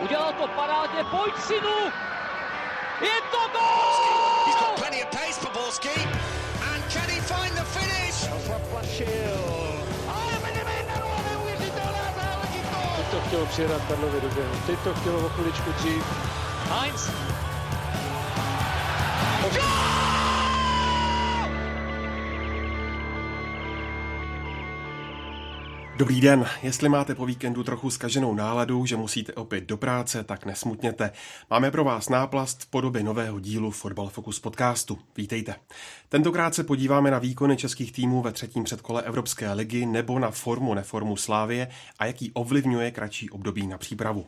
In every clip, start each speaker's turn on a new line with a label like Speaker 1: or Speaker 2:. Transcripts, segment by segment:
Speaker 1: Udělal to parádně, pojď synu! Je to gol!
Speaker 2: He's got plenty of pace for Borski. And can he find the finish?
Speaker 3: Teď to chtělo přijedat Karlovi do běhu. Teď to chtělo o chviličku dřív.
Speaker 1: Heinz.
Speaker 4: Dobrý den, jestli máte po víkendu trochu skaženou náladu, že musíte opět do práce, tak nesmutněte. Máme pro vás náplast v podobě nového dílu Fotbal Focus podcastu. Vítejte. Tentokrát se podíváme na výkony českých týmů ve třetím předkole Evropské ligy nebo na formu neformu Slávie a jaký ovlivňuje kratší období na přípravu.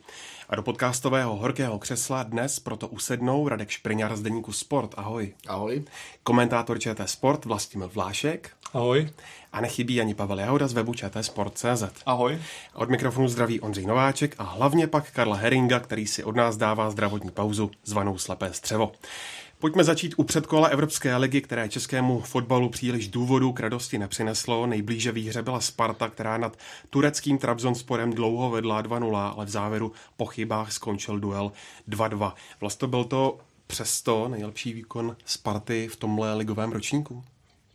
Speaker 4: A do podcastového horkého křesla dnes proto usednou Radek Špriňar z deníku Sport. Ahoj.
Speaker 5: Ahoj.
Speaker 4: Komentátor ČT Sport Vlastimil Vlášek.
Speaker 3: Ahoj.
Speaker 4: A nechybí ani Pavel Jahoda z webu Sport.cz.
Speaker 5: Ahoj.
Speaker 4: Od mikrofonu zdraví Ondřej Nováček a hlavně pak Karla Heringa, který si od nás dává zdravotní pauzu zvanou Slepé střevo. Pojďme začít u předkola Evropské ligy, které českému fotbalu příliš důvodů k radosti nepřineslo. Nejblíže výhře byla Sparta, která nad tureckým Trabzonsporem dlouho vedla 2-0, ale v závěru po chybách skončil duel 2-2. Vlastně byl to přesto nejlepší výkon Sparty v tomhle ligovém ročníku?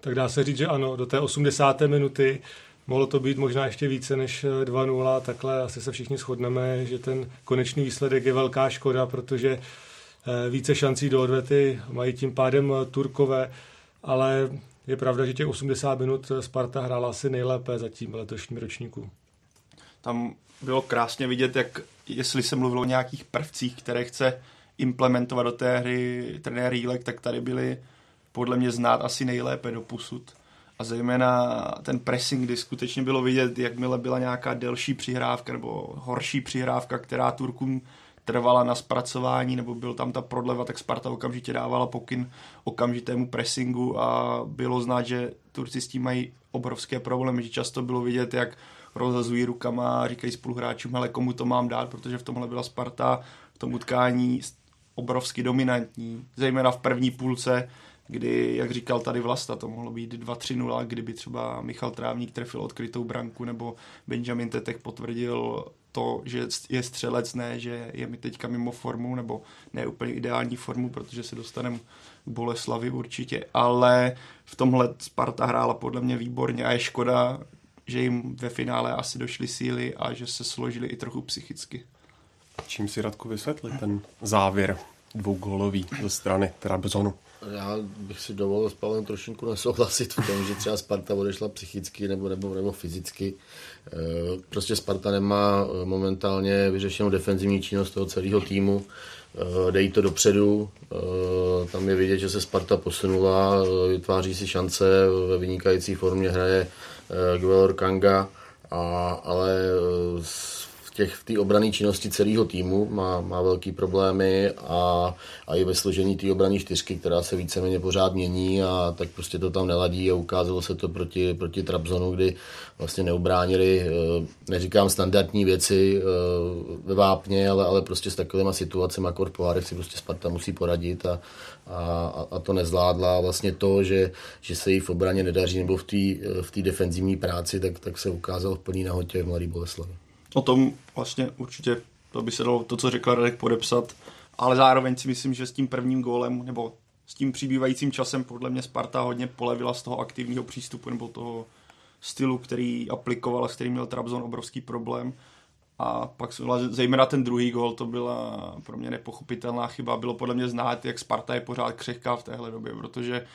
Speaker 3: Tak dá se říct, že ano, do té 80. minuty mohlo to být možná ještě více než 2-0, takhle asi se všichni shodneme, že ten konečný výsledek je velká škoda, protože eh, více šancí do odvety mají tím pádem Turkové, ale je pravda, že těch 80 minut Sparta hrála asi nejlépe zatím v letošním ročníku.
Speaker 5: Tam bylo krásně vidět, jak jestli se mluvilo o nějakých prvcích, které chce implementovat do té hry trenér Jílek, tak tady byly podle mě znát asi nejlépe do pusud. A zejména ten pressing, kdy skutečně bylo vidět, jakmile byla nějaká delší přihrávka nebo horší přihrávka, která Turkům trvala na zpracování, nebo byl tam ta prodleva, tak Sparta okamžitě dávala pokyn okamžitému pressingu a bylo znát, že Turci s tím mají obrovské problémy, že často bylo vidět, jak rozhazují rukama a říkají spoluhráčům, ale komu to mám dát, protože v tomhle byla Sparta v tom utkání obrovsky dominantní, zejména v první půlce, kdy, jak říkal tady Vlasta, to mohlo být 2-3-0, kdyby třeba Michal Trávník trefil odkrytou branku, nebo Benjamin Tetek potvrdil to, že je střelec, ne, že je mi teďka mimo formu, nebo ne úplně ideální formu, protože se dostaneme k Boleslavi určitě, ale v tomhle Sparta hrála podle mě výborně a je škoda, že jim ve finále asi došly síly a že se složili i trochu psychicky.
Speaker 4: Čím si Radku vysvětlit ten závěr dvougólový ze strany Trabzonu?
Speaker 6: Já bych si dovolil s Pavlem trošinku nesouhlasit v tom, že třeba Sparta odešla psychicky nebo, nebo, nebo fyzicky. Prostě Sparta nemá momentálně vyřešenou defenzivní činnost toho celého týmu. Dej to dopředu, tam je vidět, že se Sparta posunula, vytváří si šance, ve vynikající formě hraje Guelor Kanga, a, ale těch, v té obrané činnosti celého týmu má, má velký problémy a, a i ve složení té obrané čtyřky, která se víceméně pořád mění a tak prostě to tam neladí a ukázalo se to proti, proti Trabzonu, kdy vlastně neubránili, eh, neříkám standardní věci eh, ve vápně, ale, ale prostě s takovýma situacemi jako v si prostě Sparta musí poradit a, a, a to nezvládla. Vlastně to, že, že se jí v obraně nedaří nebo v té v defenzivní práci, tak, tak se ukázalo v plný nahotě v Mladý Boleslavi
Speaker 5: o tom vlastně určitě to by se dalo to, co řekl Radek, podepsat, ale zároveň si myslím, že s tím prvním gólem nebo s tím přibývajícím časem podle mě Sparta hodně polevila z toho aktivního přístupu nebo toho stylu, který aplikoval, s kterým měl Trabzon obrovský problém. A pak zejména ten druhý gól, to byla pro mě nepochopitelná chyba. Bylo podle mě znát, jak Sparta je pořád křehká v téhle době, protože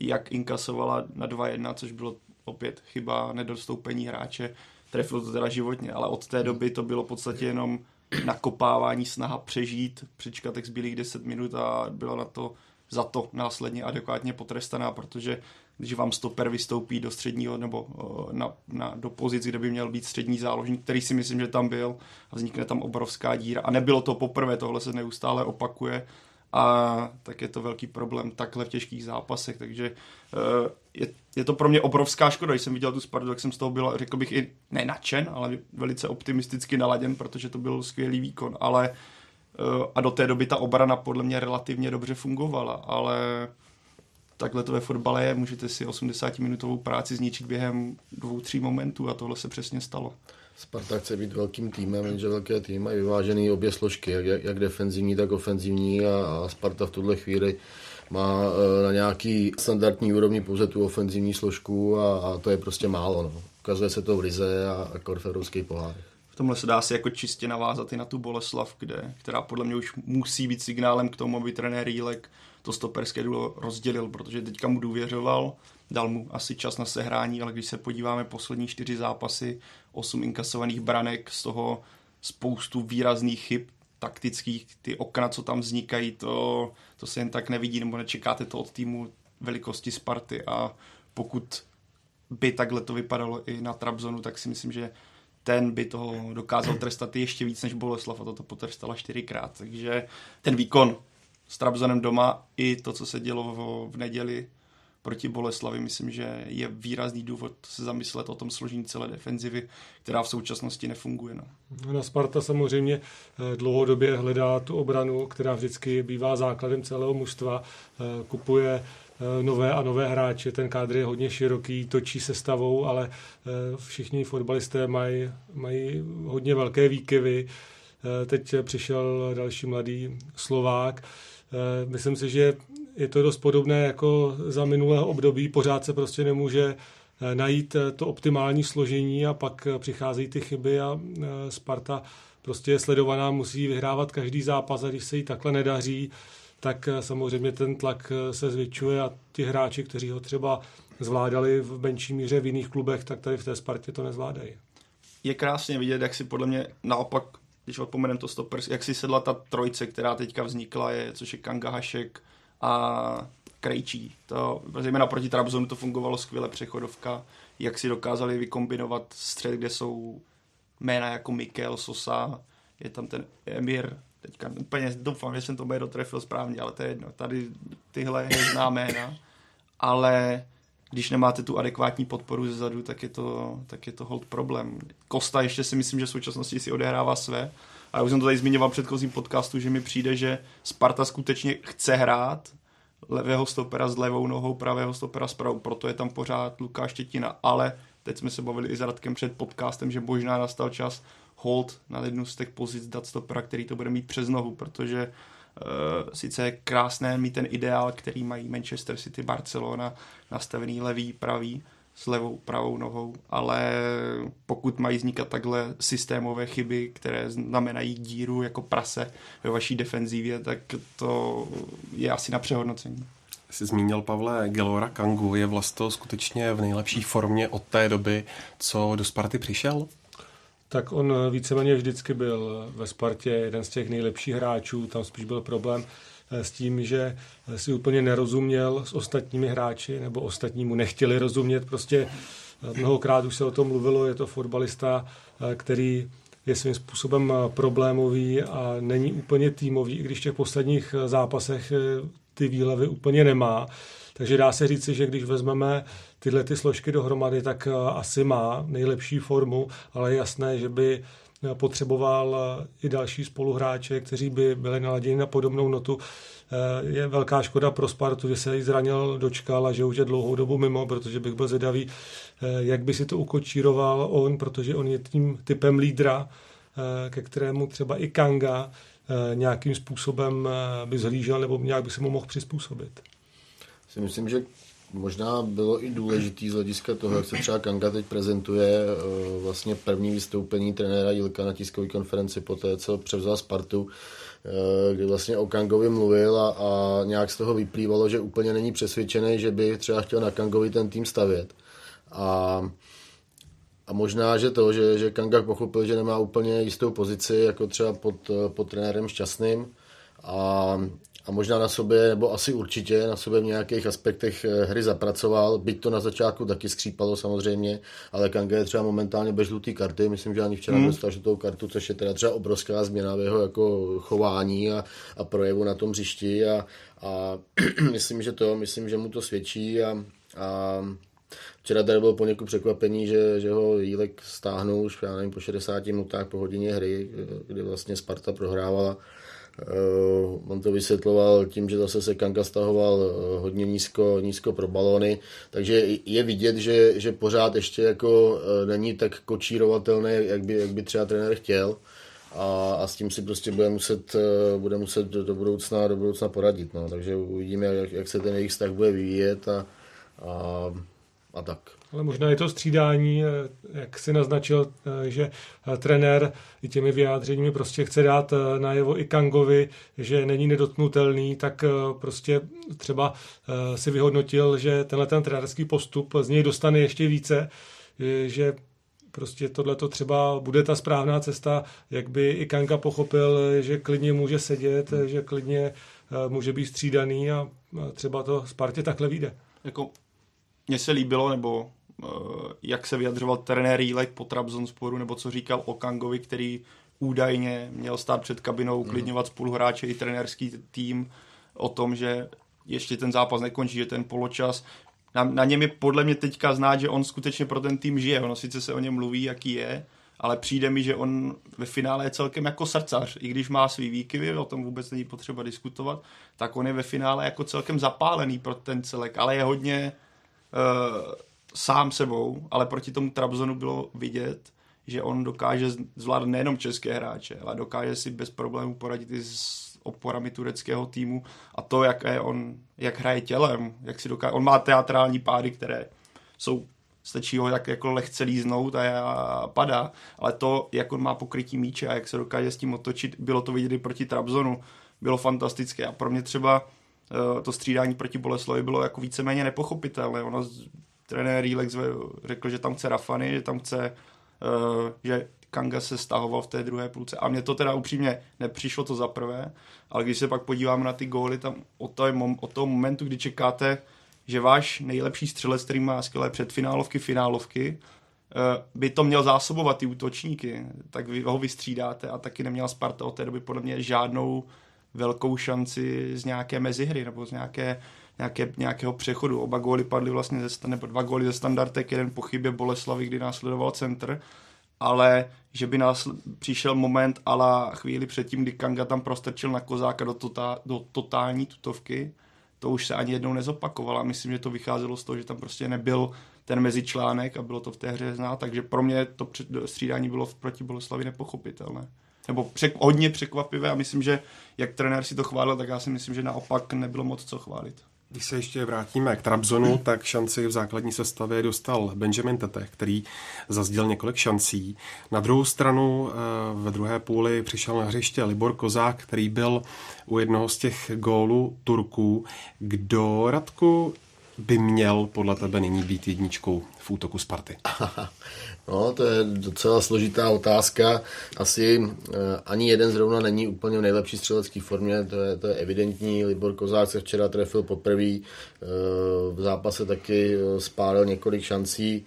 Speaker 5: jak inkasovala na 2-1, což bylo opět chyba nedostoupení hráče, trefil to teda životně, ale od té doby to bylo v podstatě jenom nakopávání, snaha přežít, přečkat jak zbylých 10 minut a byla na to za to následně adekvátně potrestaná, protože když vám stoper vystoupí do středního nebo na, na, do pozic, kde by měl být střední záložník, který si myslím, že tam byl a vznikne tam obrovská díra. A nebylo to poprvé, tohle se neustále opakuje a tak je to velký problém takhle v těžkých zápasech, takže uh, je, je to pro mě obrovská škoda, když jsem viděl tu Spartu, tak jsem z toho byl, řekl bych, i nenačen, ale velice optimisticky naladěn, protože to byl skvělý výkon, ale uh, a do té doby ta obrana podle mě relativně dobře fungovala, ale takhle to ve fotbale je, můžete si 80-minutovou práci zničit během dvou, tří momentů a tohle se přesně stalo.
Speaker 6: Sparta chce být velkým týmem, jenže velké týmy mají vyvážený obě složky, jak, jak defenzivní, tak ofenzivní a, a Sparta v tuhle chvíli má e, na nějaký standardní úrovni pouze tu ofenzivní složku a, a to je prostě málo. No. Ukazuje se to v Lize a, a korferovských pohárech.
Speaker 5: V tomhle se dá si jako čistě navázat i na tu Boleslav, kde, která podle mě už musí být signálem k tomu, aby trenér Jílek to stoperské duo rozdělil, protože teďka mu důvěřoval, dal mu asi čas na sehrání, ale když se podíváme poslední čtyři zápasy, osm inkasovaných branek, z toho spoustu výrazných chyb taktických, ty okna, co tam vznikají, to, to se jen tak nevidí, nebo nečekáte to od týmu velikosti Sparty a pokud by takhle to vypadalo i na Trabzonu, tak si myslím, že ten by toho dokázal trestat ještě víc než Boleslav a toto potrestala čtyřikrát. Takže ten výkon s Trabzonem doma i to, co se dělo v, v neděli proti Boleslavi, myslím, že je výrazný důvod se zamyslet o tom složení celé defenzivy, která v současnosti nefunguje. No.
Speaker 3: Na Sparta samozřejmě eh, dlouhodobě hledá tu obranu, která vždycky bývá základem celého mužstva, eh, kupuje Eh, nové a nové hráče. Ten kádr je hodně široký, točí se stavou, ale všichni fotbalisté mají, mají hodně velké výkyvy. Teď přišel další mladý Slovák. Myslím si, že je to dost podobné jako za minulého období. Pořád se prostě nemůže najít to optimální složení a pak přicházejí ty chyby a Sparta prostě je sledovaná, musí vyhrávat každý zápas a když se jí takhle nedaří, tak eh, samozřejmě ten tlak eh, se zvětšuje a ti hráči, kteří ho třeba zvládali v menší míře v jiných klubech, tak tady v té Spartě to nezvládají.
Speaker 5: Je krásně vidět, jak si podle mě naopak, když odpomenem to stopers, jak si sedla ta trojce, která teďka vznikla, je, což je Kanga Hašek a Krejčí. To, zejména proti Trabzonu to fungovalo skvěle přechodovka, jak si dokázali vykombinovat střed, kde jsou jména jako Mikel, Sosa, je tam ten Emir, teďka úplně doufám, že jsem to bude dotrefil správně, ale to je jedno. Tady tyhle známé jména, ale když nemáte tu adekvátní podporu zezadu, tak je to, tak je to hold problém. Kosta ještě si myslím, že v současnosti si odehrává své. A já už jsem to tady zmiňoval v předchozím podcastu, že mi přijde, že Sparta skutečně chce hrát levého stopera s levou nohou, pravého stopera s pravou, proto je tam pořád Lukáš Štětina, ale teď jsme se bavili i s Radkem před podcastem, že možná nastal čas hold na jednu z těch pozic dát stopera, který to bude mít přes nohu, protože Uh, sice je krásné mít ten ideál, který mají Manchester City, Barcelona, nastavený levý, pravý, s levou, pravou nohou, ale pokud mají vznikat takhle systémové chyby, které znamenají díru jako prase ve vaší defenzívě, tak to je asi na přehodnocení.
Speaker 4: Jsi zmínil, Pavle, Gelora Kangu. Je vlastně skutečně v nejlepší formě od té doby, co do Sparty přišel?
Speaker 3: tak on víceméně vždycky byl ve Spartě jeden z těch nejlepších hráčů, tam spíš byl problém s tím, že si úplně nerozuměl s ostatními hráči, nebo ostatní mu nechtěli rozumět. Prostě eh, mnohokrát už se o tom mluvilo, je to fotbalista, eh, který je svým způsobem problémový a není úplně týmový, i když v těch posledních zápasech ty výlevy úplně nemá. Takže dá se říci, že když vezmeme tyhle ty složky dohromady, tak eh, asi má nejlepší formu, ale je jasné, že by eh, potřeboval eh, i další spoluhráče, kteří by byli naladěni na podobnou notu. Je velká škoda pro Spartu, že se jí zranil dočkal a že už je dlouhou dobu mimo, protože bych byl zvědavý, jak by si to ukočíroval on, protože on je tím typem lídra, ke kterému třeba i Kanga nějakým způsobem by zhlížel nebo nějak by se mu mohl přizpůsobit.
Speaker 6: Si myslím, že možná bylo i důležitý z hlediska toho, jak se třeba Kanga teď prezentuje eh, vlastně první vystoupení trenéra Jilka na tiskové konferenci po té, co převzal Spartu, eh, kdy vlastně o Kangovi mluvil a, a nějak z toho vyplývalo, že úplně není přesvědčený, že by třeba chtěl na Kangovi ten tým stavět. A a možná, že to, že, že Kanga pochopil, že nemá úplně jistou pozici, jako třeba pod, pod trenérem Šťastným a a možná na sobě, nebo asi určitě na sobě v nějakých aspektech eh, hry zapracoval, byť to na začátku taky skřípalo samozřejmě, ale Kange je třeba momentálně bez žluté karty, myslím, že ani včera hmm. dostal žlutou kartu, což je teda třeba obrovská změna v jeho jako chování a, a projevu na tom hřišti. A, a myslím, že to, myslím, že mu to svědčí. A, a Včera tady bylo poněkud překvapení, že, že ho Jílek stáhnul už, já nevím, po 60 minutách po hodině hry, eh, kdy vlastně Sparta prohrávala on to vysvětloval tím, že zase se Kanka stahoval hodně nízko, nízko pro balony, takže je vidět, že, že pořád ještě jako není tak kočírovatelný, jak by, jak by třeba trenér chtěl a, a s tím si prostě bude muset, bude muset do, do, budoucna, do budoucna poradit. No. Takže uvidíme, jak, jak se ten jejich vztah bude vyvíjet a, a, a tak.
Speaker 3: Ale možná je to střídání, eh, jak si naznačil, eh, že eh, trenér i těmi vyjádřeními prostě chce dát najevo i Kangovi, že není nedotknutelný, tak prostě třeba si vyhodnotil, že tenhle ten trenérský postup z něj dostane ještě více, že prostě tohle to třeba bude ta správná cesta, jak by i Kanka pochopil, že klidně může sedět, že klidně může být střídaný a třeba to Spartě takhle vyjde.
Speaker 5: Jako mně se líbilo, nebo jak se vyjadřoval trenér Jílek po Trabzonsporu, nebo co říkal o Kangovi, který údajně měl stát před kabinou, mhm. uklidňovat spoluhráče i trenérský tým o tom, že ještě ten zápas nekončí, že ten poločas na, na něm je podle mě teďka znát, že on skutečně pro ten tým žije. Ono sice se o něm mluví, jaký je, ale přijde mi, že on ve finále je celkem jako srdcař. I když má svý výkyvy, o tom vůbec není potřeba diskutovat, tak on je ve finále jako celkem zapálený pro ten celek, ale je hodně uh, sám sebou, ale proti tomu Trabzonu bylo vidět, že on dokáže zvládat nejenom české hráče, ale dokáže si bez problémů poradit i s oporami tureckého týmu. A to, jak, je on, jak hraje tělem, jak si dokáže, on má teatrální pády, které jsou stačí ho tak jako lehce líznout a padá, ale to, jak on má pokrytí míče a jak se dokáže s tím otočit, bylo to vidět i proti Trabzonu, bylo fantastické. A pro mě třeba eh, to střídání proti Boleslavi bylo jako víceméně nepochopitelné. Ono, trenér Rílex řekl, že tam chce Rafany, že tam chce, eh, že Kanga se stahoval v té druhé půlce. A mně to teda upřímně nepřišlo to za prvé, ale když se pak podíváme na ty góly, tam od toho, od toho momentu, kdy čekáte že váš nejlepší střelec, který má skvělé předfinálovky, finálovky, eh, by to měl zásobovat ty útočníky, tak vy ho vystřídáte a taky neměla Sparta od té doby podle mě žádnou velkou šanci z nějaké mezihry nebo z nějaké, nějaké, nějakého přechodu. Oba góly padly vlastně ze, nebo dva góly ze standardek, jeden po chybě Boleslavy, kdy následoval centr, ale že by nás přišel moment ala chvíli předtím, kdy Kanga tam prostrčil na kozáka do, tota, do totální tutovky, to už se ani jednou nezopakovalo. A myslím, že to vycházelo z toho, že tam prostě nebyl ten mezičlánek a bylo to v té hře znát, takže pro mě to střídání bylo proti Boleslavi nepochopitelné. Nebo přek, hodně překvapivé a myslím, že jak trenér si to chválil, tak já si myslím, že naopak nebylo moc co chválit.
Speaker 4: Když se ještě vrátíme k Trabzonu, tak šanci v základní sestavě dostal Benjamin Tete, který zazděl několik šancí. Na druhou stranu eh, ve druhé půli přišel na hřiště Libor Kozák, který byl u jednoho z těch gólů Turků. Kdo, Radku, by měl podle tebe nyní být jedničkou v útoku Sparty?
Speaker 6: No, to je docela složitá otázka. Asi eh, ani jeden zrovna není úplně v nejlepší střelecké formě, to je, to je evidentní. Libor Kozák se včera trefil poprvé, eh, v zápase taky eh, spálil několik šancí.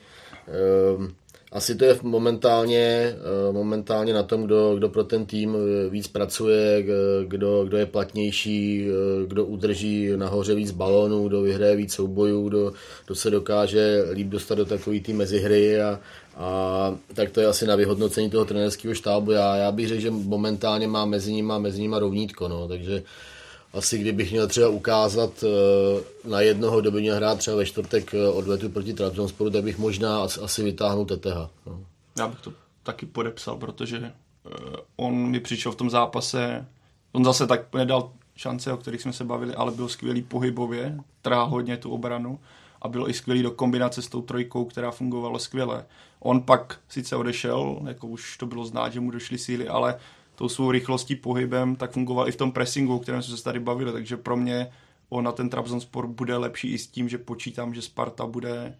Speaker 6: Asi to je momentálně, eh, momentálně na tom, kdo, kdo pro ten tým eh, víc pracuje, kdo, kdo je platnější, eh, kdo udrží nahoře víc balónů, kdo vyhraje víc soubojů, kdo, kdo se dokáže líp dostat do takové té mezihry a, a tak to je asi na vyhodnocení toho trenerského štábu. Já, já bych řekl, že momentálně má mezi nimi, mezi nimi rovnítko, no, takže asi kdybych měl třeba ukázat eh, na jednoho, kdo by měl hrát třeba ve čtvrtek eh, odvetu proti Trabzonsporu, tak bych možná asi vytáhnul Teteha. No.
Speaker 5: Já bych to taky podepsal, protože eh, on mi přišel v tom zápase, on zase tak nedal šance, o kterých jsme se bavili, ale byl skvělý pohybově, trhá hodně tu obranu a byl i skvělý do kombinace s tou trojkou, která fungovala skvěle. On pak sice odešel, jako už to bylo znát, že mu došly síly, ale tou svou rychlostí, pohybem, tak fungoval i v tom pressingu, o kterém jsme se tady bavili, takže pro mě on na ten Trabzonspor bude lepší i s tím, že počítám, že Sparta bude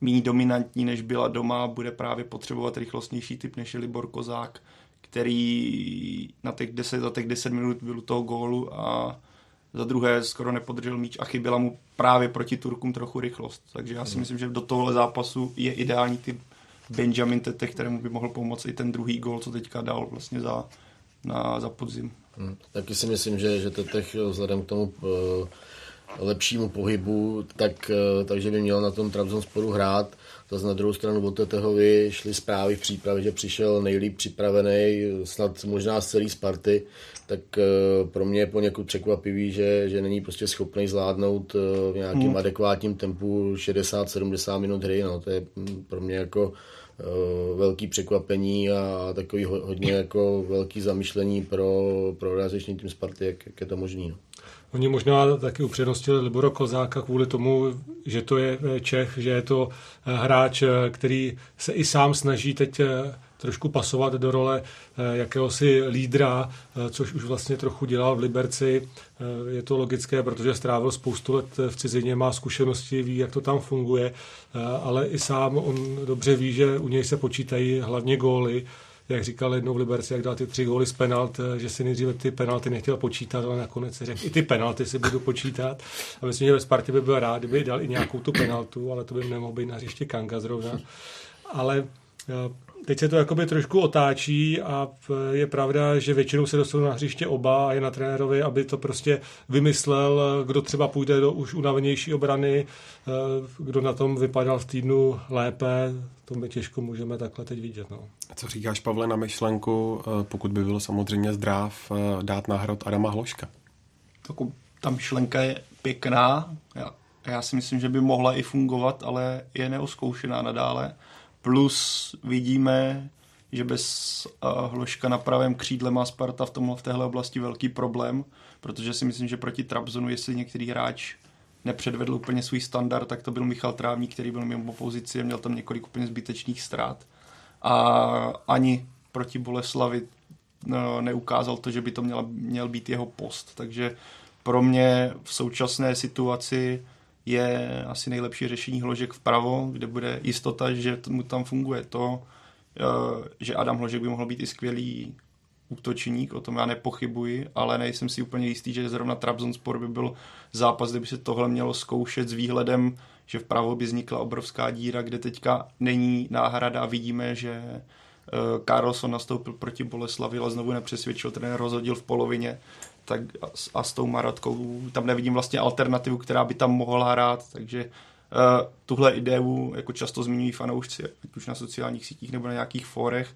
Speaker 5: méně dominantní, než byla doma, bude právě potřebovat rychlostnější typ, než je Libor Kozák, který na těch 10, za těch 10 minut byl u toho gólu a za druhé skoro nepodržel míč a chyběla mu právě proti Turkům trochu rychlost. Takže já si hmm. myslím, že do tohle zápasu je ideální typ Benjamin Tete, kterému by mohl pomoct i ten druhý gol, co teďka dal vlastně za, na, za podzim.
Speaker 6: Hmm. Taky si myslím, že, že Tetech vzhledem k tomu uh, lepšímu pohybu, tak, takže by měl na tom Trabzonsporu hrát. Zase na druhou stranu od Tetehovi šly zprávy v přípravě, že přišel nejlíp připravený, snad možná z celý Sparty, tak pro mě je poněkud překvapivý, že, že není prostě schopný zvládnout v nějakým hmm. adekvátním tempu 60-70 minut hry. No. To je pro mě jako velký překvapení a takový hodně jako velký zamýšlení pro, pro realizační tým Sparty, jak, jak je to možné. No.
Speaker 3: Oni možná taky upřednostili Libora Kozáka kvůli tomu, že to je eh, Čech, že je to eh, hráč, eh, který se i sám snaží teď trošku pasovat do role jakéhosi lídra, což už vlastně trochu dělal v Liberci. Je to logické, protože strávil spoustu let v cizině, má zkušenosti, ví, jak to tam funguje, ale i sám on dobře ví, že u něj se počítají hlavně góly, jak říkal jednou v Liberci, jak dal ty tři góly z penalt, že si nejdříve ty penalty nechtěl počítat, ale nakonec si řekl, i ty penalty si budu počítat. A myslím, že ve Spartě by byl rád, kdyby dal i nějakou tu penaltu, ale to by nemohl být na hřiště Kanga zrovna. Ale eh, teď se to jakoby trošku otáčí a je pravda, že většinou se dostanou na hřiště oba a je na trenérovi, aby to prostě vymyslel, kdo třeba půjde do už unavenější obrany, eh, kdo na tom vypadal v týdnu lépe, to my těžko můžeme takhle teď vidět. No.
Speaker 4: Co říkáš, Pavle, na myšlenku, eh, pokud by bylo samozřejmě zdrav, eh, dát na hrot Adama Hloška?
Speaker 5: ta myšlenka je pěkná. Já, já si myslím, že by mohla i fungovat, ale je neoskoušená nadále. Plus vidíme, že bez Hloška na pravém křídle má Sparta v, tomhle, v téhle oblasti velký problém, protože si myslím, že proti Trabzonu, jestli některý hráč nepředvedl úplně svůj standard, tak to byl Michal Trávník, který byl mimo pozici a měl tam několik úplně zbytečných ztrát. A ani proti Boleslavi no, neukázal to, že by to měl, měl být jeho post. Takže pro mě v současné situaci je asi nejlepší řešení hložek vpravo, kde bude jistota, že mu tam funguje to, eh, že Adam Hložek by mohl být i skvělý útočník, o tom já nepochybuji, ale nejsem si úplně jistý, že zrovna Trabzonspor by byl zápas, kde by se tohle mělo zkoušet s výhledem, že vpravo by vznikla obrovská díra, kde teďka není náhrada a vidíme, že eh, Carlson nastoupil proti Boleslavi, ale znovu nepřesvědčil, trenér rozhodil v polovině, tak a s tou Marotkou tam nevidím vlastně alternativu, která by tam mohla hrát, takže uh, tuhle ideu jako často zmiňují fanoušci, ať už na sociálních sítích nebo na nějakých fórech,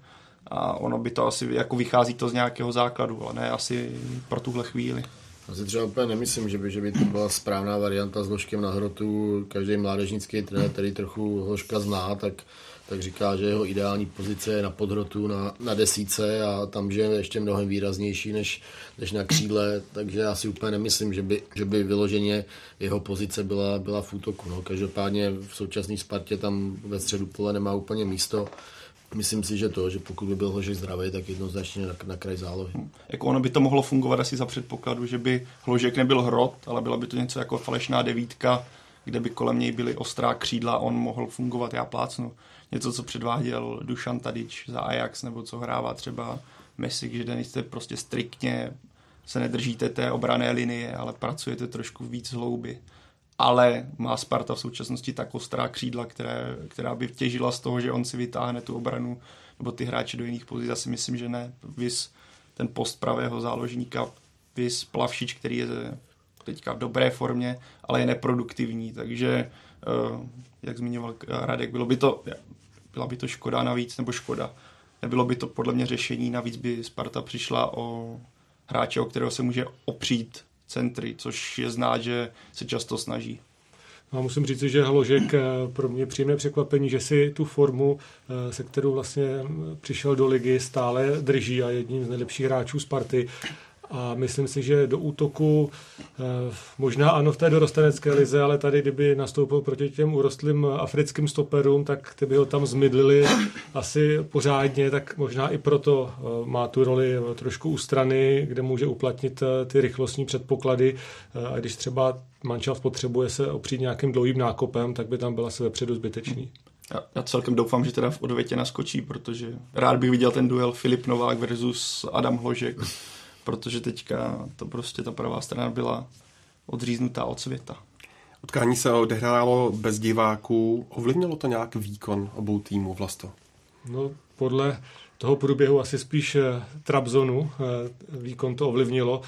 Speaker 5: a ono by to asi, jako vychází to z nějakého základu, ale ne asi pro tuhle chvíli.
Speaker 6: Já si třeba úplně nemyslím, že by, že by to byla správná varianta s Ložkem na hrotu. Každý mládežnický trenér, který trochu Ložka zná, tak, tak říká, že jeho ideální pozice je na podhrotu, na, na desíce a tam, že je ještě mnohem výraznější než, než na křídle, takže já si úplně nemyslím, že by, že by vyloženě jeho pozice byla, byla v útoku. No. Každopádně v současné Spartě tam ve středu pole nemá úplně místo Myslím si, že to, že pokud by byl Hložek zdravý, tak jednoznačně na, na kraj zálohy.
Speaker 5: Jako ono by to mohlo fungovat asi za předpokladu, že by Hložek nebyl hrot, ale byla by to něco jako falešná devítka, kde by kolem něj byly ostrá křídla, on mohl fungovat, já plácnu. Něco, co předváděl Dušan Tadič za Ajax, nebo co hrává třeba Messi, že jste prostě striktně se nedržíte té obrané linie, ale pracujete trošku víc hlouby ale má Sparta v současnosti tak ostrá křídla, které, která by těžila z toho, že on si vytáhne tu obranu nebo ty hráče do jiných pozic. Já si myslím, že ne. Vys ten post pravého záložníka, vys Plavšič, který je teďka v dobré formě, ale je neproduktivní, takže eh, jak zmiňoval Radek, bylo by to, byla by to škoda navíc, nebo škoda. Nebylo by to podle mě řešení, navíc by Sparta přišla o hráče, o kterého se může opřít centry, což je znát, že se často snaží.
Speaker 3: No, musím říct, že Hložek eh, pro mě příjemné překvapení, že si tu formu, eh, se kterou vlastně přišel do ligy, stále drží a jedním z nejlepších hráčů Sparty. A myslím si, že do útoku eh, možná ano v té dorostenecké lize, ale tady, kdyby nastoupil proti těm urostlým africkým stoperům, tak ty by ho tam zmydlili asi pořádně, tak možná i proto eh, má tu roli trošku u strany, kde může uplatnit eh, ty rychlostní předpoklady. A když třeba mančav potřebuje se opřít nějakým dlouhým nákopem, tak by tam byla se vepředu zbytečný.
Speaker 5: Já, já celkem doufám, že teda v odvětě naskočí, protože rád bych viděl ten duel Filip Novák versus Adam Hložek protože teďka to prostě ta pravá strana byla odříznutá od světa.
Speaker 4: Utkání se odehrálo bez diváků. Ovlivnilo to nějak výkon obou týmů Vlasto?
Speaker 3: No, podle toho průběhu asi spíš Trabzonu výkon to ovlivnilo,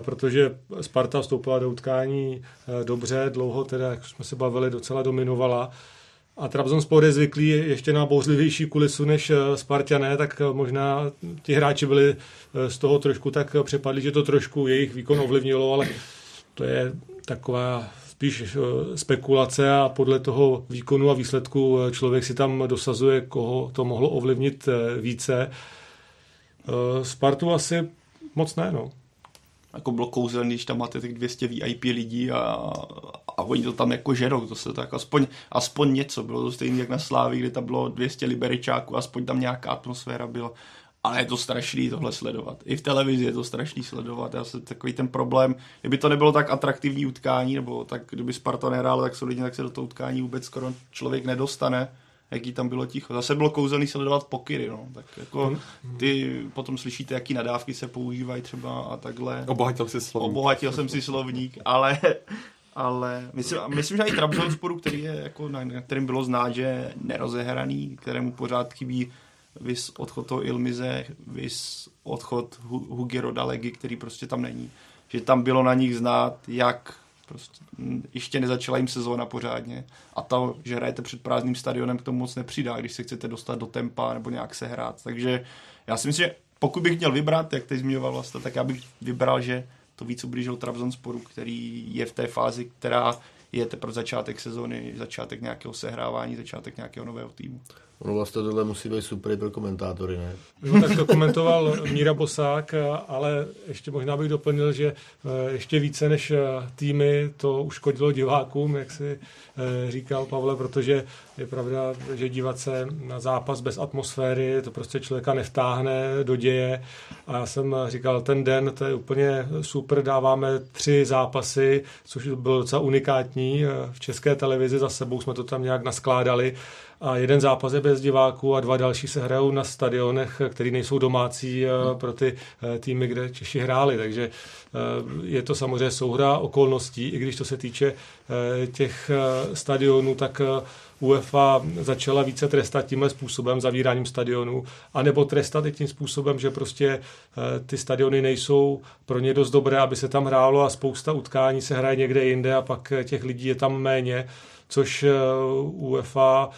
Speaker 3: protože Sparta vstoupila do utkání dobře, dlouho teda, jak jsme se bavili, docela dominovala a Trabzonspor je zvyklý ještě na bouřlivější kulisu než Spartané, tak možná ti hráči byli z toho trošku tak přepadli, že to trošku jejich výkon ovlivnilo, ale to je taková spíš eh, spekulace a podle toho výkonu a výsledku eh, člověk si tam dosazuje, koho to mohlo ovlivnit eh, více. Spartu asi moc ne, no.
Speaker 5: Jako bylo kouzelný, když tam máte těch 200 VIP lidí a, a oni to tam jako žerou, to se tak aspoň, aspoň něco, bylo to stejné jak na Slávi, kde tam bylo 200 liberičáků, aspoň tam nějaká atmosféra byla ale je to strašný tohle sledovat. I v televizi je to strašný sledovat. Já se takový ten problém, kdyby to nebylo tak atraktivní utkání, nebo tak kdyby Sparta nehrála tak solidně, tak se do toho utkání vůbec skoro člověk nedostane jaký tam bylo ticho. Zase bylo kouzelný sledovat pokyry, no. Tak jako hmm. ty potom slyšíte, jaký nadávky se používají třeba a takhle.
Speaker 4: Obohatil si slovník.
Speaker 5: Obohatil jsem si slovník, ale ale myslím, myslím že i Trabzonsporu, který je jako, na, na kterým bylo znát, že nerozehraný, kterému pořád chybí vys odchod toho Ilmize, vys odchod Hugiro Dalegy, který prostě tam není. Že tam bylo na nich znát, jak prostě ještě nezačala jim sezóna pořádně a to, že hrajete před prázdným stadionem k tomu moc nepřidá, když se chcete dostat do tempa nebo nějak se hrát. Takže já si myslím, že pokud bych měl vybrat, jak teď zmiňoval vlastně, tak já bych vybral, že to víc ublížil Trabzonsporu, který je v té fázi, která je teprve začátek sezóny, začátek nějakého sehrávání, začátek nějakého nového týmu.
Speaker 6: Ono vlastně tohle musí být super pro komentátory, ne?
Speaker 3: No, tak to komentoval Míra Bosák, ale ještě možná bych doplnil, že eh, ještě více než eh, týmy to uškodilo divákům, jak si eh, říkal Pavle, protože je pravda, že dívat se na zápas bez atmosféry, to prostě člověka nevtáhne do děje. A já jsem říkal, ten den, to je úplně super, dáváme tři zápasy, což bylo docela unikátní. V české televizi za sebou jsme to tam nějak naskládali a jeden zápas je bez diváků a dva další se hrajou na stadionech, které nejsou domácí eh, pro ty eh, týmy, kde Češi hráli. Takže eh, je to samozřejmě souhra okolností, i když to se týče těch stadionů, tak UEFA začala více trestat tímhle způsobem, zavíráním stadionů, anebo trestat i tím způsobem, že prostě ty stadiony nejsou pro ně dost dobré, aby se tam hrálo a spousta utkání se hraje někde jinde a pak těch lidí je tam méně, což UEFA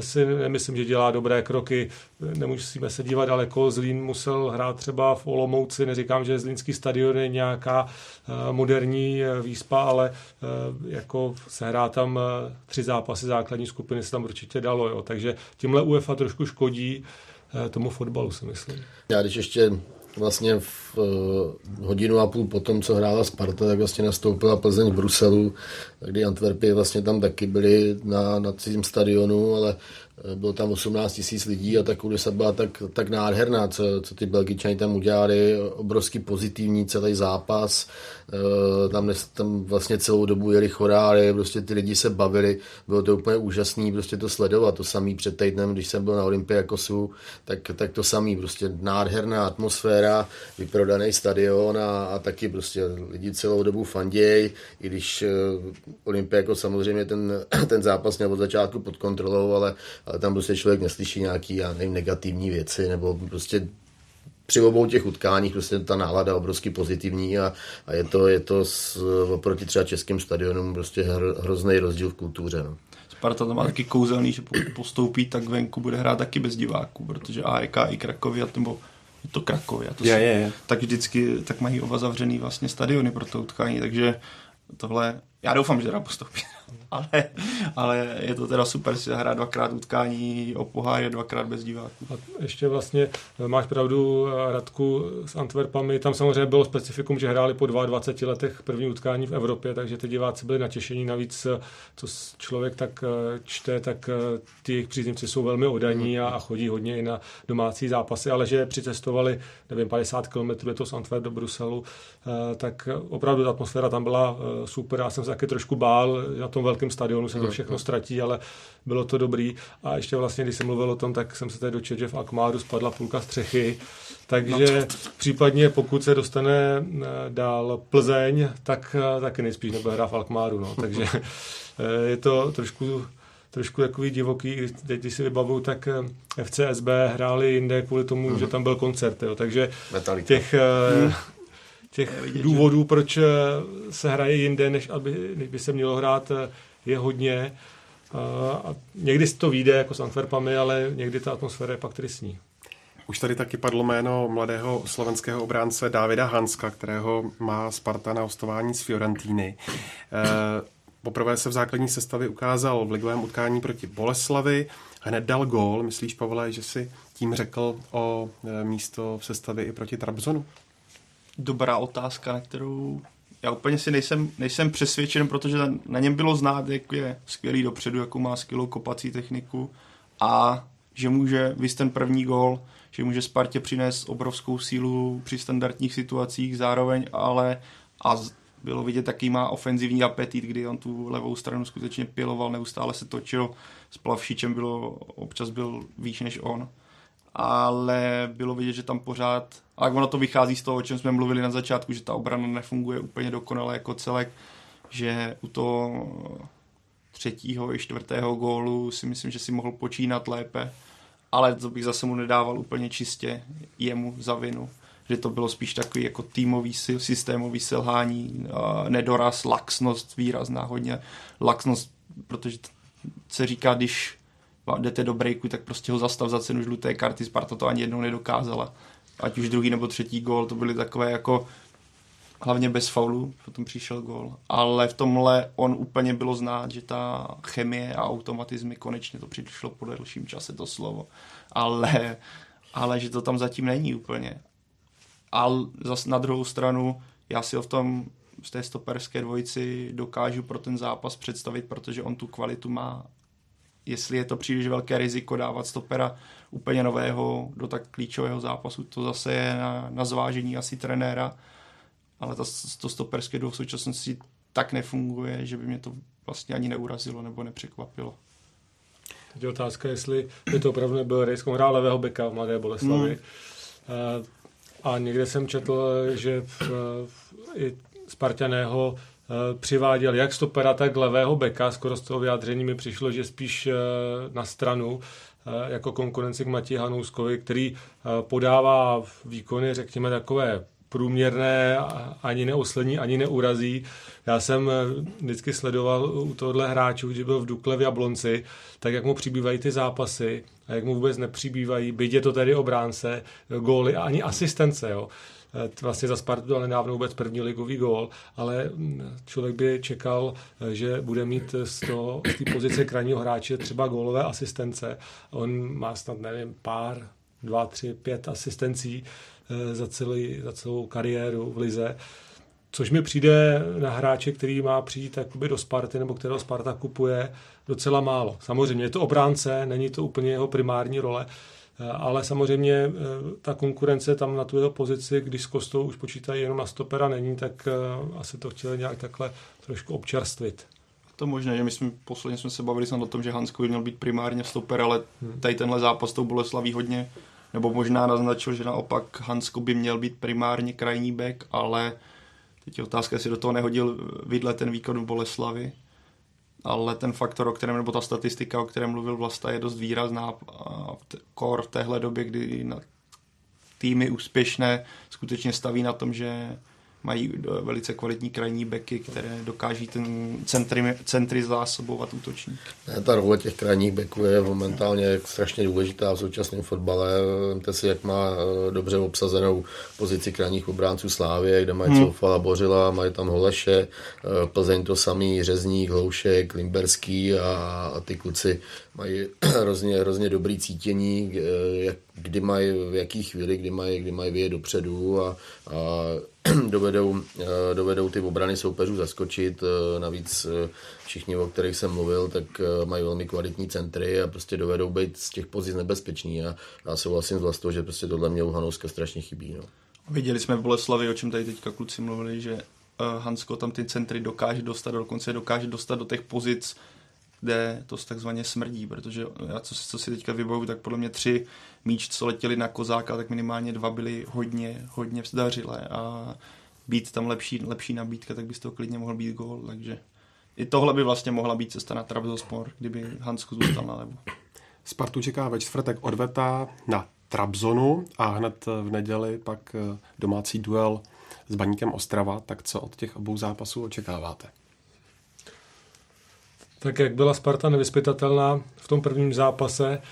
Speaker 3: si nemyslím, že dělá dobré kroky. Nemusíme se dívat daleko. Zlín musel hrát třeba v Olomouci. Neříkám, že Zlínský stadion je nějaká eh, moderní eh, výspa, ale eh, jako se hrá tam tři zápasy základní skupiny se tam určitě dalo. Jo. Takže tímhle UEFA trošku škodí tomu fotbalu, si myslím.
Speaker 6: Já když ještě vlastně v uh, hodinu a půl potom, co hrála Sparta, tak vlastně nastoupila Plzeň v Bruselu, kdy Antwerpy vlastně tam taky byli na, na cizím stadionu, ale bylo tam 18 tisíc lidí a ta kulisa byla tak, tak nádherná, co, co ty Belgičani tam udělali, obrovský pozitivní celý zápas, e, tam, tam vlastně celou dobu jeli chorály, prostě ty lidi se bavili, bylo to úplně úžasný prostě to sledovat, to samý před týdnem, když jsem byl na Olympiakosu, tak, tak to samý, prostě nádherná atmosféra, vyprodaný stadion a, a taky prostě lidi celou dobu fanděj, i když e, Olympiakos samozřejmě ten, ten zápas měl od začátku pod kontrolou, ale ale tam prostě člověk neslyší nějaký, já nevím, negativní věci, nebo prostě při obou těch utkáních prostě ta nálada je obrovsky pozitivní a, a je to, je to s, oproti třeba českým stadionům prostě hr, hrozný rozdíl v kultuře. No.
Speaker 5: Sparta to má taky kouzelný, že pokud postoupí, tak venku bude hrát taky bez diváků, protože AEK i Krakovia, nebo je to Krakovia, to
Speaker 4: je, je, je.
Speaker 5: tak vždycky tak mají oba zavřený vlastně stadiony pro to utkání, takže tohle, já doufám, že teda postoupí. ale, ale je to teda super si hrát dvakrát utkání o pohár, dvakrát bez diváků.
Speaker 3: A ještě vlastně eh, máš pravdu, eh, Radku, s Antwerpami, tam samozřejmě bylo specifikum, že hráli po 22 letech první utkání v Evropě, takže ty diváci byli natěšení, navíc eh, co člověk tak čte, tak ty jejich příznivci jsou velmi odaní a, a chodí hodně i na domácí zápasy, ale že přicestovali, nevím, 50 km je to z Antwerp do Bruselu, tak opravdu ta atmosféra tam byla super, já jsem se taky trošku bál, na tom velkém stadionu se to všechno ztratí, ale bylo to dobrý. A ještě vlastně, když jsem mluvil o tom, tak jsem se tady dočetl, že v Akmáru spadla půlka střechy, takže no. případně pokud se dostane eh, dál Plzeň, tak eh, taky nejspíš nebude hrát v Alkmáru. No. Takže eh, je to trošku trošku takový divoký, teď když si vybavuju, tak FCSB hráli jinde kvůli tomu, mm-hmm. že tam byl koncert, jo. takže
Speaker 6: Metallica.
Speaker 3: těch, mm. Těch vidět, důvodů, že... proč se hraje jinde, než, aby, než by se mělo hrát, je hodně. A někdy to vyjde jako s Antwerpami, ale někdy ta atmosféra je pak tristní.
Speaker 4: Už tady taky padlo jméno mladého slovenského obránce Davida Hanska, kterého má Sparta na hostování z Fiorentíny. E, poprvé se v základní sestavě ukázal v ligovém utkání proti Boleslavi, hned dal gól. Myslíš, Pavle, že si tím řekl o místo v sestavě i proti Trabzonu?
Speaker 5: Dobrá otázka, na kterou já úplně si nejsem, nejsem přesvědčen, protože na něm bylo znát, jak je skvělý dopředu, jakou má skvělou kopací techniku a že může vys ten první gól, že může Spartě přinést obrovskou sílu při standardních situacích zároveň, ale a bylo vidět, jaký má ofenzivní apetit, kdy on tu levou stranu skutečně piloval, neustále se točil, s Plavšičem bylo, občas byl výš než on, ale bylo vidět, že tam pořád, a ono to vychází z toho, o čem jsme mluvili na začátku, že ta obrana nefunguje úplně dokonale jako celek, že u toho třetího i čtvrtého gólu si myslím, že si mohl počínat lépe, ale to bych zase mu nedával úplně čistě jemu za vinu že to bylo spíš takový jako týmový systémový selhání, nedoraz, laxnost výrazná, hodně laxnost, protože se říká, když jdete do breaku, tak prostě ho zastav za cenu žluté karty, Sparta to ani jednou nedokázala. Ať už druhý nebo třetí gól, to byly takové jako hlavně bez faulu, potom přišel gól. Ale v tomhle on úplně bylo znát, že ta chemie a automatizmy konečně to přišlo po delším čase to slovo. Ale, ale že to tam zatím není úplně. A zase na druhou stranu, já si ho v tom z té stoperské dvojici dokážu pro ten zápas představit, protože on tu kvalitu má. Jestli je to příliš velké riziko dávat stopera úplně nového do tak klíčového zápasu, to zase je na, na zvážení asi trenéra, ale to, to stoperské duo v současnosti tak nefunguje, že by mě to vlastně ani neurazilo nebo nepřekvapilo.
Speaker 3: Teď je otázka, jestli by to opravdu nebyl risk. On hrál levého beka v Mladé Boleslavi. Mm. A někde jsem četl, že v, v, i Spartaného eh, přiváděl jak stopera, tak levého beka. Skoro z toho vyjádření mi přišlo, že spíš eh, na stranu eh, jako konkurenci k Matěji Hanouskovi, který podává výkony, řekněme, takové průměrné, ani neoslení, ani neurazí. Já jsem vždycky sledoval u tohohle hráčů, když byl v Dukle v Jablonci, tak jak mu přibývají ty zápasy a jak mu vůbec nepřibývají, byť je to tedy obránce, góly a ani asistence. Jo. E, vlastně za Spartu dal nedávno vůbec první ligový gól, ale člověk by čekal, že bude mít z, toho, z té pozice krajního hráče třeba gólové asistence. On má snad, nevím, pár, dva, tři, pět asistencí e, za, celý, za celou kariéru v Lize. Což mi přijde na hráče, který má přijít do Sparty, nebo kterého Sparta kupuje, docela málo. Samozřejmě je to obránce, není to úplně jeho primární role, eh, ale samozřejmě eh, ta konkurence tam na tu jeho pozici, když s Kostou už počítají jenom na stopera není, tak eh, asi to chtěli nějak takhle trošku občerstvit.
Speaker 5: To možné, že my jsme posledně jsme se bavili snad o tom, že Hansko by měl být primárně stoper, ale hmm. tady tenhle zápas tou Boleslaví hodně, nebo možná naznačil, že naopak Hansko by měl být primárně krajní back, ale teď je otázka, jestli do toho nehodil vidle ten výkon v Boleslavi ale ten faktor, o kterém, nebo ta statistika, o kterém mluvil Vlasta, je dost výrazná. Kor v téhle době, kdy týmy úspěšné skutečně staví na tom, že mají eh, velice kvalitní krajní beky, které dokáží ten centry, centry zásobovat útočník.
Speaker 6: Ta role těch krajních beků je momentálně strašně důležitá v současném fotbale. Vemte si, jak má eh, dobře obsazenou pozici krajních obránců Slávě, kde mají hmm. Coufala, Bořila, mají tam Holeše, eh, Plzeň to samý, Řezník, Hloušek, Limberský a, a ty kluci mají hrozně, hrozně dobrý cítění, jak, kdy mají, v jaký chvíli, kdy mají, kdy mají vyjet dopředu a, a dovedou, eh, dovedou ty obrany soupeřů zaskočit. Eh, navíc eh, všichni, o kterých jsem mluvil, tak mají velmi kvalitní centry a prostě dovedou být z těch pozic nebezpeční. A já souhlasím s vlastou, že prostě tohle mě u Hanouska strašně chybí. No.
Speaker 5: Viděli jsme v Boleslavi, o čem tady teďka kluci mluvili, že Hansko tam ty centry dokáže dostat, dokonce dokáže dostat do těch pozic, kde to takzvaně smrdí, protože já co, co si teďka vybavu, tak podle mě tři míč, co letěli na kozáka, tak minimálně dva byly hodně, hodně vzdařilé a být tam lepší, lepší nabídka, tak by z toho klidně mohl být gól, takže i tohle by vlastně mohla být cesta na Trabzonspor, kdyby Hansku zůstal na levu.
Speaker 4: Spartu čeká ve čtvrtek odveta na Trabzonu a hned v neděli pak eh, domácí duel s Baníkem Ostrava. Tak co od těch obou zápasů očekáváte?
Speaker 3: Tak jak byla Sparta nevyspytatelná v tom prvním zápase,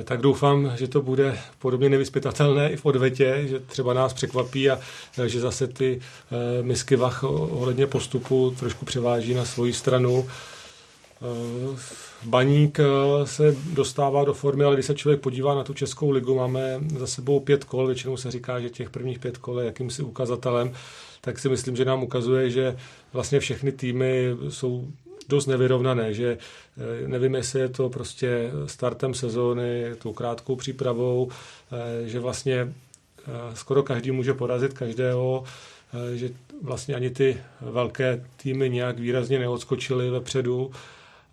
Speaker 3: eh, tak doufám, že to bude podobně nevyspytatelné i v odvetě, že třeba nás překvapí a eh, že zase ty misky vach ohledně postupu trošku převáží na svoji stranu. Baník eh, se dostává do formy, ale když se člověk podívá na tu Českou ligu, máme za sebou pět kol, většinou se říká, že těch prvních pět kol je jakýmsi ukazatelem, tak si myslím, že nám ukazuje, že vlastně všechny týmy jsou dost nevyrovnané, že eh, nevím, jestli je to prostě startem sezóny, tou krátkou přípravou, eh, že vlastně skoro každý může porazit každého, že vlastně ani ty velké týmy nějak výrazně neodskočily vepředu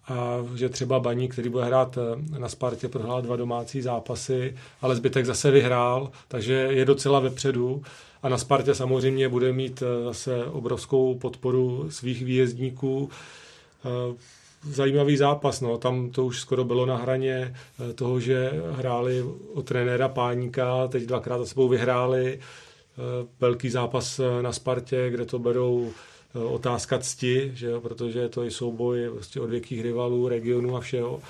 Speaker 3: a že třeba Baník, který bude hrát eh, na Spartě, prohrál dva domácí zápasy, ale zbytek zase vyhrál, takže je docela vepředu. A na Spartě samozřejmě bude mít eh, zase obrovskou podporu svých výjezdníků. Eh, zajímavý zápas, no. tam to už skoro bylo na hraně toho, že hráli o trenéra Páníka, teď dvakrát za sebou vyhráli. Velký zápas na Spartě, kde to berou Eh, otázka cti, že protože to je souboj prostě od věkých rivalů, regionů a všeho.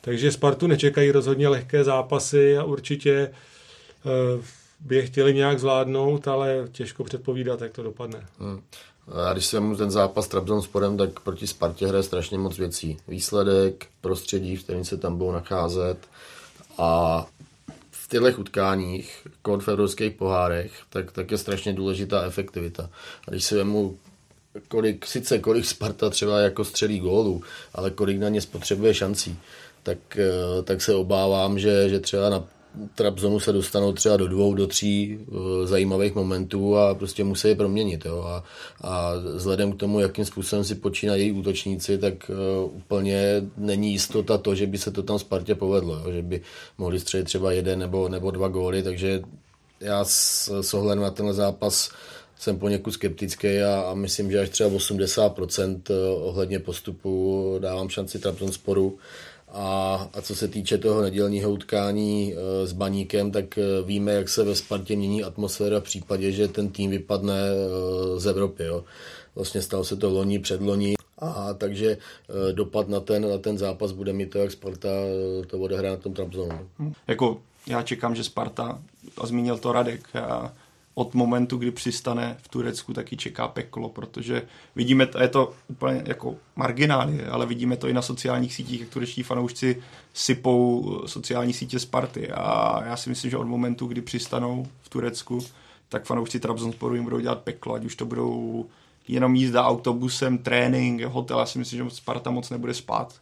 Speaker 3: Takže Spartu nečekají rozhodně lehké zápasy a určitě eh, by je chtěli nějak zvládnout, ale těžko předpovídat, jak to dopadne. Hmm.
Speaker 6: A když vezmu ten zápas s Trabzonsporem, tak proti Spartě hraje strašně moc věcí. Výsledek, prostředí, v kterém se tam budou nacházet a v těchto utkáních, evropských pohárech, tak, tak je strašně důležitá efektivita. A když si vemu kolik, sice kolik Sparta třeba jako střelí gólů, ale kolik na ně spotřebuje šancí, tak, eh, tak se obávám, že, že třeba na Trabzonu se dostanou třeba do dvou, do tří uh, zajímavých momentů a prostě musí je proměnit. Jo. A, a vzhledem k tomu, jakým způsobem si počínají útočníci, tak uh, úplně není jistota to, že by se to tam Spartě povedlo, jo. že by mohli střelit třeba jeden nebo, nebo dva góly, takže já s, s ohledem na tenhle zápas jsem poněkud skeptický a, a myslím, že až třeba 80% eh, ohledně postupu dávám šanci Trabzonsporu. A, a co se týče toho nedělního utkání e, s Baníkem, tak e, víme, jak se ve Spartě mění atmosféra v případě, že ten tým vypadne e, z Evropy. Jo. Vlastně stalo se to loni, předloni. A takže dopad na ten, na ten zápas bude mít to, jak Sparta to odehraje na tom Trabzonu.
Speaker 5: Jako já čekám, že Sparta, a zmínil to Radek, já od momentu, kdy přistane v Turecku, taky čeká peklo, protože vidíme, to, je to úplně jako marginály, ale vidíme to i na sociálních sítích, jak turečtí fanoušci sypou sociální sítě Sparty a já si myslím, že od momentu, kdy přistanou v Turecku, tak fanoušci Trabzonsporu jim budou dělat peklo, ať už to budou jenom jízda autobusem, trénink, hotel, já si myslím, že Sparta moc nebude spát.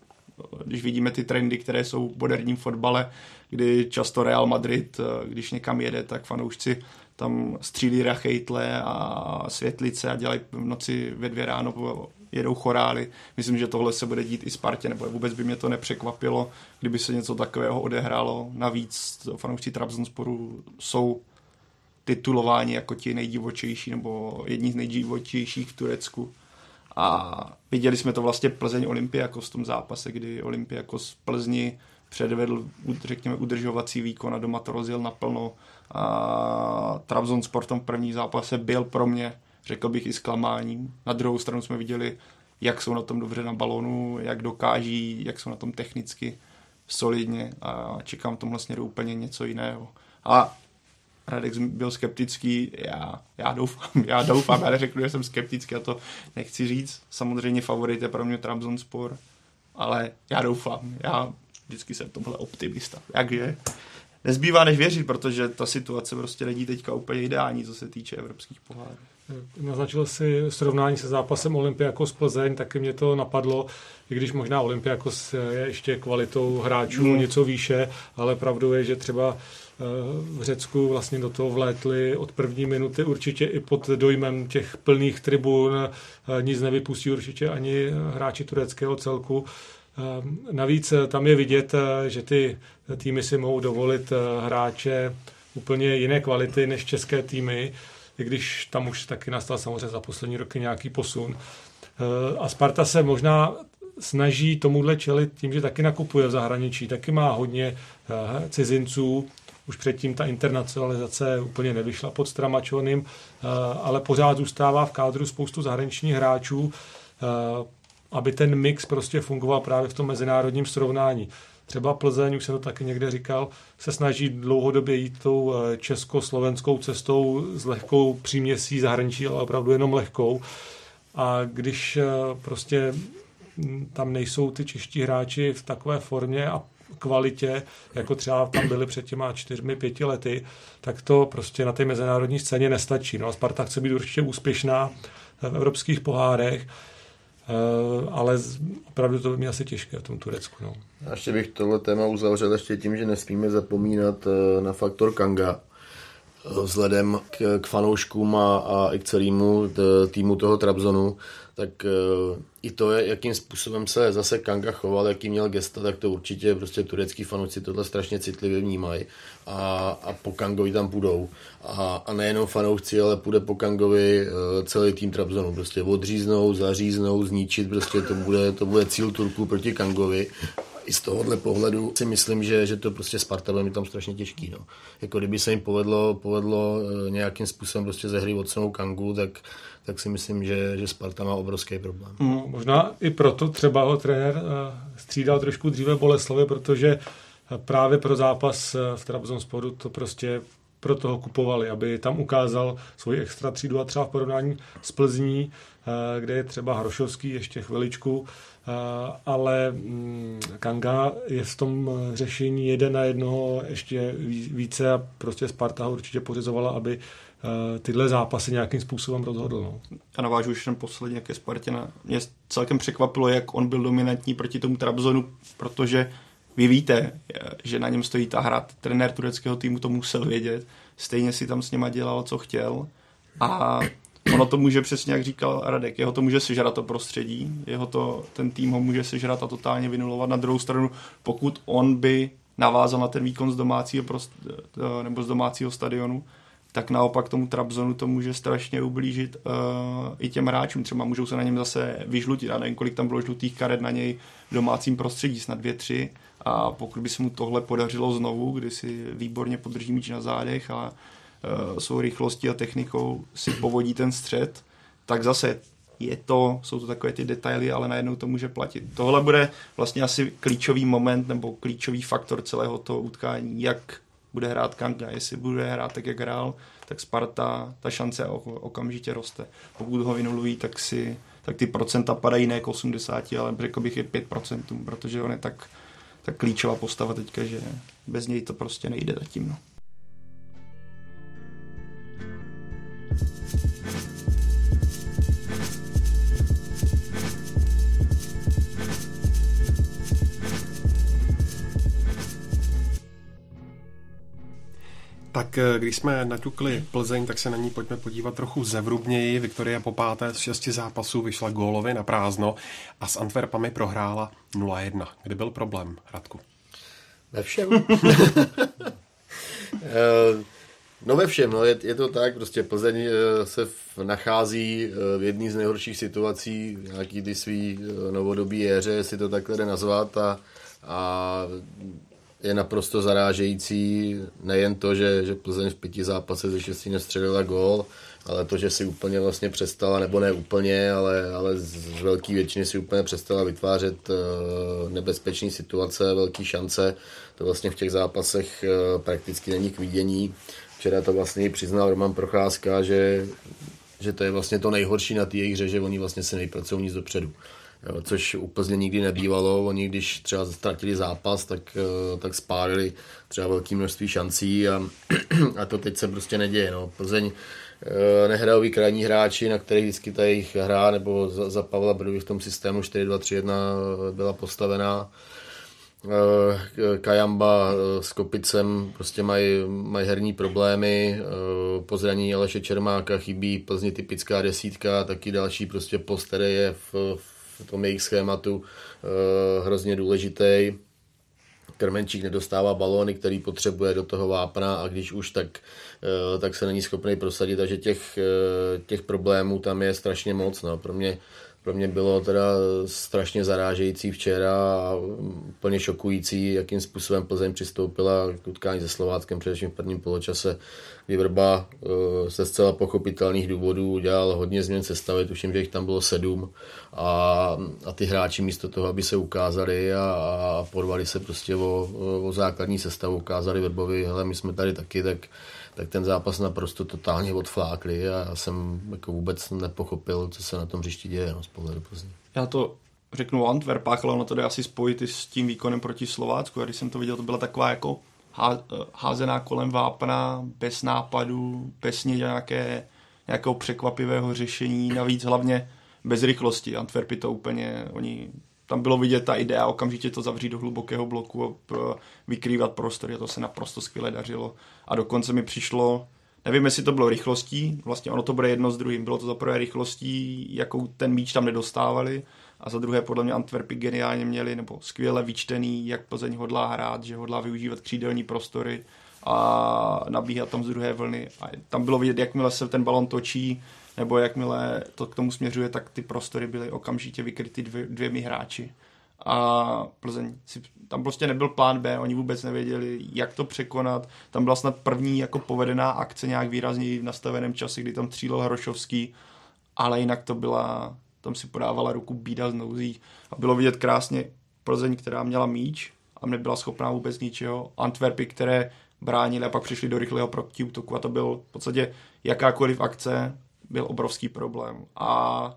Speaker 5: Když vidíme ty trendy, které jsou v moderním fotbale, kdy často Real Madrid, když někam jede, tak fanoušci tam střílí rachejtle a světlice a dělají v noci ve dvě ráno jedou chorály. Myslím, že tohle se bude dít i Spartě, nebo vůbec by mě to nepřekvapilo, kdyby se něco takového odehrálo. Navíc fanoušci Trabzonsporu jsou titulováni jako ti nejdivočejší nebo jedni z nejdivočejších v Turecku. A viděli jsme to vlastně Plzeň Olympiakos v tom zápase, kdy Olympiakos Plzni předvedl, řekněme, udržovací výkon a doma to rozjel naplno. A Trabzonspor v první zápase byl pro mě, řekl bych, i zklamáním. Na druhou stranu jsme viděli, jak jsou na tom dobře na balonu, jak dokáží, jak jsou na tom technicky solidně a čekám v tomhle směru úplně něco jiného. A Radek byl skeptický, já, já doufám, já doufám, já neřeknu, že jsem skeptický, a to nechci říct. Samozřejmě favorit je pro mě Trabzonspor, ale já doufám, já vždycky jsem tomhle optimista. Takže nezbývá než věřit, protože ta situace prostě není teďka úplně ideální, co se týče evropských pohárů.
Speaker 3: Naznačil si srovnání se zápasem Olympiakos Plzeň, taky mě to napadlo, i když možná Olympiakos je ještě kvalitou hráčů mm. něco výše, ale pravdou je, že třeba eh, v Řecku vlastně do toho vlétli od první minuty určitě i pod dojmem těch plných tribun, eh, nic nevypustí určitě ani hráči tureckého celku. Ehm, navíc eh, tam je vidět, eh, že ty týmy si mohou dovolit eh, hráče úplně jiné kvality než české týmy, i když tam už taky nastal samozřejmě za poslední roky nějaký posun. a Sparta se možná snaží tomuhle čelit tím, že taky nakupuje v zahraničí, taky má hodně cizinců, už předtím ta internacionalizace úplně nevyšla pod Stramačonem, ale pořád zůstává v kádru spoustu zahraničních hráčů, aby ten mix prostě fungoval právě v tom mezinárodním srovnání. Třeba Plzeň, už jsem to taky někde říkal, se snaží dlouhodobě jít tou eh, československou cestou s lehkou příměsí zahraničí, ale opravdu jenom lehkou. A když eh, prostě tam nejsou ty čeští hráči v takové formě a kvalitě, jako třeba tam byli před těma čtyřmi, pěti lety, tak to prostě na té mezinárodní scéně nestačí. No a Sparta chce být určitě úspěšná v evropských pohárech ale opravdu to by mě asi těžké v tom Turecku. No.
Speaker 6: A ještě bych tohle téma uzavřel ještě tím, že nesmíme zapomínat eh, na faktor Kanga eh, vzhledem k, k fanouškům a, a i k celému týmu toho Trabzonu, tak i to, jakým způsobem se zase Kanga choval, jaký měl gesta, tak to určitě prostě turecký fanoušci tohle strašně citlivě vnímají a, a po Kangovi tam půjdou. A, a nejenom fanoušci, ale půjde po Kangovi uh, celý tým Trabzonu. Prostě odříznou, zaříznou, zničit, prostě to bude, to bude cíl Turku proti Kangovi. I z tohohle pohledu si myslím, že, že to prostě Sparta bude tam strašně těžký. No. Jako kdyby se jim povedlo, povedlo uh, nějakým způsobem prostě ze hry odsunout Kangu, tak tak si myslím, že, že Sparta má obrovský problém.
Speaker 3: Mm, možná i proto třeba ho trenér uh, střídal trošku dříve Boleslavě, protože právě pro zápas uh, v Trabzonsporu to prostě pro toho kupovali, aby tam ukázal svoji extra třídu a třeba v porovnání s Plzní, uh, kde je třeba Hrošovský ještě chviličku, ale mm, Kanga je v tom řešení jeden na jednoho ještě více a prostě Sparta ho určitě pořizovala, aby Eh, tyhle zápasy nějakým způsobem rozhodl. No.
Speaker 5: A navážu už ten poslední, jak je Spartina. Mě celkem překvapilo, jak on byl dominantní proti tomu Trabzonu, protože vy víte, že na něm stojí ta hra. Trenér tureckého týmu to musel vědět. Stejně si tam s něma dělal, co chtěl. A ono to může přesně, jak říkal Radek, jeho to může sežrat to prostředí, jeho to, ten tým ho může sežrat a totálně vynulovat. Na druhou stranu, pokud on by navázal na ten výkon z domácího prost, nebo z domácího stadionu, tak naopak tomu Trabzonu to může strašně ublížit uh, i těm hráčům. Třeba můžou se na něm zase vyžlutit. Já nevím, kolik tam bylo žlutých karet na něj v domácím prostředí, snad dvě, tři. A pokud by se mu tohle podařilo znovu, kdy si výborně podrží míč na zádech a uh, svou rychlostí a technikou si povodí ten střed, tak zase je to, jsou to takové ty detaily, ale najednou to může platit. Tohle bude vlastně asi klíčový moment nebo klíčový faktor celého toho utkání, jak bude hrát Kanga. Jestli bude hrát tak, jak hrál, tak Sparta, ta šance okamžitě roste. Pokud ho vynulují, tak si tak ty procenta padají ne k 80, ale řekl bych je 5%, protože on je tak, tak klíčová postava teďka, že bez něj to prostě nejde zatím. No.
Speaker 4: Tak eh, když jsme naťukli Plzeň, tak se na ní pojďme podívat trochu zevrubněji. Viktoria po páté z šesti zápasů vyšla gólově na prázdno a s Antwerpami prohrála 0-1. Kdy byl problém, Radku?
Speaker 6: Ve všem. Eh, no ve všem, no, je, je to tak, prostě Plzeň eh, se nachází v jedné z nejhorších situací nějaký ty svý novodobí éře, jestli to takhle jde nazvat a, a je naprosto zarážející nejen to, že, že Plzeň v pěti zápasech ze šesti nestřelila gól, ale to, že si úplně vlastně přestala, nebo ne úplně, ale, ale z velké většiny si úplně přestala vytvářet uh, nebezpečné situace, velké šance. To vlastně v těch zápasech uh, prakticky není k vidění. Včera to vlastně přiznal Roman Procházka, že, že to je vlastně to nejhorší na té jejich hře, že oni vlastně se nejpracují nic dopředu jo, což u Plzně nikdy nebývalo. Oni, když třeba ztratili zápas, tak, eh, tak spálili třeba velké množství šancí a, a to teď se prostě neděje. No. Plzeň eh, nehrajou krajní hráči, na kterých vždycky ta jejich hra, nebo za, za Pavla Brdy v tom systému 4-2-3-1 byla postavená. Eh, Kajamba s Kopicem prostě mají, mají herní problémy, po zranění Aleše Čermáka chybí Plzni typická desítka, taky další prostě post, který je v, v tom jejich schématu eh, hrozně důležitý. Krmenčík nedostává balóny, který potřebuje do toho vápna a když už, tak, eh, tak se není schopný prosadit, takže těch, eh, těch problémů tam je strašně moc. No. Pro mě pro mě bylo teda strašně zarážející včera a úplně šokující, jakým způsobem Plzeň přistoupila k utkání se Slováckem, především v prvním poločase, kdy Vrba eh, se zcela pochopitelných důvodů udělal hodně změn sestavy, tuším, že jich tam bylo sedm a, a ty hráči místo toho, aby se ukázali a, a porvali se prostě o, o základní sestavu, ukázali Vrbovi, hele, my jsme tady taky, tak tak ten zápas naprosto totálně odflákli a já jsem jako vůbec nepochopil, co se na tom hřišti děje no, z pohledu Plzně.
Speaker 5: Já to řeknu o Antwerpách, ale ono to jde asi spojit i s tím výkonem proti Slovácku. A když jsem to viděl, to byla taková jako házená kolem vápna, bez nápadu, bez nějaké, nějakého překvapivého řešení, navíc hlavně bez rychlosti. Antwerpy to úplně, oni tam bylo vidět ta idea okamžitě to zavřít do hlubokého bloku a vykrývat prostory a to se naprosto skvěle dařilo. A dokonce mi přišlo, nevím, jestli to bylo rychlostí, vlastně ono to bude jedno s druhým. Bylo to za prvé rychlostí, jakou ten míč tam nedostávali, a za druhé podle mě Antwerpy geniálně měli, nebo skvěle vyčtený, jak Plzeň hodlá hrát, že hodlá využívat křídelní prostory a nabíhat tam z druhé vlny. A tam bylo vidět, jakmile se ten balon točí, nebo jakmile to k tomu směřuje, tak ty prostory byly okamžitě vykryty dvě, dvěmi hráči. A Plzeň si, tam prostě nebyl plán B, oni vůbec nevěděli, jak to překonat. Tam byla snad první jako povedená akce nějak výrazně v nastaveném čase, kdy tam třílel Hrošovský, ale jinak to byla, tam si podávala ruku bída z nouzí a bylo vidět krásně Plzeň, která měla míč a nebyla schopná vůbec ničeho. Antwerpy, které bránili a pak přišli do rychlého protiútoku a to byl v podstatě jakákoliv akce byl obrovský problém. A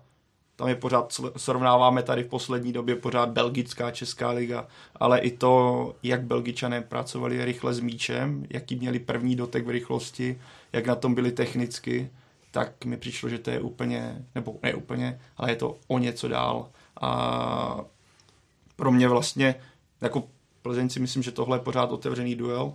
Speaker 5: tam je pořád, srovnáváme tady v poslední době pořád belgická česká liga, ale i to, jak belgičané pracovali rychle s míčem, jaký měli první dotek v rychlosti, jak na tom byli technicky, tak mi přišlo, že to je úplně, nebo ne úplně, ale je to o něco dál. A pro mě vlastně, jako Plzeň si myslím, že tohle je pořád otevřený duel,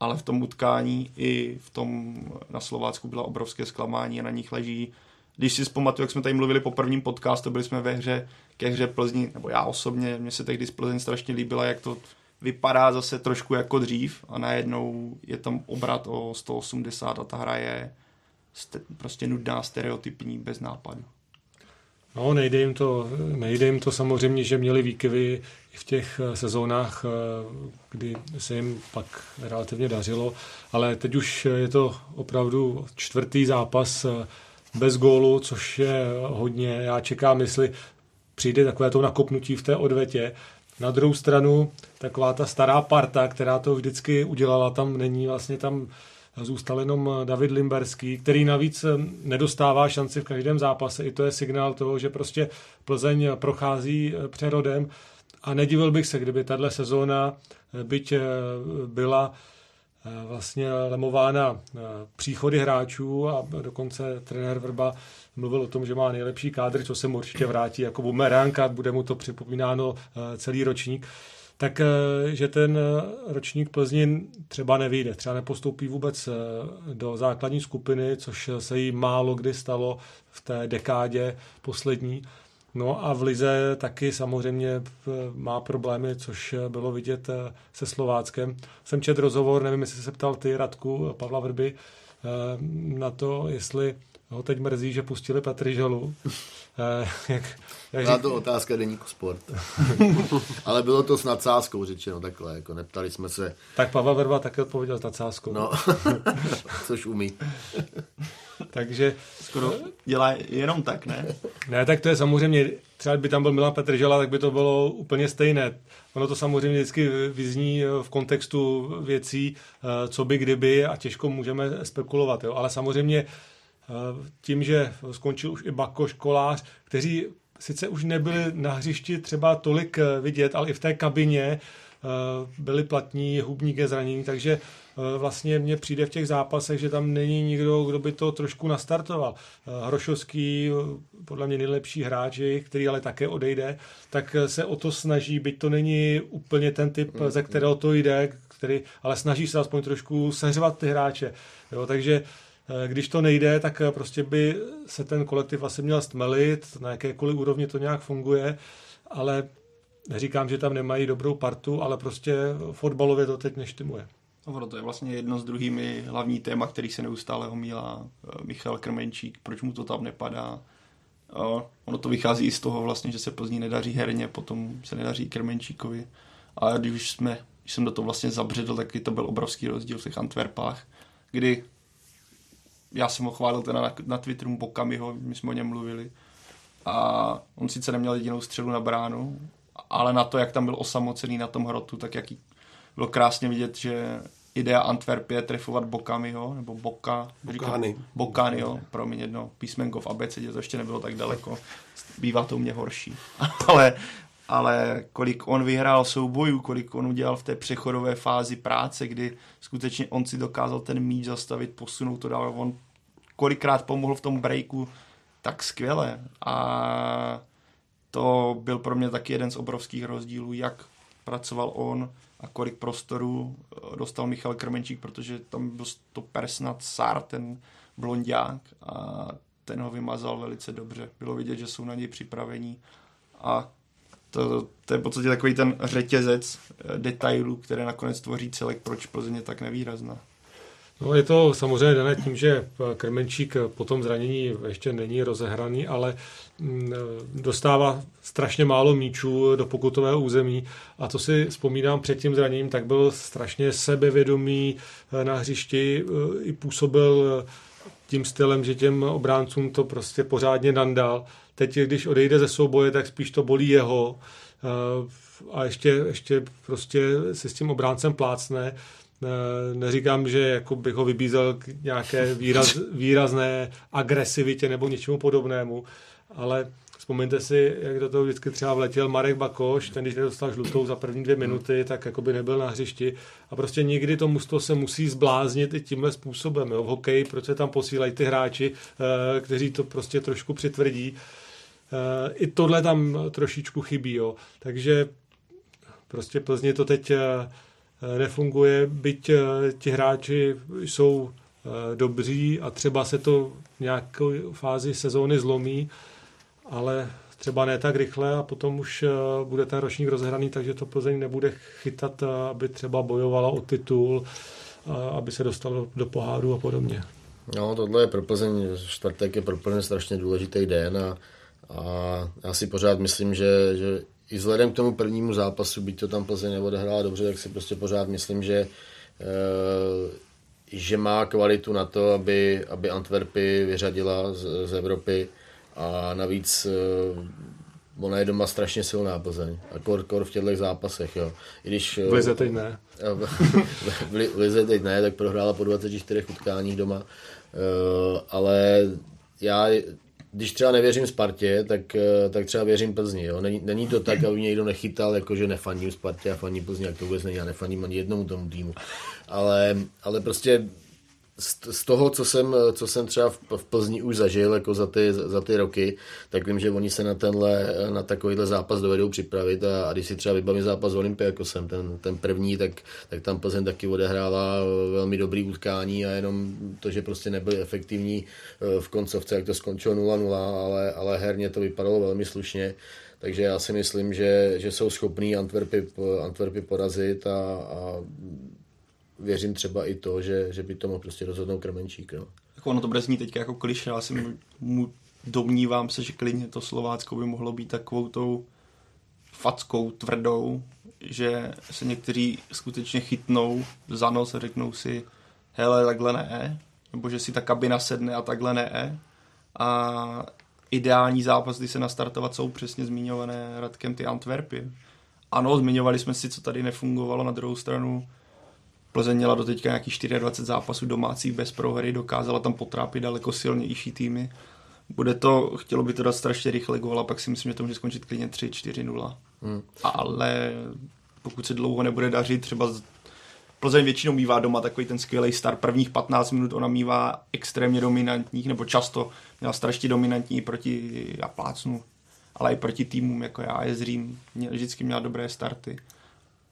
Speaker 5: ale v tom utkání i v tom na Slovácku byla obrovské zklamání a na nich leží. Když si zpamatuju, jak jsme tady mluvili po prvním podcastu, byli jsme ve hře ke hře Plzni, nebo já osobně, mně se tehdy z Plzeň strašně líbila, jak to vypadá zase trošku jako dřív a najednou je tam obrat o 180 a ta hra je prostě nudná, stereotypní, bez nápadu.
Speaker 3: No, nejde jim, to, nejde jim to samozřejmě, že měli výkyvy i v těch eh, sezónách, eh, kdy se jim pak relativně dařilo, ale teď už je to opravdu čtvrtý zápas eh, bez gólu, což je hodně. Já čekám, jestli přijde takové to nakopnutí v té odvetě. Na druhou stranu, taková ta stará parta, která to vždycky udělala, tam není vlastně tam zůstal jenom David Limberský, který navíc nedostává šanci v každém zápase. I to je signál toho, že prostě Plzeň prochází přerodem a nedivil bych se, kdyby tahle sezóna, byť byla vlastně lemována příchody hráčů a dokonce trenér Vrba mluvil o tom, že má nejlepší kádr, co se mu určitě vrátí jako bumerang a bude mu to připomínáno celý ročník tak eh, že ten eh, ročník Plzni třeba nevyjde, třeba nepostoupí vůbec eh, do základní skupiny, což se jí málo kdy stalo v té dekádě poslední. No a v Lize taky samozřejmě má problémy, což bylo vidět se Slováckem. Jsem čet rozhovor, nevím, jestli se ptal ty Radku Pavla Vrby na to, jestli ho teď mrzí, že pustili Žalu.
Speaker 6: Eh, jak, jak Byla to otázka deníku sport. Ale bylo to s nadsázkou řečeno takhle, jako neptali jsme se.
Speaker 3: Tak Pavel Verba taky odpověděl s nadsázkou.
Speaker 6: No, což umí.
Speaker 5: Takže skoro dělá jenom tak, ne?
Speaker 3: Ne, tak to je samozřejmě, třeba by tam byl Milan Petržela, tak by to bylo úplně stejné. Ono to samozřejmě vždycky vyzní v kontextu věcí, eh, co by kdyby a těžko můžeme spekulovat. Jo. Ale samozřejmě tím, že skončil už i Bako školář, kteří sice už nebyli na hřišti třeba tolik eh, vidět, ale i v té kabině eh, byli platní, hubník je zranění, takže eh, vlastně mně přijde v těch zápasech, že tam není nikdo, kdo by to trošku nastartoval. Hrošovský, podle mě nejlepší hráč, který ale také odejde, tak se o to snaží, byť to není úplně ten typ, ze kterého to jde, který, ale snaží se aspoň trošku seřvat ty hráče. Jo, takže Eh, když to nejde, tak eh, prostě by se ten kolektiv asi měl stmelit, na jakékoliv úrovni to nějak funguje, ale neříkám, že tam nemají dobrou partu, ale prostě fotbalově to teď neštimuje.
Speaker 5: No, to je vlastně jedno z druhými hlavní téma, který se neustále omílá. Eh, Michal Krmenčík, proč mu to tam nepadá? ono to vychází i z toho vlastně, že se Plzni nedaří herně, potom se nedaří Krmenčíkovi. A když jsme, když jsem do toho vlastně zabředl, tak to byl obrovský rozdíl v těch Antwerpách, kdy já jsem ho chválil teda na, na Twitteru Bokamiho, my jsme o něm mluvili. A on sice neměl jedinou střelu na bránu, ale na to, jak tam byl osamocený na tom hrotu, tak jaký bylo krásně vidět, že idea Antwerpy je trefovat Bokamiho, nebo Boka,
Speaker 4: Bokány.
Speaker 5: Bokány, jo, mě jedno písmenko v abecedě, to ještě nebylo tak daleko, bývá to u mě horší, ale, ale kolik on vyhrál soubojů, kolik on udělal v té přechodové fázi práce, kdy skutečně on si dokázal ten míč zastavit, posunout to dál, on kolikrát pomohl v tom breaku tak skvěle a to byl pro mě taky jeden z obrovských rozdílů, jak pracoval on a kolik prostoru eh, dostal Michal Krmenčík, protože tam byl to persnat Sár, ten blondiák a ten ho vymazal velice dobře. Bylo vidět, že jsou na něj připravení a to, to je v podstatě takový ten řetězec eh, detailů, které nakonec tvoří celek, proč Plzeň je tak nevýrazná.
Speaker 3: No je to samozřejmě dané tím, že Krmenčík po tom zranění ještě není rozehraný, ale mm, dostává strašně málo míčů do pokutového území a to si vzpomínám před tím zraněním, tak byl strašně sebevědomý eh, na hřišti, eh, i působil tím stylem, že těm obráncům to prostě pořádně nandal. Teď, když odejde ze souboje, tak spíš to bolí jeho eh, a ještě, ještě prostě si s tím obráncem plácne neříkám, že jako bych ho vybízel k nějaké výraz, výrazné agresivitě nebo něčemu podobnému, ale vzpomeňte si, jak do toho vždycky třeba vletěl Marek Bakoš, ten když nedostal žlutou za první dvě minuty, tak jako by nebyl na hřišti a prostě někdy to musto se musí zbláznit i tímhle způsobem. Jo. V hokeji, proč se tam posílají ty hráči, eh, kteří to prostě trošku přitvrdí. I tohle tam trošičku chybí, jo. takže prostě Plzně to teď Eh, nefunguje, byť eh, ti hráči jsou eh, dobří a třeba se to v nějaké fázi sezóny zlomí, ale třeba ne tak rychle a potom už bude ten ročník rozhraný, takže to Plzeň nebude chytat, aby třeba bojovala o titul, aby se dostalo do poháru a podobně.
Speaker 6: No, tohle je pro Plzeň, čtvrtek je pro Plzeň strašně důležitý den a, a já si pořád myslím, že, že i vzhledem k tomu prvnímu zápasu, byť to tam Plzeň neodehrála dobře, tak si prostě pořád myslím, že eh, že má kvalitu na to, aby, aby Antwerpy vyřadila z, z Evropy a navíc eh, ona je doma strašně silná Plzeň. A kor, kor v těchto zápasech, jo.
Speaker 3: I když, v Lize teď ne.
Speaker 6: v Lize teď ne, tak prohrála po 24 utkáních doma. Ale já když třeba nevěřím Spartě, tak, eh, tak třeba věřím Plzni. Jo? Není, není to tak, aby mě někdo nechytal, jako že nefaním Spartě a faním Plzni, jak to vůbec není. Já nefaním ani jednomu tomu týmu. Ale, ale prostě z toho, co jsem, co jsem třeba v Plzni už zažil jako za, ty, za ty roky, tak vím, že oni se na tenhle, na takovýhle zápas dovedou připravit a, a když si třeba vybavím zápas jako jsem ten, ten první, tak, tak tam Plzeň taky odehrála velmi dobrý utkání a jenom to, že prostě nebyli efektivní eh, v koncovce, jak to skončilo 0-0, ale, ale herně to vypadalo velmi slušně. Takže já si myslím, že, že jsou schopní Antwerpy, Antwerpy porazit a, a věřím třeba i to, že, že by to mohl prostě rozhodnout Krmenčík. No.
Speaker 5: Tak ono to bude znít teď jako kliše, já si mu domnívám se, že klidně to Slovácko by mohlo být takovou tou fackou, tvrdou, že se někteří skutečně chytnou za nos a řeknou si, hele, takhle ne, nebo že si ta kabina sedne a takhle ne. A ideální zápas, kdy se nastartovat, jsou přesně zmiňované Radkem ty Antwerpy. Ano, zmiňovali jsme si, co tady nefungovalo, na druhou stranu Plzeň měla do teďka nějakých 24 zápasů domácích bez prohry, dokázala tam potrápit daleko silnější týmy. Bude to, chtělo by to dát strašně rychle gól a pak si myslím, že to může skončit klidně 3-4-0. Hmm. Ale pokud se dlouho nebude dařit, třeba Plzeň většinou mývá doma takový ten skvělý start. Prvních 15 minut ona mývá extrémně dominantních, nebo často měla strašně dominantní proti, já plácnu, ale i proti týmům jako já, Jezrím, vždycky měla dobré starty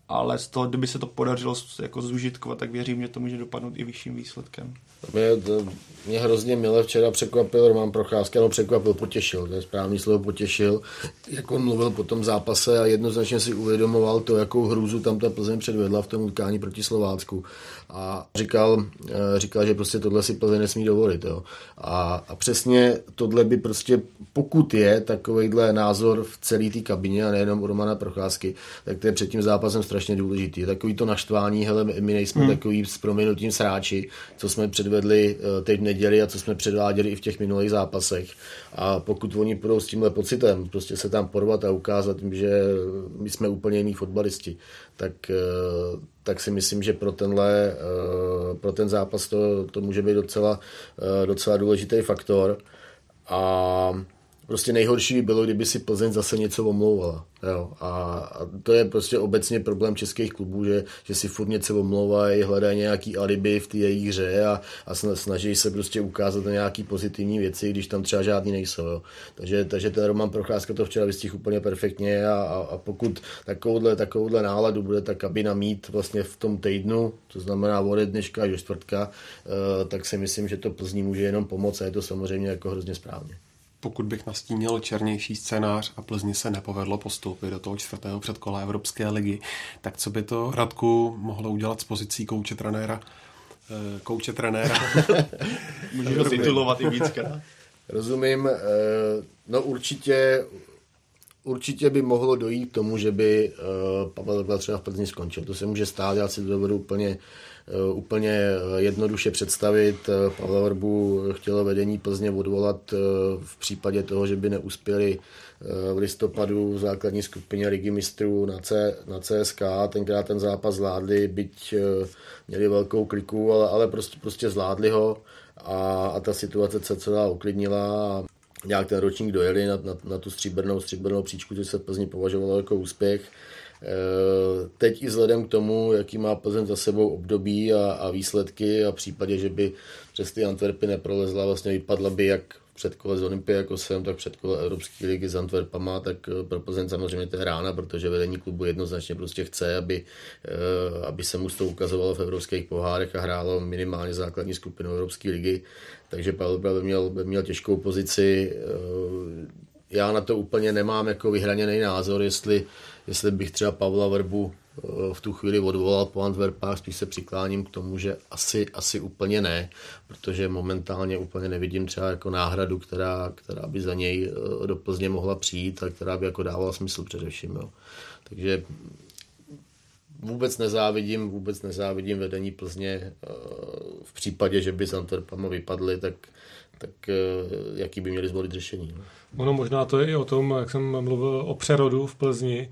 Speaker 5: ale z toho, kdyby se to podařilo jako zužitkovat, tak věřím, že to může dopadnout i vyšším výsledkem.
Speaker 6: Mě, to, mě hrozně milé včera překvapil Roman Procházka, no překvapil, potěšil, to je správný slovo potěšil, jak on mluvil po tom zápase a jednoznačně si uvědomoval to, jakou hrůzu tam ta Plzeň předvedla v tom utkání proti Slovácku. A říkal, eh, říkal že prostě tohle si Plzeň nesmí dovolit. Jo. A, a přesně tohle by prostě, pokud je takovýhle názor v celé té kabině a nejenom u Romana Procházky, tak to je před tím zápasem strašně důležitý. Takový to naštvání, hele, my nejsme hmm. takový s proměnutím sráči, co jsme předvedli eh, teď v neděli a co jsme předváděli i v těch minulých zápasech. A pokud oni půjdou s tímhle pocitem, prostě se tam porvat a ukázat, že my jsme úplně jiní fotbalisti, tak, eh, tak si myslím, že pro tenhle, eh, pro ten zápas to, to může být docela, docela důležitý faktor. A prostě nejhorší by bylo, kdyby si Plzeň zase něco omlouvala. Jo. A, a to je prostě obecně problém českých klubů, že, že si furt něco omlouvají, hledají nějaký alibi v té její hře a, a snaží se prostě ukázat na nějaký pozitivní věci, když tam třeba žádný nejsou. Jo. Takže, takže ten Roman Procházka to včera vystihl úplně perfektně a, a, a pokud takovouhle, takovouhle náladu bude ta kabina mít vlastně v tom týdnu, to znamená ode dneška až do čtvrtka, uh, tak si myslím, že to Plzní může jenom pomoct a je to samozřejmě jako hrozně správně
Speaker 4: pokud bych nastínil černější scénář a Plzni se nepovedlo postoupit do toho čtvrtého předkola Evropské ligy, tak co by to Radku mohlo udělat s pozicí kouče trenéra? Eh, kouče trenéra.
Speaker 5: Můžeš ho titulovat i víckrát.
Speaker 6: Rozumím. Eh, no určitě určitě by mohlo dojít k tomu, že by eh, Pavel třeba v Plzni skončil. To se může stát, já si to dovedu úplně úplně eh, jednoduše představit. Eh, Pavla Vrbu chtělo vedení Plzně odvolat v případě toho, že by neuspěli v listopadu v základní skupině Ligy mistrů na, C, na CSK. Tenkrát ten zápas zvládli, byť měli velkou kliku, ale, ale prostě, prostě zvládli ho a, a ta situace se celá uklidnila a nějak ten ročník dojeli na, na, na tu stříbrnou, stříbrnou příčku, což se Plzni považovalo jako úspěch. Eh, teď i vzhledem k tomu, jaký má Plzeň za sebou období a, a výsledky a v případě, že by přes ty Antwerpy neprolezla, vlastně vypadla by jak před kole z Olympiakosem, tak před kole Evropské ligy s Antwerpama, tak eh, pro Plzeň samozřejmě to je rána, protože vedení klubu jednoznačně prostě chce, aby, eh, aby se mu to ukazovalo v evropských pohárech a hrálo minimálně základní skupinu Evropské ligy. Takže Pavel by měl, by měl těžkou pozici. Já na to úplně nemám jako vyhraněný názor, jestli jestli bych třeba Pavla Vrbu eh, v tu chvíli odvolal po Antwerpách, spíš se přikláním k tomu, že asi, asi úplně ne, protože momentálně úplně nevidím třeba jako náhradu, která, která by za něj eh, do Plzně mohla přijít a která by jako dávala smysl především. Jo. Takže vůbec nezávidím, vůbec nezávidím vedení Plzně eh, v případě, že by s Antwerpama vypadly, tak, tak jaký by měli zvolit řešení. No.
Speaker 3: Ono možná to je i o tom, jak jsem mluvil o přerodu v Plzni,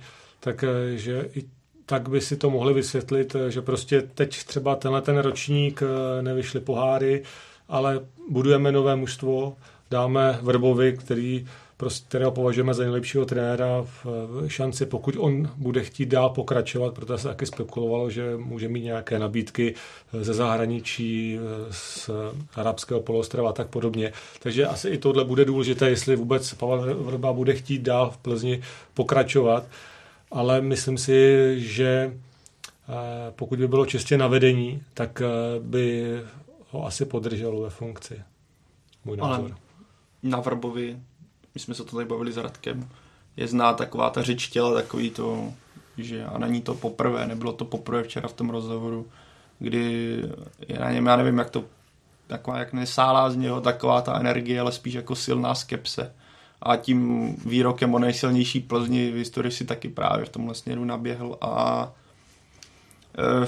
Speaker 3: tak eh, i tak by si to mohli vysvětlit, eh, že prostě teď třeba tenhle ten ročník eh, nevyšly poháry, ale budujeme nové mužstvo, dáme Vrbovi, který, prostě, kterého považujeme za nejlepšího trenéra v šanci, pokud on bude chtít dál pokračovat, protože se taky spekulovalo, že může mít nějaké nabídky ze zahraničí, z arabského poloostrova a tak podobně. Takže asi i tohle bude důležité, jestli vůbec Pavel Vrba bude chtít dál v Plzni pokračovat ale myslím si, že eh, pokud by bylo čistě na vedení, tak eh, by ho asi podrželo ve funkci. Můj názor. Ale
Speaker 5: na Vrbovi, my jsme se to tady bavili s Radkem, je zná taková ta řeč těla, takový to, že a není to poprvé, nebylo to poprvé včera v tom rozhovoru, kdy je na něm, já nevím, jak to, taková, jak nesálá z něho taková ta energie, ale spíš jako silná skepse a tím výrokem o nejsilnější Plzni v historii si taky právě v tomhle směru naběhl a e,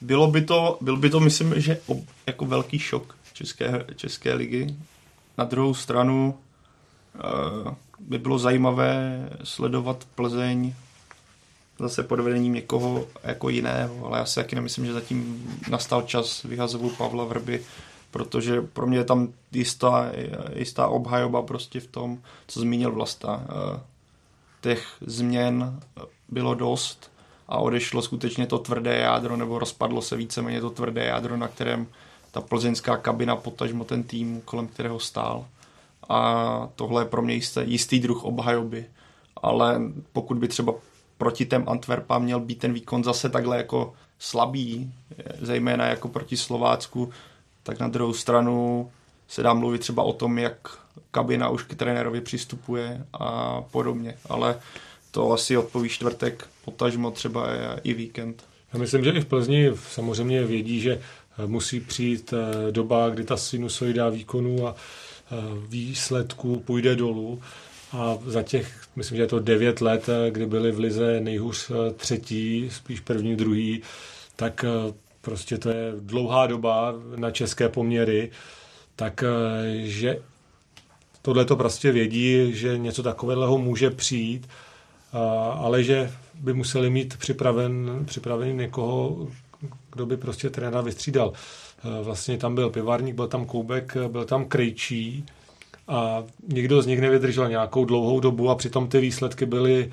Speaker 5: bylo by to, byl by to, myslím, že jako velký šok České, České ligy. Na druhou stranu e, by bylo zajímavé sledovat Plzeň zase pod vedením někoho jako jiného, ale já si taky nemyslím, že zatím nastal čas vyhazovu Pavla Vrby protože pro mě je tam jistá, jistá obhajoba prostě v tom, co zmínil Vlasta. Eh, těch změn bylo dost a odešlo skutečně to tvrdé jádro, nebo rozpadlo se víceméně to tvrdé jádro, na kterém ta plzeňská kabina, potažmo ten tým, kolem kterého stál. A tohle je pro mě jistý, jistý druh obhajoby. Ale pokud by třeba proti těm Antwerpa měl být ten výkon zase takhle jako slabý, zejména jako proti Slovácku, tak na druhou stranu se dá mluvit třeba o tom, jak kabina už k trenérovi přistupuje a podobně, ale to asi odpoví čtvrtek, potažmo třeba i víkend.
Speaker 3: Já myslím, že i v Plzni samozřejmě vědí, že musí přijít eh, doba, kdy ta sinusoida výkonu a eh, výsledků půjde dolů. A za těch, myslím, že je to devět let, eh, kdy byli v Lize nejhůř třetí, spíš první, druhý, tak prostě to je dlouhá doba na české poměry, tak že tohle to prostě vědí, že něco takového může přijít, ale že by museli mít připraven, připraven někoho, kdo by prostě trenéra vystřídal. E, vlastně tam byl Pivarník, byl tam Koubek, byl tam Krejčí a nikdo z nich nevydržel nějakou dlouhou dobu a přitom ty výsledky byly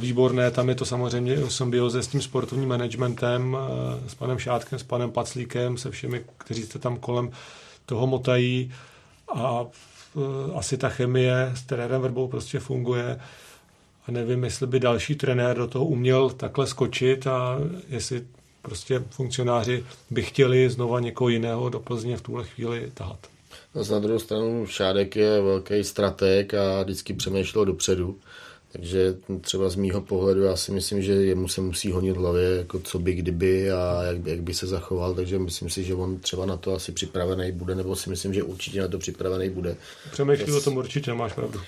Speaker 3: výborné. Tam je to samozřejmě o symbioze s tím sportovním managementem, e, s panem Šátkem, s panem Paclíkem, se všemi, kteří se tam kolem toho motají a asi ta chemie s trenérem Verbou prostě funguje a nevím, jestli by další trenér do toho uměl takhle skočit a jestli prostě funkcionáři by chtěli znova někoho jiného do Plzně v tuhle chvíli tahat.
Speaker 6: Na druhou stranu Šádek je velký strateg a vždycky přemýšlel dopředu. Takže třeba z mýho pohledu já si myslím, že jemu se musí honit v hlavě, jako co by kdyby a jak by, jak by se zachoval, takže myslím si, že on třeba na to asi připravený bude, nebo si myslím, že určitě na to připravený bude.
Speaker 3: Přemýšlí o tom určitě, máš pravdu.
Speaker 6: Uh,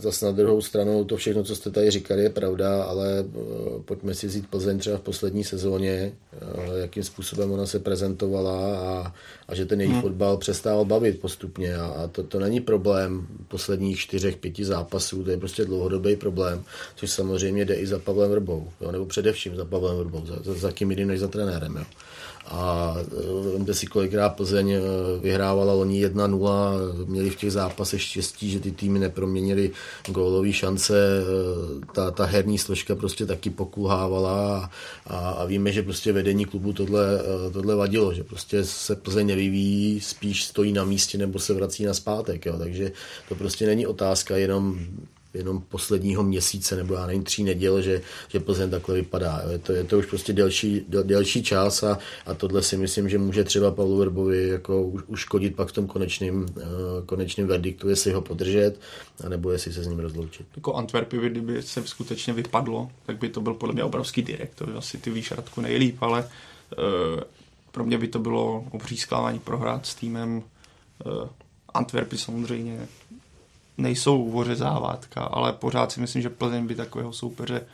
Speaker 6: zas na druhou stranu to všechno, co jste tady říkali, je pravda, ale uh, pojďme si vzít Plzeň třeba v poslední sezóně, uh, jakým způsobem ona se prezentovala a, a že ten její hmm. fotbal přestával bavit postupně a, a to, to není problém posledních čtyřech, pěti zápasů, to je prostě dlouhodobý problém, což samozřejmě jde i za Pavlem Vrbou, jo, nebo především za Pavlem Vrbou, za, za, za kým jiným než za trenérem. Jo. A eh, vemte si, kolikrát Plzeň eh, vyhrávala loni 1-0, měli v těch zápasech štěstí, že ty týmy neproměnily gólové šance, eh, ta, ta herní složka prostě taky pokulhávala a, a víme, že prostě vedení klubu tohle, tohle vadilo, že prostě se Plzeň nevyvíjí, spíš stojí na místě nebo se vrací na zpátek, jo. takže to prostě není otázka jenom jenom posledního měsíce nebo já nevím, tří neděl, že, že Plzeň takhle vypadá. Je to, je to už prostě delší, del, delší čas a, a tohle si myslím, že může třeba Pavlu Verbovi jako uškodit pak v tom konečným, uh, konečným verdiktu, jestli ho podržet, anebo jestli se s ním rozloučit.
Speaker 5: Jako Antwerpy, kdyby se skutečně vypadlo, tak by to byl podle mě obrovský direkt, to asi ty víš Radku nejlíp, ale uh, pro mě by to bylo obří zklamání prohrát s týmem uh, Antwerpy samozřejmě nejsou vořezávátka, ale pořád si myslím, že Plzeň by takového soupeře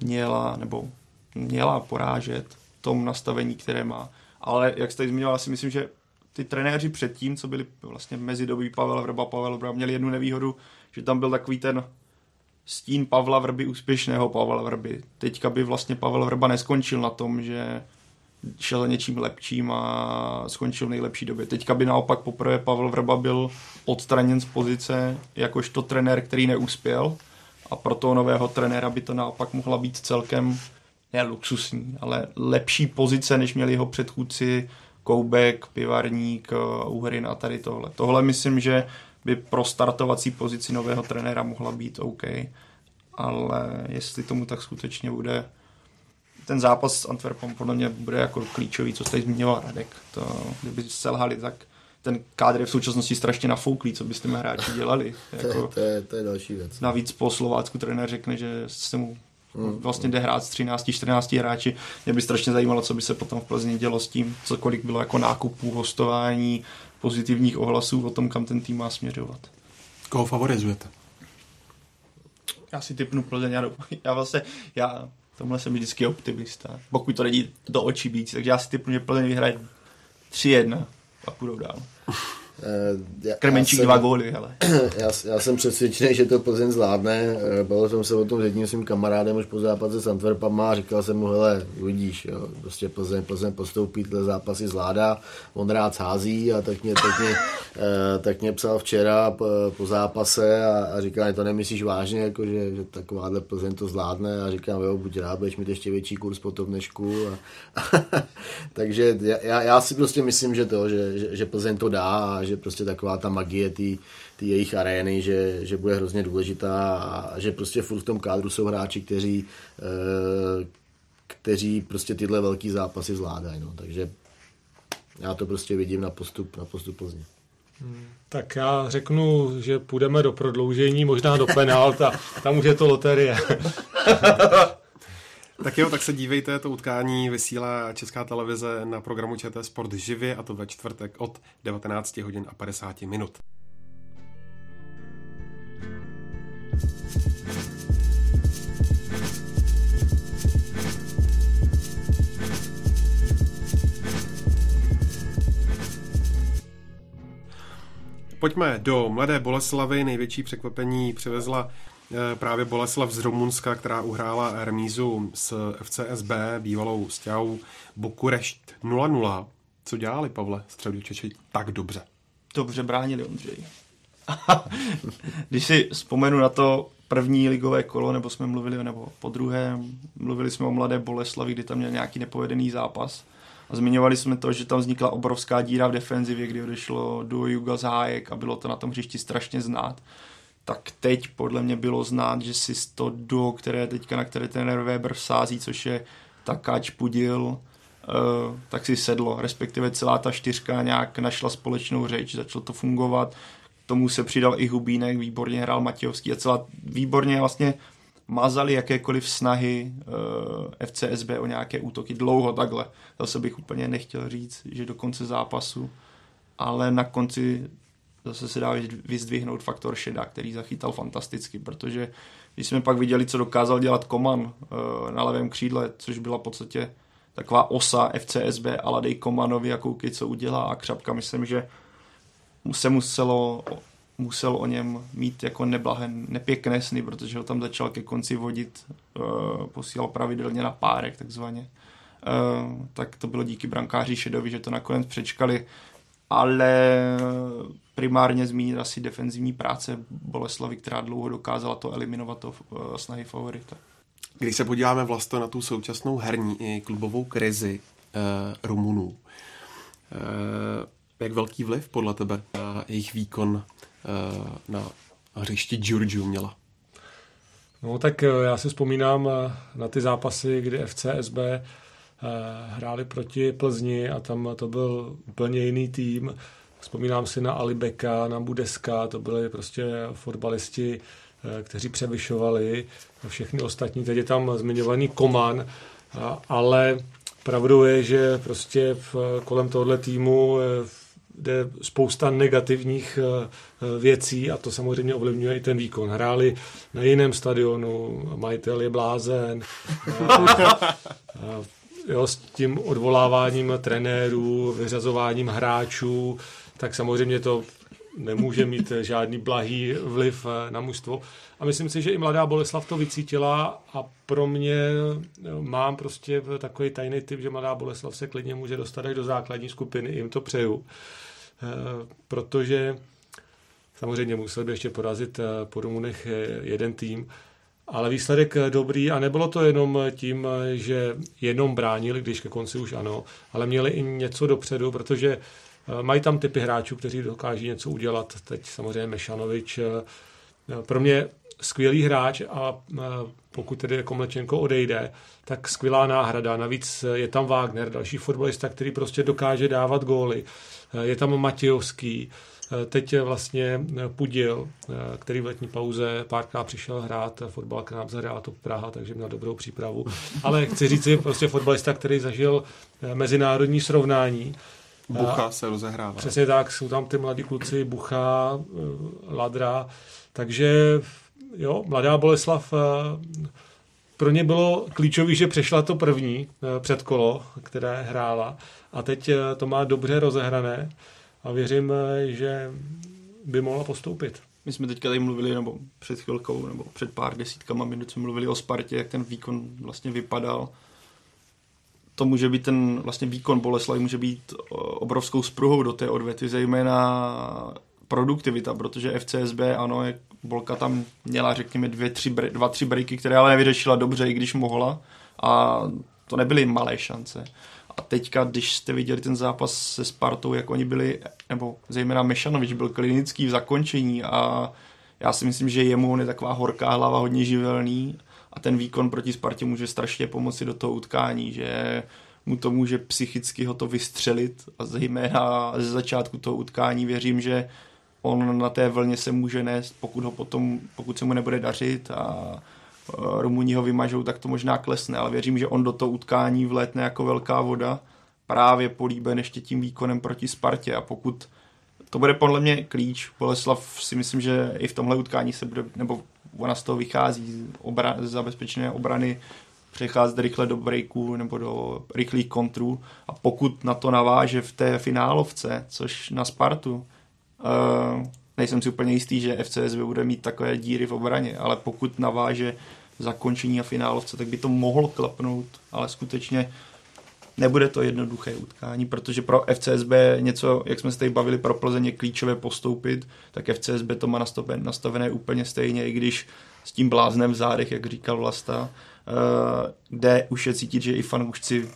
Speaker 5: měla, nebo měla porážet tom nastavení, které má. Ale jak jste zmiňoval, si myslím, že ty trenéři předtím, co byli vlastně mezidobí Pavel Vrba, Pavel Vrba, měli jednu nevýhodu, že tam byl takový ten stín Pavla Vrby, úspěšného Pavla Vrby. Teďka by vlastně Pavel Vrba neskončil na tom, že šel za něčím lepším a skončil v nejlepší době. Teďka by naopak poprvé Pavel Vrba byl odstraněn z pozice jakožto trenér, který neuspěl a pro toho nového trenéra by to naopak mohla být celkem ne luxusní, ale lepší pozice, než měli jeho předchůdci Koubek, Pivarník, Uhrin a tady tohle. Tohle myslím, že by pro startovací pozici nového trenéra mohla být OK, ale jestli tomu tak skutečně bude, ten zápas s Antwerpem podle mě bude jako klíčový, co jste zmiňoval Radek. To, kdyby selhali, tak ten kádr je v současnosti strašně nafouklý, co byste hráči dělali.
Speaker 6: Jako, to, to, je, to je další věc.
Speaker 5: Navíc po Slovácku trenér řekne, že se mu hmm. vlastně jde hrát s 13-14 hráči. Mě by strašně zajímalo, co by se potom v Plzni dělo s tím, co kolik bylo jako nákupů, hostování, pozitivních ohlasů o tom, kam ten tým má směřovat.
Speaker 4: Koho favorizujete?
Speaker 5: Já si typnu Plzeň, já, já vlastně, já tomhle jsem vždycky optimista. Pokud to není do očí víc, takže já si typu, že Plzeň vyhraje 3-1 a půjdou dál. Uh, Krmenčík jsem, dva góly, hele.
Speaker 6: Já, já, jsem přesvědčený, že to Plzeň zvládne. Eh, bavil jsem se o tom s jedním svým kamarádem už po zápase s Antwerpama a říkal jsem mu, hele, uvidíš, jo, prostě Plzeň, Plzeň postoupí, tyhle zápasy zvládá, on rád hází a tak mě, tak mě, uh, tak mě psal včera po, po zápase a, a říkal, to nemyslíš vážně, jako, že, že takováhle Plzeň to zvládne a říkám, jo, buď rád, budeš mít ještě větší kurz po tom dnešku. A, takže já, já, si prostě myslím, že to, že, že, že Plzeň to dá a že že prostě taková ta magie té jejich arény, že, že bude hrozně důležitá a že prostě furt v tom kádru jsou hráči, kteří, eh, kteří prostě tyhle velký zápasy zvládají. No. Takže já to prostě vidím na postup, na postup Plzně.
Speaker 3: Tak já řeknu, že půjdeme do prodloužení, možná do penálta. Tam už je to loterie.
Speaker 4: Tak jo, tak se dívejte, to utkání vysílá Česká televize na programu ČT Sport živě a to ve čtvrtek od 19 hodin a 50 minut. Pojďme do Mladé Boleslavy. Největší překvapení přivezla právě Boleslav z Rumunska, která uhrála remízu s FCSB, bývalou stěhou Bukurešť 0-0. Co dělali, Pavle, středu Češi tak dobře?
Speaker 5: Dobře bránili, Ondřej. Když si vzpomenu na to první ligové kolo, nebo jsme mluvili, nebo po druhé, mluvili jsme o Mladé Boleslavi, kdy tam měl nějaký nepovedený zápas a zmiňovali jsme to, že tam vznikla obrovská díra v defenzivě, kdy odešlo duo Juga Zájek a bylo to na tom hřišti strašně znát. Tak teď podle mě bylo znát, že si to duo, které teďka na které ten Weber sází, což je Takáč Pudil, uh, tak si sedlo, respektive celá ta čtyřka nějak našla společnou řeč, začalo to fungovat. K tomu se přidal i Hubínek, výborně hrál Matějovský a celá výborně vlastně mazali jakékoliv snahy eh, FCSB o nějaké útoky dlouho takhle. Zase bych úplně nechtěl říct, že do konce zápasu, ale na konci zase se dá vyzdvihnout faktor Šeda, který zachytal fantasticky, protože když jsme pak viděli, co dokázal dělat Koman uh, na levém křídle, což byla v podstatě taková osa FCSB, ale dej Komanovi a koukej, co udělá a Křapka, myslím, že se muselo musel o něm mít jako neblahé, nepěkné sny, protože ho tam začal ke konci vodit, uh, posílal pravidelně na párek takzvaně. Uh, tak to bylo díky brankáři Šedovi, že to nakonec přečkali, ale primárně zmínit asi defenzivní práce Boleslavy, která dlouho dokázala to eliminovat to uh, snahy favorita.
Speaker 4: Když se podíváme vlastně na tu současnou herní i klubovou krizi uh, Rumunů, uh, jak velký vliv podle tebe na jejich výkon Eh, na hřišti Giurgiu měla?
Speaker 3: No tak eh, já si vzpomínám eh, na ty zápasy, kdy FCSB hráli proti Plzni a tam to byl úplně jiný tým. Vzpomínám si na Alibeka, na Budeska, to byli prostě fotbalisti, kteří převyšovali všechny ostatní. Teď je tam zmiňovaný Koman, ale pravdou je, že prostě v, kolem tohle týmu jde spousta negativních eh, eh, věcí a to samozřejmě ovlivňuje i ten výkon. Hráli na jiném stadionu, majitel je blázen, jo, s tím odvoláváním trenérů, vyřazováním hráčů, tak samozřejmě to nemůže mít žádný blahý vliv eh, na mužstvo. A myslím si, že i mladá Boleslav to vycítila a pro mě mám prostě takový tajný typ, že mladá Boleslav se klidně může dostat až do základní skupiny, jim to přeju. Eh, protože samozřejmě musel by ještě porazit eh, po Rumunech eh, jeden tým, ale výsledek dobrý a nebylo to jenom tím, že jenom bránili, když ke konci už ano, ale měli i něco dopředu, protože mají tam typy hráčů, kteří dokáží něco udělat. Teď samozřejmě Mešanovič, pro mě skvělý hráč a pokud tedy jako Mlečenko odejde, tak skvělá náhrada. Navíc je tam Wagner, další fotbalista, který prostě dokáže dávat góly. Je tam Matějovský, teď vlastně Pudil, který v letní pauze párkrát přišel hrát fotbal k nám zahrál to Praha, takže měl dobrou přípravu. Ale chci říct si prostě fotbalista, který zažil mezinárodní srovnání.
Speaker 4: Bucha se rozehrává.
Speaker 3: Přesně tak, jsou tam ty mladí kluci, Bucha, Ladra, takže jo, mladá Boleslav pro ně bylo klíčové, že přešla to první předkolo, které hrála a teď eh, to má dobře rozehrané a věřím, eh, že by mohla postoupit.
Speaker 5: My jsme teďka tady mluvili, nebo před chvilkou, nebo před pár desítkama minut jsme mluvili o Spartě, jak ten výkon vlastně vypadal. To může být ten vlastně výkon Boleslavy, může být eh, obrovskou spruhou do té odvety, zejména produktivita, protože FCSB, ano, je, Bolka tam měla, řekněme, dvě, tři, dva, tři breaky, které ale nevyřešila dobře, i když mohla. A to nebyly malé šance A teďka, když jste viděli ten zápas se Spartou, jak oni byli, nebo zejména Mešanovič byl klinický v zakončení a já si myslím, že jemu on je taková horká hlava, hodně živelný a ten výkon proti Spartě může strašně pomoci do toho utkání, že mu to může psychicky ho to vystřelit a zejména ze začátku toho utkání věřím, že on na té vlně se může nést, pokud, ho potom, pokud se mu nebude dařit a Rumuni ho vymažou, tak to možná klesne, ale věřím, že on do toho utkání vlétne jako velká voda, právě políben ještě tím výkonem proti Spartě. A pokud to bude podle mě klíč, Boleslav si myslím, že i v tomhle utkání se bude, nebo ona z toho vychází obra, z zabezpečené obrany, přecházet rychle do breaku nebo do rychlých kontrů. A pokud na to naváže v té finálovce, což na Spartu, uh, nejsem si úplně jistý, že FCSB bude mít takové díry v obraně, ale pokud naváže zakončení a finálovce, tak by to mohlo klapnout, ale skutečně nebude to jednoduché utkání, protože pro FCSB něco, jak jsme se tady bavili, pro Plzeň je klíčové postoupit, tak FCSB to má nastavené, nastavené úplně stejně, i když s tím bláznem v zádech, jak říkal Vlasta, eh, kde už je cítit, že i fanoušci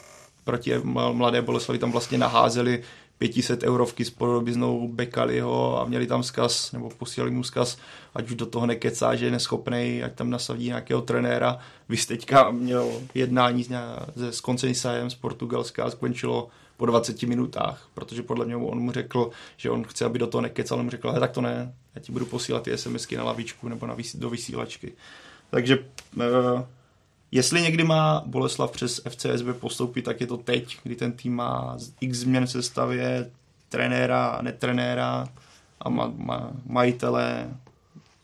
Speaker 5: proti mladé Boleslavi tam vlastně naházeli 500 eurovky s podobiznou bekali ho a měli tam zkaz, nebo posílali mu zkaz, ať už do toho nekecá, že je neschopný, ať tam nasadí nějakého trenéra. Vy teďka měl jednání se s Concenisajem z Portugalska a skončilo po 20 minutách, protože podle mě on mu řekl, že on chce, aby do toho nekecal, on mu řekl, tak to ne, já ti budu posílat ty SMSky na lavičku nebo na vysí, do vysílačky. Takže uh, Jestli někdy má Boleslav přes FCSB postoupit, tak je to teď, kdy ten tým má x změn v sestavě, trenéra, netrenéra a ma, ma, majitele,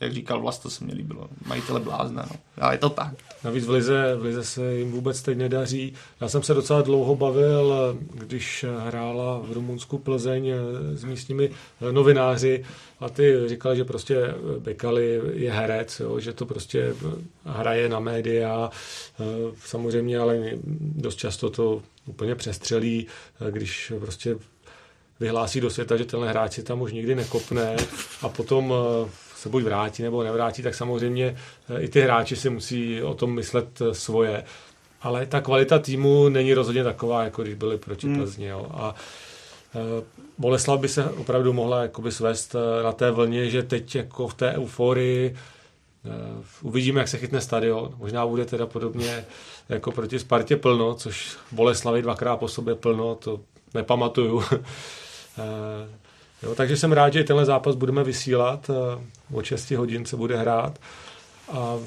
Speaker 5: jak říkal Vlast, to se mi líbilo, majitele blázna, no. ale je to tak.
Speaker 3: Navíc v Lize, v Lize se jim vůbec teď nedaří. Já jsem se docela dlouho bavil, když hrála v Rumunsku Plzeň s místními novináři a ty říkali, že prostě Bekali je herec, jo, že to prostě hraje na média, samozřejmě, ale dost často to úplně přestřelí, když prostě vyhlásí do světa, že tenhle hráč si tam už nikdy nekopne a potom se buď vrátí nebo nevrátí, tak samozřejmě eh, i ty hráči si musí o tom myslet eh, svoje. Ale ta kvalita týmu není rozhodně taková, jako když byli proti hmm. Plzni. Jo. A eh, Boleslav by se opravdu mohla jakoby svést na té vlně, že teď jako v té euforii uvidíme, jak se chytne stadion. Možná bude teda podobně jako proti Spartě plno, což Boleslavy dvakrát po sobě plno, to nepamatuju. Jo, takže jsem rád, že tenhle zápas budeme vysílat. O 6 hodin se bude hrát a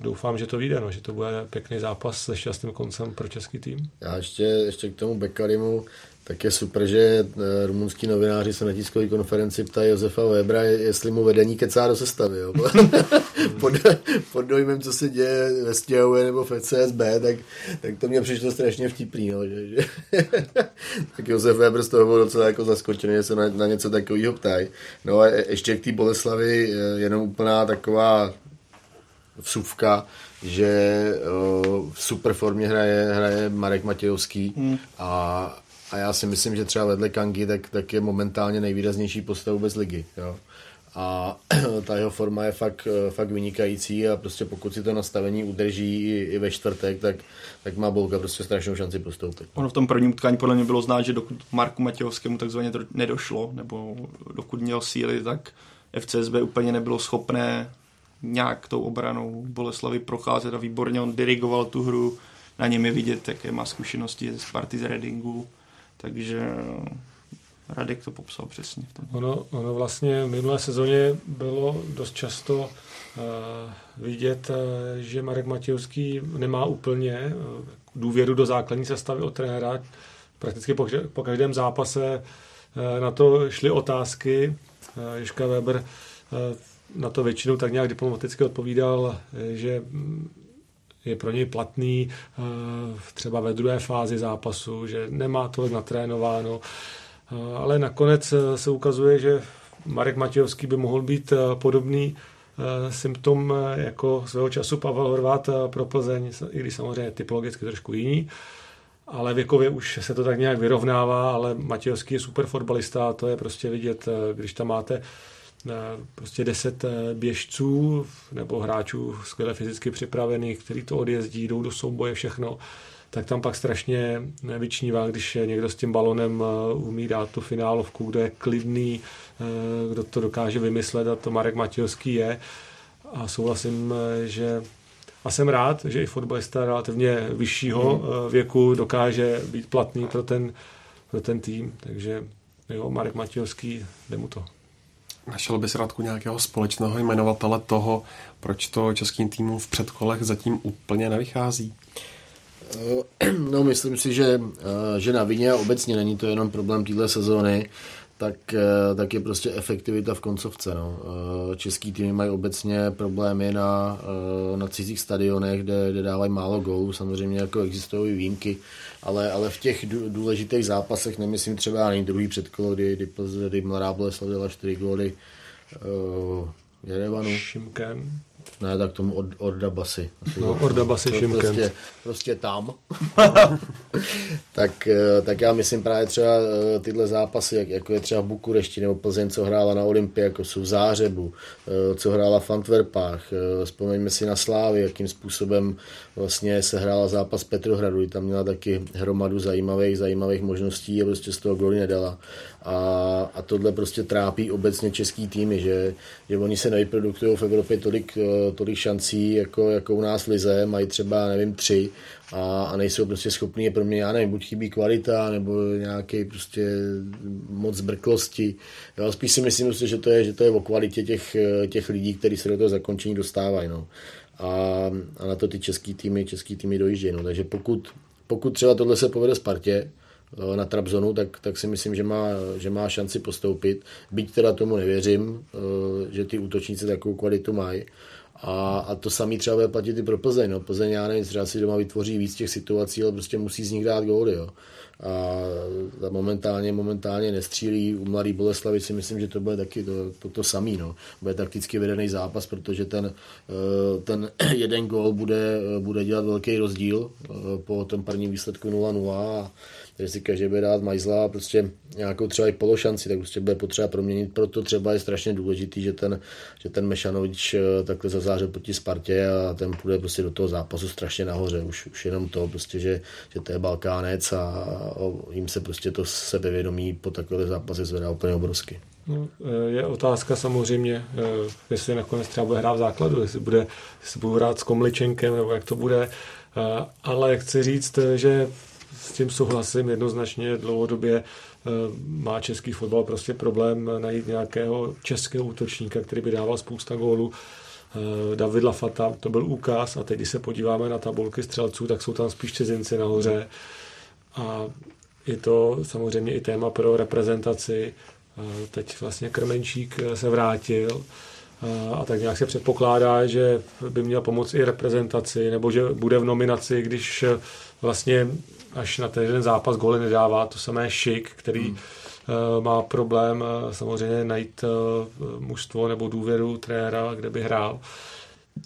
Speaker 3: doufám, že to vyjde, no, že to bude pěkný zápas se šťastným koncem pro český tým.
Speaker 6: Já ještě, ještě k tomu Bekarimu, tak je super, že eh, rumunský novináři se na tiskové konferenci ptají Josefa Webra, jestli mu vedení kecá do sestavy. Jo. pod, pod dojmem, co se děje ve Stěhově nebo v CSB, tak, tak to mě přišlo strašně vtipný. No, že, že tak Josef Weber z toho byl docela jako zaskočený, že se na, na něco takového ptají. No a ještě k té Boleslavi eh, jenom úplná taková vsuvka, že uh, v super formě hraje, hraje Marek Matějovský hmm. a a já si myslím, že třeba vedle Kangy tak, tak je momentálně nejvýraznější postavu bez ligy. Jo. A ta jeho forma je fakt, fakt vynikající a prostě pokud si to nastavení udrží i, i ve čtvrtek, tak, tak má Bolka prostě strašnou šanci postoupit.
Speaker 5: Ono v tom prvním utkání podle mě bylo znát, že dokud Marku Matějovskému takzvaně nedošlo, nebo dokud měl síly, tak FCSB úplně nebylo schopné nějak tou obranou Boleslavy procházet a výborně on dirigoval tu hru, na něm je vidět, jaké má zkušenosti z party z Readingu takže Radek to popsal přesně.
Speaker 3: Ono, ono vlastně v minulé sezóně bylo dost často uh, vidět, uh, že Marek Matějovský nemá úplně uh, důvěru do základní sestavy od trenéra. Prakticky po, po každém zápase uh, na to šly otázky. Uh, Ježka Weber uh, na to většinou tak nějak diplomaticky odpovídal, že je pro něj platný eh, třeba ve druhé fázi zápasu, že nemá tolik natrénováno, eh, ale nakonec eh, se ukazuje, že Marek Matějovský by mohl být podobný symptom jako svého času Pavel Horvát pro Plzeň, i když samozřejmě typologicky trošku jiný, ale věkově už se to tak nějak vyrovnává, ale Matějovský je super fotbalista to je prostě vidět, když tam máte prostě deset eh, běžců nebo hráčů skvěle fyzicky připravených, kteří to odjezdí, jdou do souboje, všechno, tak tam pak strašně vyčnívá, když někdo s tím balonem umí dát tu finálovku, kdo je klidný, kdo to dokáže vymyslet a to Marek Matějovský je. A souhlasím, že a jsem rád, že i fotbalista relativně vyššího hmm. věku dokáže být platný pro ten, pro ten tým. Takže jo, Marek Matějovský, jde mu to.
Speaker 4: Našel bys Radku nějakého společného jmenovatele toho, proč to českým týmům v předkolech zatím úplně nevychází?
Speaker 6: Eh, no, myslím si, že, eh, že na vině obecně není to jenom problém téhle sezóny, tak, eh, tak je prostě efektivita v koncovce. No. Český týmy mají obecně problémy na, na cizích stadionech, kde, kde dávají málo gólů, samozřejmě jako existují výjimky, ale, ale v těch důležitých zápasech, nemyslím třeba ani druhý předkolo, kdy, kdy, kdy Mladá Boleslav dala 4 góly uh, Jerevanu.
Speaker 3: Šimkem.
Speaker 6: Ne, tak tomu od, Orda Basy.
Speaker 3: No, Orda Basy Šimkem.
Speaker 6: Prostě, prostě tam. tak, eh, tak já myslím právě třeba eh, tyhle zápasy, jak, jako je třeba Bukurešti nebo Plzeň, co hrála na Olympii, jako jsou v Zářebu, co hrála v Antwerpách. Vzpomeňme si na Slávy, jakým způsobem vlastně se hrála zápas Petrohradu, tam měla taky hromadu zajímavých, zajímavých možností a prostě z toho góly nedala. A, a tohle prostě trápí obecně český týmy, že, že oni se nevyprodukují v Evropě tolik, eh, tolik šancí, jako, jako u nás Lize, mají třeba, nevím, tři a, a nejsou prostě schopní je pro mě, já nevím, buď chybí kvalita, nebo nějaký prostě moc zbrklosti. Jo, spíš si myslím, že to je, že to je o kvalitě těch, těch lidí, kteří se do toho zakončení dostávají. No a, a na to ty český týmy, český týmy dojíždějí. No. Takže pokud, pokud třeba tohle se povede Spartě, na Trabzonu, tak, tak si myslím, že má, že má šanci postoupit. Byť teda tomu nevěřím, že ty útočníci takovou kvalitu mají. A, a to samý třeba bude platit i pro Plzeň. No. Plzeň, já nevím, třeba si doma vytvoří víc těch situací, ale prostě musí z nich dát góly. Jo a momentálně, momentálně nestřílí. U Mladý Boleslavy si myslím, že to bude taky to, to, to samý. No. Bude takticky vedený zápas, protože ten, eh, ten jeden gól bude, bude dělat velký rozdíl eh, po tom prvním výsledku 0-0 a když si každý bude dát majzla prostě nějakou třeba i pološanci, tak prostě bude potřeba proměnit. Proto třeba je strašně důležitý, že ten, že ten Mešanovič eh, takhle zazářil proti Spartě a ten půjde prostě do toho zápasu strašně nahoře. Už, už jenom to, prostě, že, že to je Balkánec a, a jim se prostě to sebevědomí po takové zápasy zvedá úplně obrovsky.
Speaker 3: No, eh, je otázka samozřejmě, eh, jestli nakonec třeba bude hrát v základu, jestli bude, jestli bude hrát s Komličenkem, nebo jak to bude. Ale chci říct, že s tím souhlasím jednoznačně dlouhodobě eh, má český fotbal prostě problém najít nějakého českého útočníka, který by dával spousta gólů. Eh, David Lafata, to byl úkaz a teď, když se podíváme na tabulky střelců, tak jsou tam spíš cizinci nahoře a je to samozřejmě i téma pro reprezentaci. Eh, teď vlastně Krmenčík se vrátil a tak nějak se předpokládá, že by měl pomoct i reprezentaci, nebo že bude v nominaci, když vlastně až na ten jeden zápas góly nedává. To samé Šik, který hmm. uh, má problém uh, samozřejmě najít uh, mužstvo nebo důvěru trenéra, kde by hrál.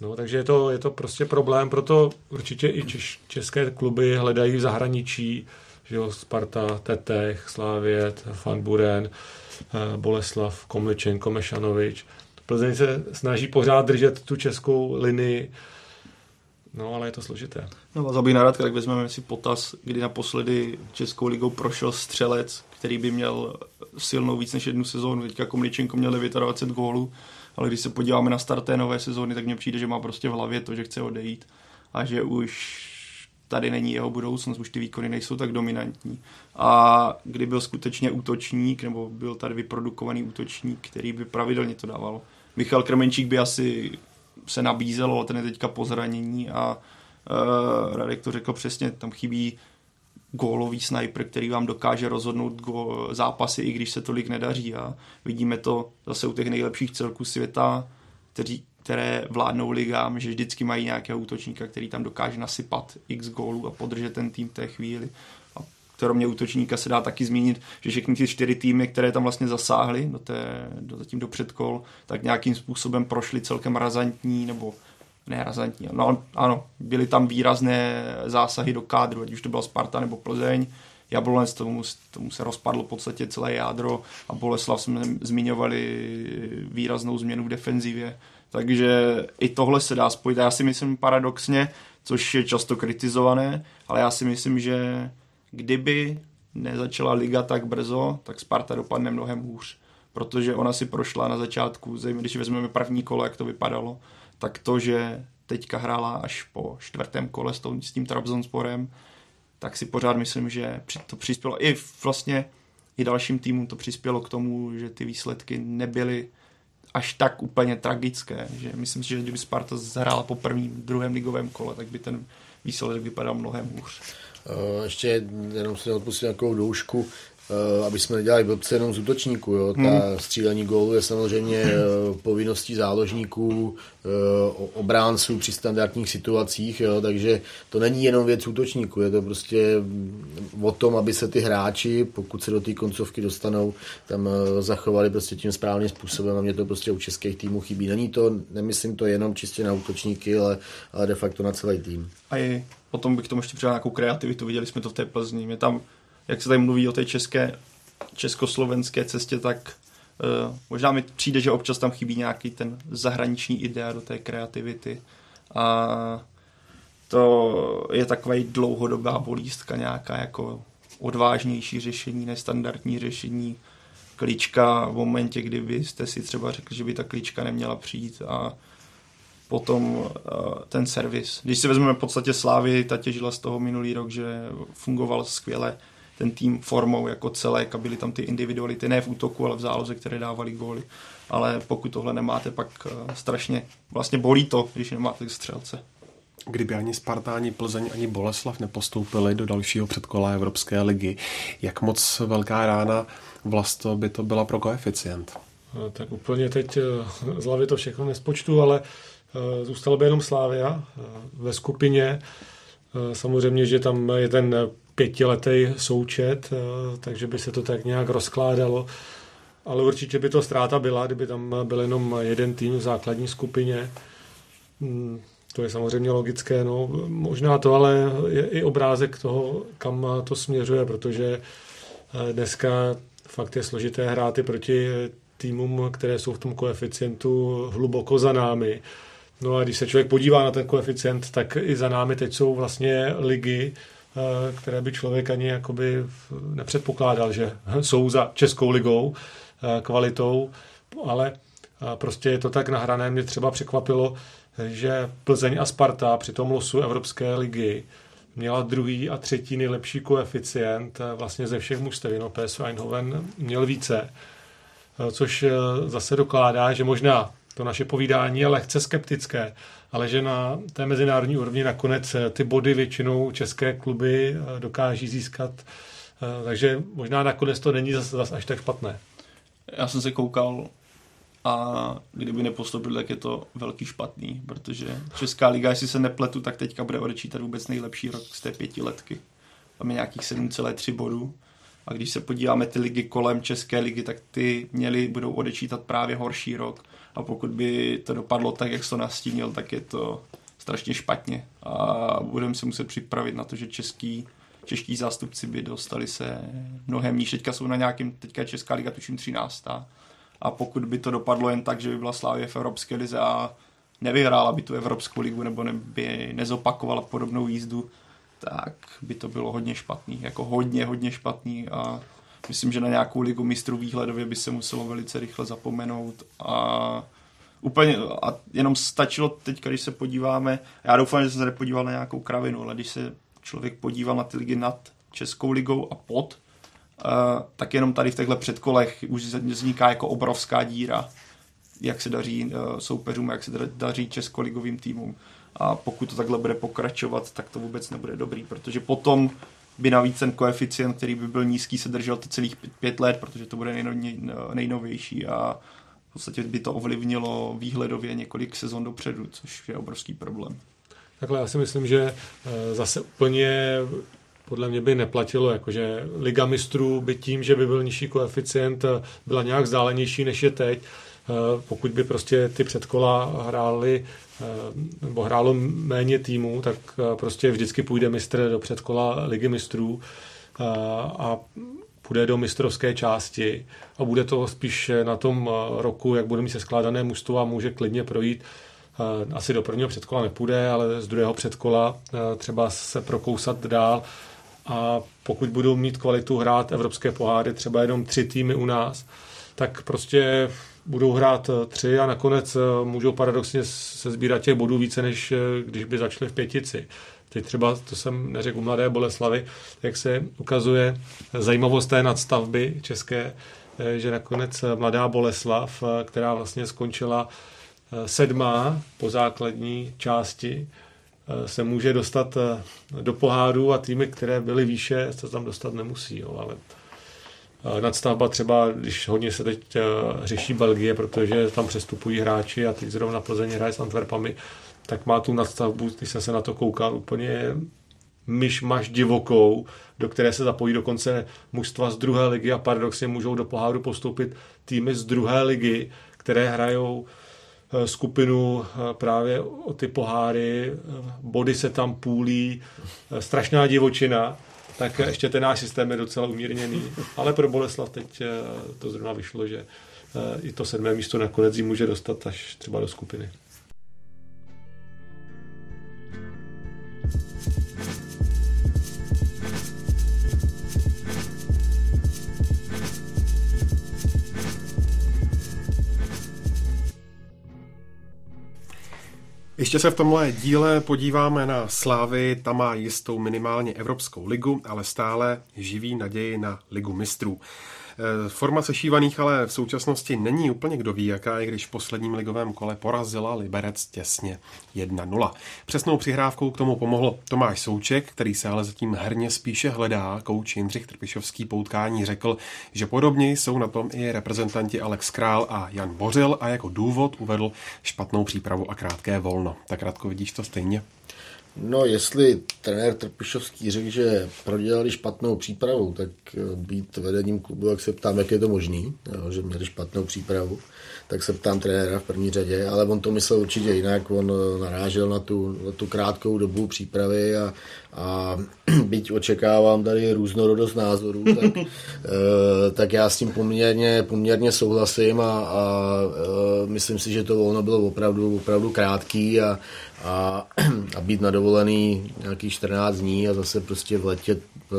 Speaker 3: No, takže je to, je to prostě problém, proto určitě i češ, české kluby hledají v zahraničí, že jo, Sparta, Tetech, Slávět, Fanburen, Boleslav, Komličen, Komešanovič. Plzeň se snaží pořád držet tu českou linii, No, ale je to složité.
Speaker 5: No a zabij rád, tak vezmeme si potaz, kdy naposledy Českou ligou prošel střelec, který by měl silnou víc než jednu sezónu. Teďka Komličenko měl 29 gólů, ale když se podíváme na start té nové sezóny, tak mně přijde, že má prostě v hlavě to, že chce odejít a že už tady není jeho budoucnost, už ty výkony nejsou tak dominantní. A kdy byl skutečně útočník, nebo byl tady vyprodukovaný útočník, který by pravidelně to dával. Michal Krmenčík by asi se nabízelo, ten je teďka po zranění a uh, Radek to řekl přesně, tam chybí gólový sniper, který vám dokáže rozhodnout go- zápasy, i když se tolik nedaří. A vidíme to zase u těch nejlepších celků světa, kteří, které vládnou ligám, že vždycky mají nějakého útočníka, který tam dokáže nasypat x gólů a podržet ten tým té chvíli kromě útočníka se dá taky zmínit, že všechny ty čtyři týmy, které tam vlastně zasáhly do, té, do zatím do předkol, tak nějakým způsobem prošly celkem razantní nebo ne razantní, no ano, byly tam výrazné zásahy do kádru, ať už to byla Sparta nebo Plzeň, Jablonec, tomu, tomu se rozpadlo v podstatě celé jádro a Boleslav jsme zmiňovali výraznou změnu v defenzivě, takže i tohle se dá spojit. Já si myslím paradoxně, což je často kritizované, ale já si myslím, že kdyby nezačala liga tak brzo, tak Sparta dopadne mnohem hůř, protože ona si prošla na začátku, zejména když vezmeme první kolo, jak to vypadalo, tak to, že teďka hrála až po čtvrtém kole s, tím, Trabzonsporem, tak si pořád myslím, že to přispělo i vlastně i dalším týmům to přispělo k tomu, že ty výsledky nebyly až tak úplně tragické. Že myslím si, že kdyby Sparta zahrála po prvním, druhém ligovém kole, tak by ten výsledek vypadal mnohem hůř.
Speaker 6: Eh, ještě jenom si odpustím nějakou doušku. Eh, aby jsme nedělali blbce jenom z útočníků. Jo. Ta hmm. střílení gólu je samozřejmě eh, povinností záložníků, obránců při standardních situacích, jo. takže to není jenom věc útočníků, je to prostě o tom, aby se ty hráči, pokud se do té koncovky dostanou, tam zachovali prostě tím správným způsobem a mě to prostě u českých týmů chybí. Není to, nemyslím to jenom čistě na útočníky, ale, ale de facto na celý tým.
Speaker 5: A je, potom bych tomu ještě přidal nějakou kreativitu, viděli jsme to v té Plzni, mě tam jak se tady mluví o té české, československé cestě, tak uh, možná mi přijde, že občas tam chybí nějaký ten zahraniční idea do té kreativity. A to je takový dlouhodobá bolístka, nějaká jako odvážnější řešení, nestandardní řešení. Klíčka v momentě, kdyby jste si třeba řekli, že by ta klíčka neměla přijít a potom uh, ten servis. Když si vezmeme v podstatě Slávy, ta těžila z toho minulý rok, že fungoval skvěle ten tým formou jako celek a byly tam ty individuality, ne v útoku, ale v záloze, které dávali góly. Ale pokud tohle nemáte, pak eh, strašně vlastně bolí to, když nemáte střelce.
Speaker 4: Kdyby ani Sparta, ani Plzeň, ani Boleslav nepostoupili do dalšího předkola Evropské ligy, jak moc velká rána vlastně by to byla pro koeficient?
Speaker 3: No, tak úplně teď eh, z hlavy to všechno nespočtu, ale eh, zůstalo by jenom Slávia ve skupině. Samozřejmě, že tam je ten pětiletý součet, eh, takže by se to tak nějak rozkládalo. Ale určitě by to ztráta byla, kdyby tam byl jenom jeden tým v základní skupině. Hmm, to je samozřejmě logické, no. Možná to ale je i obrázek toho, kam to směřuje, protože eh, dneska fakt je složité hrát i proti týmům, které jsou v tom koeficientu hluboko za námi. No a když se člověk podívá na ten koeficient, tak i za námi teď jsou vlastně ligy, Eh, které by člověk ani jakoby nepředpokládal, že jsou za Českou ligou eh, kvalitou, ale eh, prostě je to tak nahrané. Mě třeba překvapilo, že Plzeň a Sparta při tom losu Evropské ligy měla druhý a třetí nejlepší koeficient vlastně ze všech mužstev, no PSV Eindhoven měl více, což zase dokládá, že možná to naše povídání je lehce skeptické, ale že na té mezinárodní úrovni nakonec eh, ty body většinou české kluby eh, dokáží získat, eh, takže možná nakonec to není zase, zase až tak špatné.
Speaker 5: Já jsem se koukal a kdyby nepostoupil, tak je to velký špatný, protože Česká liga, jestli se nepletu, tak teďka bude odečítat vůbec nejlepší rok z té pětiletky. Tam je nějakých 7,3 bodů. A když se podíváme ty ligy kolem České ligy, tak ty měly, budou odečítat právě horší rok a pokud by to dopadlo tak, jak to nastínil, tak je to strašně špatně a budeme se muset připravit na to, že český, čeští zástupci by dostali se mnohem níž. Teďka jsou na nějakým, teďka Česká liga tuším 13. A pokud by to dopadlo jen tak, že by byla Slávě v Evropské lize a nevyhrála by tu Evropskou ligu nebo by nezopakovala podobnou jízdu, tak by to bylo hodně špatný, jako hodně, hodně špatný a Myslím, že na nějakou ligu mistrů výhledově by se muselo velice rychle zapomenout a úplně a jenom stačilo teď, když se podíváme, já doufám, že jsem se nepodíval na nějakou kravinu, ale když se člověk podíval na ty ligy nad Českou ligou a pod, uh, tak jenom tady v těchto předkolech už vzniká jako obrovská díra, jak se daří uh, soupeřům, jak se daří českoligovým týmům. A pokud to takhle bude pokračovat, tak to vůbec nebude dobrý, protože potom by navíc ten koeficient, který by byl nízký, se držel to celých pět let, protože to bude nejnovější a v podstatě by to ovlivnilo výhledově několik sezon dopředu, což je obrovský problém.
Speaker 3: Takhle já si myslím, že eh, zase úplně podle mě by neplatilo, jakože Liga mistrů by tím, že by byl nižší koeficient, eh, byla nějak vzdálenější než je teď, eh, pokud by prostě ty předkola hrály nebo hrálo méně týmů, tak eh, prostě vždycky půjde mistr do předkola ligy mistrů eh, a půjde do mistrovské části. A bude to spíš na tom roku, jak bude mít se skládané mužstvo a může klidně projít. Asi do prvního předkola nepůjde, ale z druhého předkola třeba se prokousat dál. A pokud budou mít kvalitu hrát evropské poháry, třeba jenom tři týmy u nás, tak prostě budou hrát tři a nakonec můžou paradoxně se sbírat těch bodů více, než když by začali v pětici. Teď třeba, to jsem neřekl u Mladé Boleslavy, jak se ukazuje zajímavost té nadstavby české, eh, že nakonec Mladá Boleslav, eh, která vlastně skončila eh, sedmá po základní části, se může dostat do poháru a týmy, které byly výše, se tam dostat nemusí. Jo, ale nadstavba třeba, když hodně se teď řeší Belgie, protože tam přestupují hráči a teď zrovna Plzeň hraje s Antwerpami, tak má tu nadstavbu, když jsem se na to koukal, úplně myšmaš divokou, do které se zapojí dokonce mužstva z druhé ligy a paradoxně můžou do poháru postoupit týmy z druhé ligy, které hrajou eh, skupinu eh, právě o ty poháry, body se tam půlí, eh, strašná divočina, tak ještě ten náš systém je docela umírněný. Ale pro Boleslav teď to zrovna vyšlo, že i to sedmé místo nakonec jí může dostat až třeba do skupiny.
Speaker 4: Ještě se v tomhle díle podíváme na Slávy, ta má jistou minimálně Evropskou ligu, ale stále živí naději na ligu mistrů. Eh, forma sešívaných ale v současnosti není úplně kdo ví, jaká je, když v posledním ligovém kole porazila Liberec těsně 1-0. Přesnou přihrávkou k tomu pomohl Tomáš Souček, který se ale zatím herně spíše hledá. Kouč Jindřich Trpišovský poutkání řekl, že podobně jsou na tom i reprezentanti Alex Král a Jan Bořil a jako důvod uvedl špatnou přípravu a krátké volno. Tak Radko, vidíš to stejně?
Speaker 6: No, jestli trenér Trpišovský řekl, že prodělali špatnou přípravu, tak eh, být vedením klubu, jak se ptám, jak je to možný, jo, že měli špatnou přípravu, tak se ptám trenéra v první řadě, ale on to myslel určitě jinak, on eh, narážel na tu, na tu krátkou dobu přípravy a, a byť očekávám tady různorodost názorů, tak, e, tak já s tím poměrně, poměrně souhlasím a, a e, myslím si, že to volno bylo opravdu, opravdu krátký a, a, a být na dovolený nějakých 14 dní a zase prostě vletět e,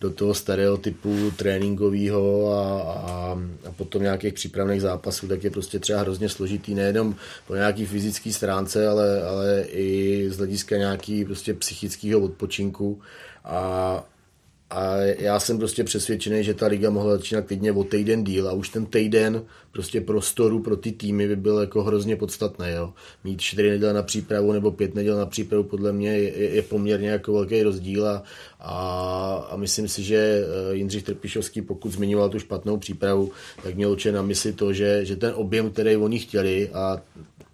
Speaker 6: do toho stereotypu tréninkového a, a, a potom nějakých přípravných zápasů, tak je prostě třeba hrozně složitý nejenom po nějaký fyzické stránce, ale, ale i z hlediska nějaký prostě psychického odpočinku a, a já jsem prostě přesvědčený, že ta liga mohla začínat klidně o týden díl a už ten týden prostě prostoru pro ty týmy by byl jako hrozně podstatný. Jo. Mít čtyři neděle na přípravu nebo pět neděl na přípravu podle mě je, je poměrně jako velký rozdíl a, a, a myslím si, že eh, Jindřich Trpišovský, pokud zmiňoval tu špatnou přípravu, tak měl určitě na mysli to, že, že ten objem, který oni chtěli a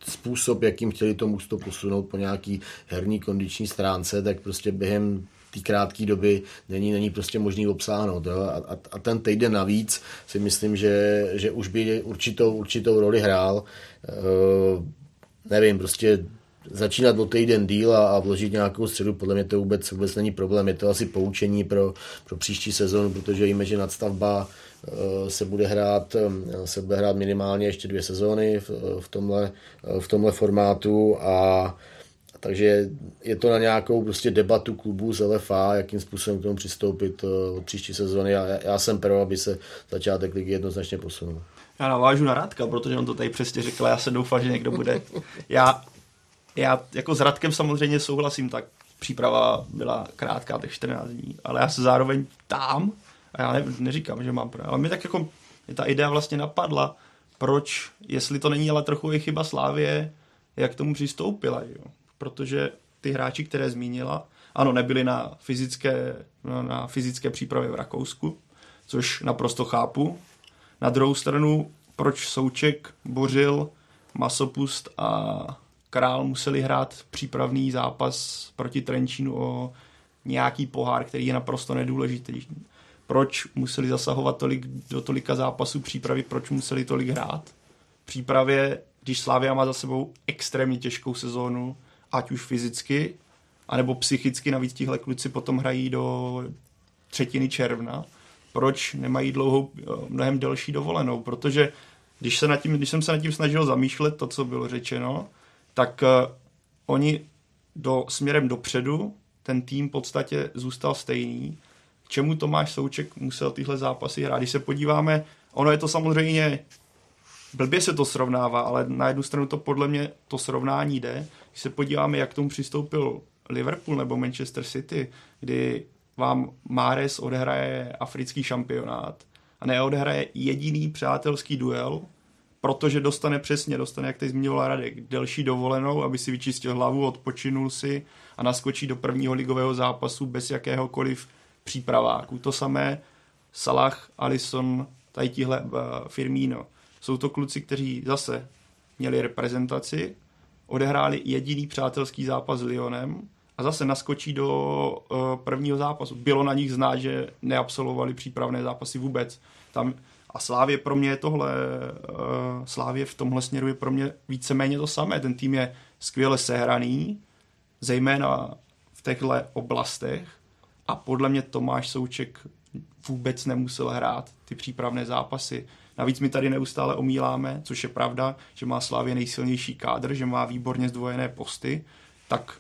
Speaker 6: způsob, jakým chtěli to musto posunout po nějaký herní kondiční stránce, tak prostě během té krátké doby není, není prostě možný obsáhnout. Jo? A, a, a, ten týden navíc si myslím, že, že už by určitou, určitou roli hrál. E, nevím, prostě začínat o týden díl a, a vložit nějakou středu, podle mě to vůbec, vůbec není problém. Je to asi poučení pro, pro příští sezonu, protože víme, že nadstavba e, se bude hrát, e, se bude hrát minimálně ještě dvě sezóny v, v, tomhle, v tomhle formátu a takže je to na nějakou prostě debatu klubu z LFA, jakým způsobem k tomu přistoupit eh, od příští sezóny. Já, já jsem pro, aby se začátek ligy jednoznačně posunul.
Speaker 5: Já navážu na Radka, protože on to tady přesně řekl, já se doufám, že někdo bude. Já, já jako s Radkem samozřejmě souhlasím, tak příprava byla krátká, těch 14 dní, ale já se zároveň tam, a já ne, neříkám, že mám pravdu, ale mi tak jako mě ta idea vlastně napadla, proč, jestli to není ale trochu i chyba Slávě, jak k tomu přistoupila. Jo? Protože ty hráči, které zmínila, ano, nebyli na fyzické, na fyzické přípravě v Rakousku, což naprosto chápu. Na druhou stranu, proč Souček, Bořil, Masopust a Král museli hrát přípravný zápas proti Trenčínu o nějaký pohár, který je naprosto nedůležitý. Proč museli zasahovat tolik, do tolika zápasů přípravy, proč museli tolik hrát? V přípravě, když Slávia má za sebou extrémně těžkou sezónu, ať už fyzicky, anebo psychicky, navíc tihle kluci potom hrají do třetiny června, proč nemají dlouhou, mnohem delší dovolenou, protože když, se nad tím, když jsem se nad tím snažil zamýšlet to, co bylo řečeno, tak uh, oni do, směrem dopředu ten tým v podstatě zůstal stejný. K čemu Tomáš Souček musel tyhle zápasy hrát? Když se podíváme, ono je to samozřejmě blbě se to srovnává, ale na jednu stranu to podle mě to srovnání jde. Když se podíváme, jak k tomu přistoupil Liverpool nebo Manchester City, kdy vám Mares odehraje africký šampionát a neodehraje jediný přátelský duel, protože dostane přesně, dostane, jak teď zmiňoval Radek, delší dovolenou, aby si vyčistil hlavu, odpočinul si a naskočí do prvního ligového zápasu bez jakéhokoliv přípraváku. To samé Salah, Alisson, tady tíhle uh, Firmino. Jsou to kluci, kteří zase měli reprezentaci, odehráli jediný přátelský zápas s Lyonem a zase naskočí do uh, prvního zápasu. Bylo na nich znát, že neabsolvovali přípravné zápasy vůbec. Tam a Slávě pro mě je tohle, uh, Slávě v tomhle směru je pro mě víceméně to samé. Ten tým je skvěle sehraný, zejména v těchto oblastech a podle mě Tomáš Souček vůbec nemusel hrát ty přípravné zápasy. Navíc my tady neustále omíláme, což je pravda, že má Slávě nejsilnější kádr, že má výborně zdvojené posty, tak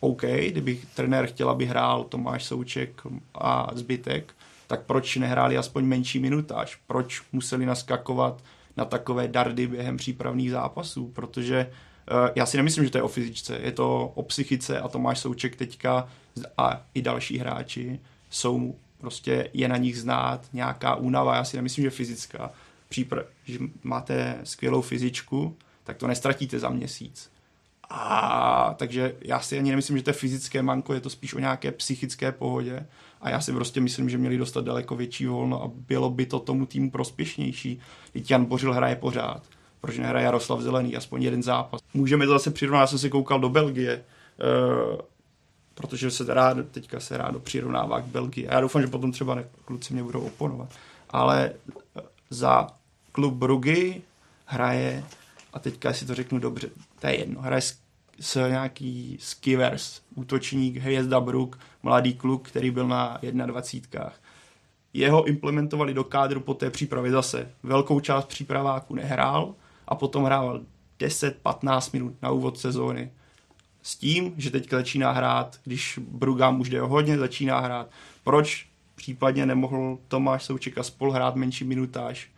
Speaker 5: OK, kdyby trenér chtěl, aby hrál Tomáš Souček a zbytek, tak proč nehráli aspoň menší minutáž? Proč museli naskakovat na takové dardy během přípravných zápasů? Protože uh, já si nemyslím, že to je o fyzičce, je to o psychice a Tomáš Souček teďka a i další hráči jsou prostě je na nich znát nějaká únava, já si nemyslím, že fyzická. Přípr- že máte skvělou fyzičku, tak to nestratíte za měsíc. A takže já si ani nemyslím, že to je fyzické manko, je to spíš o nějaké psychické pohodě. A já si prostě myslím, že měli dostat daleko větší volno a bylo by to tomu týmu prospěšnější. Teď Jan Bořil hraje pořád. Proč nehraje Jaroslav Zelený, aspoň jeden zápas. Můžeme to zase přirovnat, já jsem se koukal do Belgie, uh, protože se rád, teďka se rádo přirovnává k Belgii. A já doufám, že potom třeba ne, kluci mě budou oponovat. Ale eh, za klub Brugy hraje, a teďka si to řeknu dobře, to je jedno, hraje s, s nějaký Skivers, útočník Hvězda Brook, mladý kluk, který byl na 21. Jeho implementovali do kádru po té přípravě zase. Velkou část přípraváku nehrál a potom hrával 10-15 minut na úvod sezóny. S tím, že teďka začíná hrát, když Brugám už jde hodně, začíná hrát. Proč případně nemohl Tomáš Souček a spol hrát menší minutáž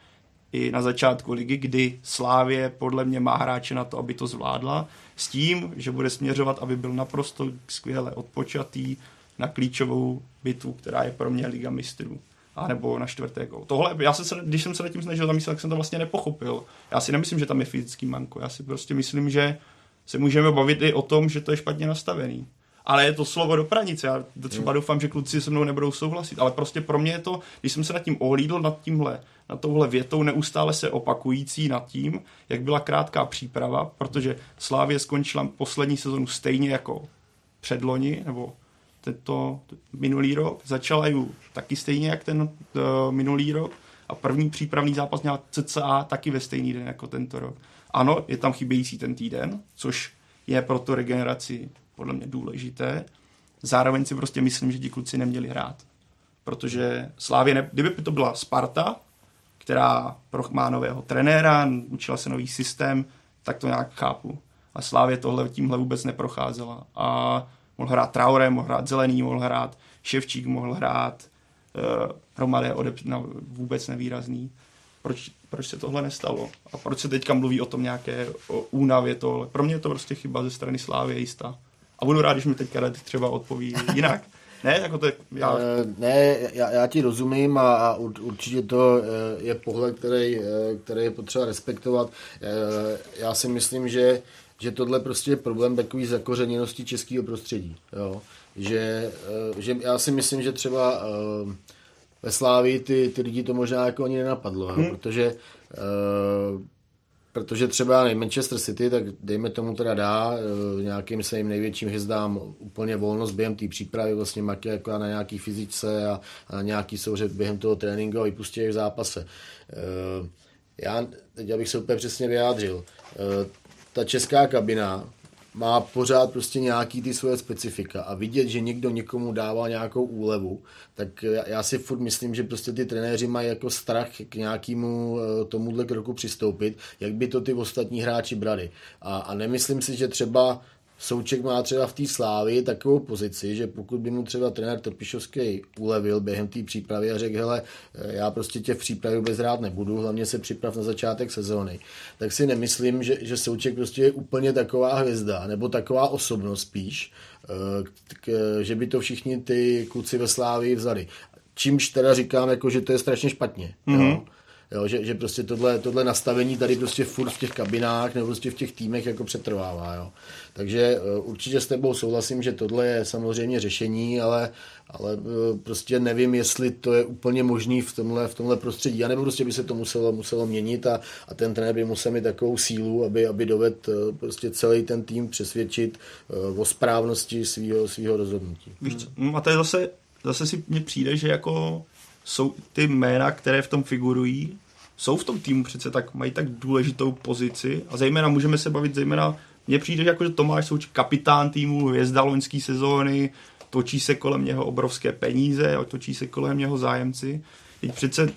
Speaker 5: i na začátku ligy, kdy Slávě podle mě má hráče na to, aby to zvládla, s tím, že bude směřovat, aby byl naprosto skvěle odpočatý na klíčovou bitvu, která je pro mě Liga mistrů a nebo na čtvrté gol. Tohle, já jsem se, když jsem se nad tím snažil zamyslet, tak jsem to vlastně nepochopil. Já si nemyslím, že tam je fyzický manko. Já si prostě myslím, že se můžeme bavit i o tom, že to je špatně nastavený ale je to slovo do pranice. Já třeba doufám, že kluci se mnou nebudou souhlasit, ale prostě pro mě je to, když jsem se nad tím ohlídl, nad tímhle, na touhle větou neustále se opakující nad tím, jak byla krátká příprava, protože Slávě skončila poslední sezonu stejně jako předloni, nebo tento minulý rok. Začala ju taky stejně jak ten uh, minulý rok a první přípravný zápas měla cca taky ve stejný den jako tento rok. Ano, je tam chybějící ten týden, což je pro tu regeneraci podle mě důležité. Zároveň si prostě myslím, že ti kluci neměli hrát. Protože Slávě, ne, kdyby to byla Sparta, která má nového trenéra, učila se nový systém, tak to nějak chápu. A Slávě tohle tímhle vůbec neprocházela. A mohl hrát Traoré, mohl hrát Zelený, mohl hrát Ševčík, mohl hrát uh, Romadé odep, no, vůbec nevýrazný. Proč, proč se tohle nestalo? A proč se teďka mluví o tom nějaké o únavě tohle? Pro mě je to prostě chyba ze strany Slávy jistá. A budu rád, když mi teďka Radek třeba odpoví jinak. Ne, jako to je, já...
Speaker 6: Eh, ne, já, já ti rozumím a, a určitě to eh, je pohled, který, eh, který je potřeba respektovat. Já si myslím, že, že tohle prostě je problém takový zakořeněnosti českého prostředí. Jo? Že, že já si myslím, že třeba ve Slávii ty, ty lidi to možná jako ani nenapadlo, hmm. protože Protože třeba nevím, Manchester City, tak dejme tomu teda dá e, nějakým svým největším hvězdám úplně volnost během té přípravy, vlastně maky jako na nějaký fyzice a, a nějaký souřed během toho tréninku a vypustí v zápase. E, já teď abych se úplně přesně vyjádřil. E, ta česká kabina má pořád prostě nějaký ty svoje specifika a vidět, že někdo někomu dává nějakou úlevu, tak já si furt myslím, že prostě ty trenéři mají jako strach k nějakému eh, tomuhle kroku přistoupit, jak by to ty ostatní hráči brali. A, a nemyslím si, že třeba Souček má třeba v té slávy takovou pozici, že pokud by mu třeba trenér Trpišovský ulevil během té přípravy a řekl, hele, já prostě tě v přípravě vůbec rád nebudu, hlavně se připrav na začátek sezóny, tak si nemyslím, že, že Souček prostě je úplně taková hvězda, nebo taková osobnost spíš, eh, k, že by to všichni ty kluci ve slávy vzali. Čímž teda říkám, jako, že to je strašně špatně. Mm-hmm. Jo? Jo, že, že prostě tohle, tohle nastavení tady prostě furt v těch kabinách nebo prostě v těch týmech jako přetrvává. Jo. Takže uh, určitě s tebou souhlasím, že tohle je samozřejmě řešení, ale, ale uh, prostě nevím, jestli to je úplně možný v tomhle, v tomhle prostředí. A nebo prostě by se to muselo, muselo měnit a, a ten trenér by musel mít takovou sílu, aby, aby dovedl uh, prostě celý ten tým přesvědčit o správnosti svého svého rozhodnutí.
Speaker 5: Víš co, no a to je zase, zase si mně přijde, že jako jsou ty jména, které v tom figurují, jsou v tom týmu přece tak, mají tak důležitou pozici a zejména můžeme se bavit zejména, mně přijde, že jako, že Tomáš Souč kapitán týmu, hvězda loňské sezóny, točí se kolem něho obrovské peníze, točí se kolem něho zájemci. Teď přece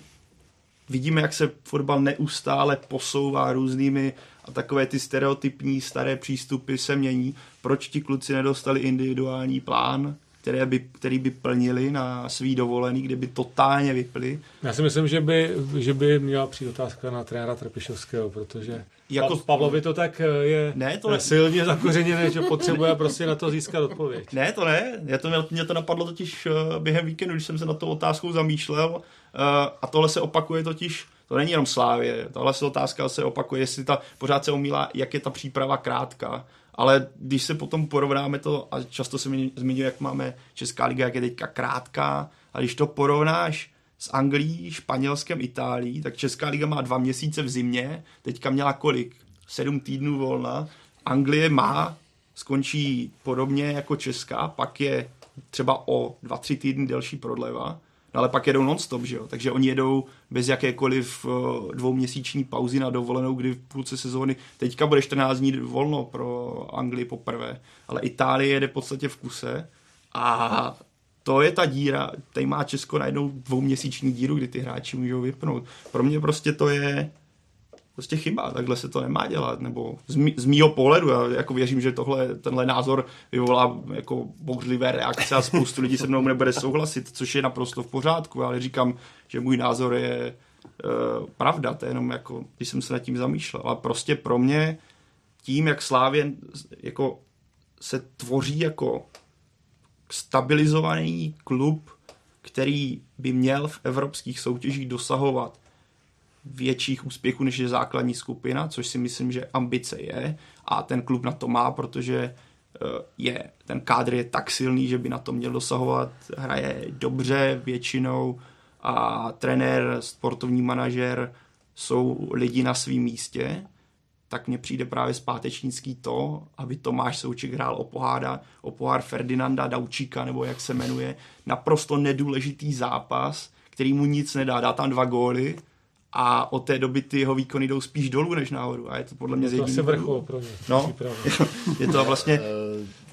Speaker 5: vidíme, jak se fotbal neustále posouvá různými a takové ty stereotypní staré přístupy se mění. Proč ti kluci nedostali individuální plán? Které by, který by plnili na svý dovolený, kde by totálně vyply.
Speaker 3: Já si myslím, že by, že by měla přijít otázka na trenéra Trpišovského, protože jako, Pavlovi to tak eh, je
Speaker 5: ne, to ne.
Speaker 3: silně zakořeněné, že potřebuje prostě na to získat odpověď.
Speaker 5: Ne, to ne. Já to, mě to napadlo totiž eh, během víkendu, když jsem se na to otázkou zamýšlel eh, a tohle se opakuje totiž to není jenom Slávě, tahle se otázka se opakuje, jestli ta pořád se omílá, jak je ta příprava krátká ale když se potom porovnáme to, a často se zmiňuje, jak máme Česká liga, jak je teďka krátká, a když to porovnáš s Anglií, Španělskem, Itálií, tak Česká liga má dva měsíce v zimě, teďka měla kolik? Sedm týdnů volna. Anglie má, skončí podobně jako Česká, pak je třeba o dva, tři týdny delší prodleva. No ale pak jedou non-stop, že jo? Takže oni jedou bez jakékoliv uh, dvouměsíční pauzy na dovolenou, kdy v půlce sezóny, teďka bude 14 dní volno pro Anglii poprvé, ale Itálie jede v podstatě v kuse a to je ta díra, tady má Česko najednou dvouměsíční díru, kdy ty hráči můžou vypnout. Pro mě prostě to je prostě chyba, takhle se to nemá dělat, nebo z, mý, z mýho pohledu, já jako věřím, že tohle, tenhle názor vyvolá jako bouřlivé reakce a spoustu lidí se mnou nebude souhlasit, což je naprosto v pořádku, ale říkám, že můj názor je uh, pravda, to je jenom jako, když jsem se nad tím zamýšlel, ale prostě pro mě tím, jak Slávě jako se tvoří jako stabilizovaný klub, který by měl v evropských soutěžích dosahovat větších úspěchů, než je základní skupina, což si myslím, že ambice je a ten klub na to má, protože eh, je, ten kádr je tak silný, že by na to měl dosahovat, hraje dobře většinou a trenér, sportovní manažer jsou lidi na svém místě, tak mně přijde právě zpátečnický to, aby Tomáš Souček hrál o, poháda, o pohár Ferdinanda Daučíka, nebo jak se jmenuje, naprosto nedůležitý zápas, který mu nic nedá, dá tam dva góly, a od té doby ty jeho výkony jdou spíš dolů než nahoru a je to podle mě
Speaker 3: je to asi vrchol pro mě.
Speaker 5: No, je to vlastně...
Speaker 6: Eh,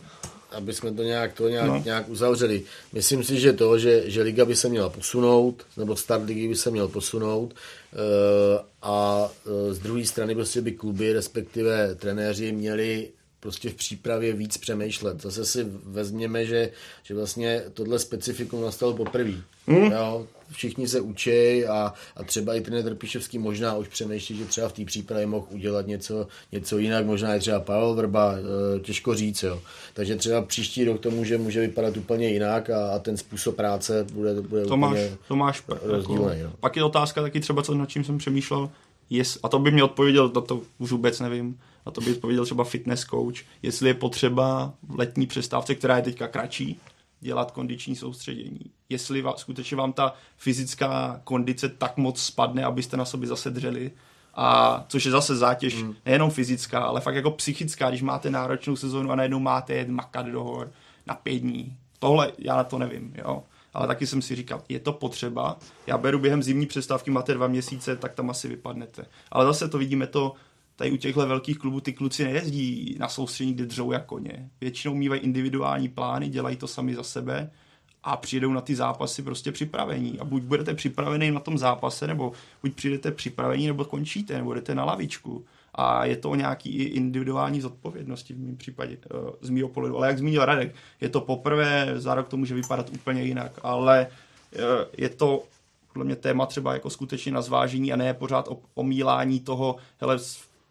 Speaker 6: aby jsme to nějak, to nějak, no. nějak uzavřeli. Myslím si, že to, že, že liga by se měla posunout, nebo start ligy by se měl posunout eh, a eh, z druhé strany prostě by kluby, respektive trenéři měli prostě v přípravě víc přemýšlet. Zase si vezměme, že, že vlastně tohle specifikum nastalo poprvé. Mm. Jo, všichni se učí a, a třeba i trenér Trpišovský možná už přemýšlí, že třeba v té přípravě mohl udělat něco, něco jinak, možná i třeba Pavel Vrba, e, těžko říct. Jo. Takže třeba příští rok to může, může vypadat úplně jinak a, a ten způsob práce bude, bude
Speaker 5: to
Speaker 6: úplně
Speaker 5: máš, to máš
Speaker 6: rozdílný. Jako,
Speaker 5: Pak je otázka taky třeba, co, nad čím jsem přemýšlel, jest, a to by mě odpověděl, to, to už vůbec nevím, a to by odpověděl třeba fitness coach, jestli je potřeba v letní přestávce, která je teďka kratší, dělat kondiční soustředění. Jestli vám, skutečně vám ta fyzická kondice tak moc spadne, abyste na sobě zase dřeli, a což je zase zátěž mm. nejenom fyzická, ale fakt jako psychická, když máte náročnou sezónu a najednou máte jet makat do hor na pět dní. Tohle já na to nevím, jo. Ale taky jsem si říkal, je to potřeba. Já beru během zimní přestávky, máte dva měsíce, tak tam asi vypadnete. Ale zase to vidíme to, tady u těchto velkých klubů ty kluci nejezdí na soustředění, kde dřou jako koně. Většinou mývají individuální plány, dělají to sami za sebe a přijedou na ty zápasy prostě připravení. A buď budete připravený na tom zápase, nebo buď přijdete připravení, nebo končíte, nebo jdete na lavičku. A je to o nějaký individuální zodpovědnosti v mém případě, eh, z mého pohledu. Ale jak zmínil Radek, je to poprvé, za rok to může vypadat úplně jinak, ale eh, je to podle mě téma třeba jako skutečně na zvážení a ne pořád omílání toho, hele,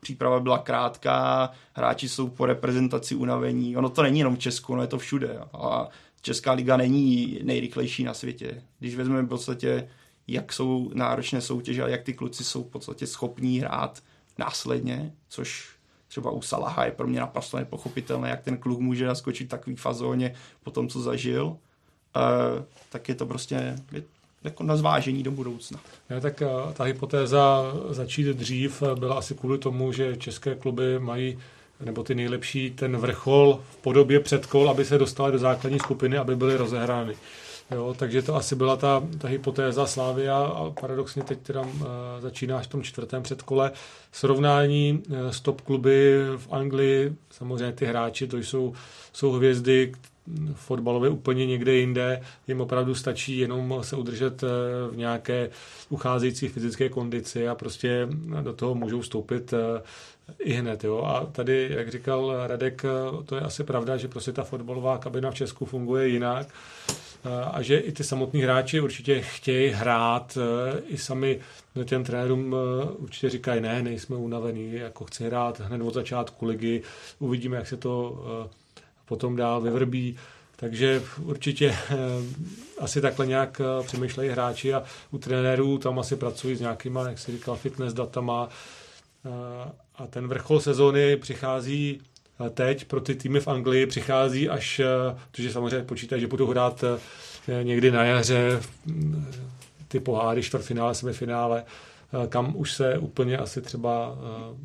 Speaker 5: příprava byla krátká, hráči jsou po reprezentaci unavení. Ono to není jenom v Česku, ono je to všude. A Česká liga není nejrychlejší na světě. Když vezmeme v podstatě, jak jsou náročné soutěže a jak ty kluci jsou v podstatě schopní hrát následně, což třeba u Salaha je pro mě naprosto nepochopitelné, jak ten kluk může naskočit takový fazóně po tom, co zažil, uh, tak je to prostě je jako na zvážení do budoucna.
Speaker 3: Ne, tak uh, ta hypotéza začít dřív byla asi kvůli tomu, že české kluby mají nebo ty nejlepší ten vrchol v podobě předkol, aby se dostali do základní skupiny, aby byly rozehrány. Jo, takže to asi byla ta, ta hypotéza Slávia a paradoxně teď teda uh, začínáš v tom čtvrtém předkole. Srovnání uh, stop kluby v Anglii, samozřejmě ty hráči, to jsou, jsou hvězdy fotbalově úplně někde jinde, jim opravdu stačí jenom se udržet uh, v nějaké ucházející fyzické kondici a prostě do toho můžou vstoupit i hned. Jo. A tady, jak říkal Radek, to je asi pravda, že prostě ta fotbalová kabina v Česku funguje jinak a že i ty samotní hráči určitě chtějí hrát, e, i sami těm trenérům e, určitě říkají, ne, nejsme unavení, jako chci hrát hned od začátku ligy, uvidíme, jak se to potom dál vyvrbí. Takže určitě asi takhle nějak přemýšlejí hráči a u trenérů tam asi pracují s nějakýma, jak si říkal, fitness datama a ten vrchol sezóny přichází teď pro ty týmy v Anglii přichází až, eh, protože samozřejmě počítají, že budou hrát eh, někdy na jaře ty poháry, čtvrtfinále, semifinále, eh, kam už se úplně asi třeba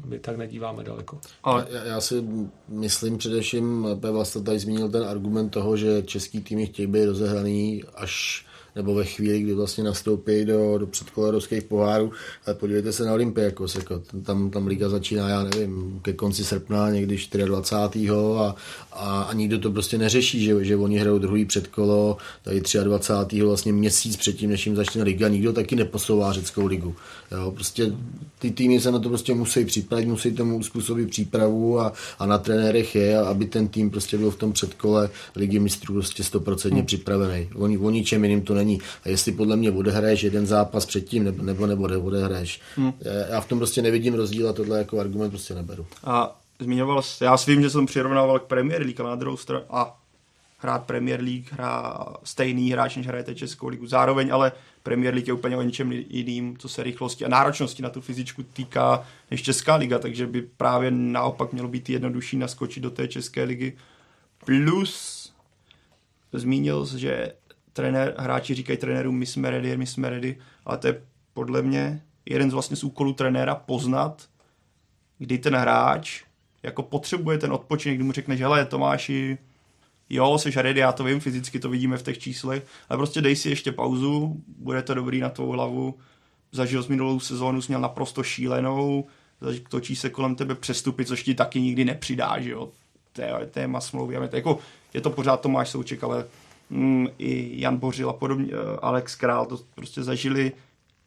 Speaker 3: my tak nedíváme daleko.
Speaker 6: Ale já, já si myslím především, Pe tady zmínil ten argument toho, že český týmy chtějí být rozehraný až nebo ve chvíli, kdy vlastně nastoupí do, do předkolerovských pohárů. Ale podívejte se na Olympiakos, jako tam, tam liga začíná, já nevím, ke konci srpna, někdy 24. a, a, a nikdo to prostě neřeší, že, že oni hrajou druhý předkolo, tady 23. vlastně měsíc předtím, než jim začne liga, nikdo taky neposouvá řeckou ligu. Jo, prostě ty týmy se na to prostě musí připravit, musí tomu způsobit přípravu a, a na trenérech je, aby ten tým prostě byl v tom předkole ligy mistrů prostě stoprocentně hmm. připravený. O, o ničem jiným to není. A jestli podle mě odehraješ jeden zápas předtím, nebo, nebo, nebo odehraješ. Hmm. Já v tom prostě nevidím rozdíl a tohle jako argument prostě neberu.
Speaker 5: A zmiňoval, já si vím, že jsem přirovnával k Premier League, ale na druhou stranu, a hrát Premier League, hrá stejný hráč, než hrajete Českou ligu. Zároveň ale Premier League je úplně o něčem jiným, co se rychlosti a náročnosti na tu fyzičku týká, než Česká liga, takže by právě naopak mělo být jednodušší naskočit do té České ligy. Plus zmínil, že trenér, hráči říkají trenérům, my jsme ready, my jsme ready, ale to je podle mě jeden z vlastně z úkolů trenéra poznat, kdy ten hráč jako potřebuje ten odpočinek, kdy mu řekne, že hele Tomáši, jo, jsi ready, já to vím, fyzicky to vidíme v těch číslech, ale prostě dej si ještě pauzu, bude to dobrý na tvou hlavu, zažil jsi minulou sezónu, jsi měl naprosto šílenou, točí se kolem tebe přestupy, což ti taky nikdy nepřidá, že jo, téma smlouvy, jako, je to pořád Tomáš Souček, ale i Jan Bořil a podobně, eh, Alex Král, to prostě zažili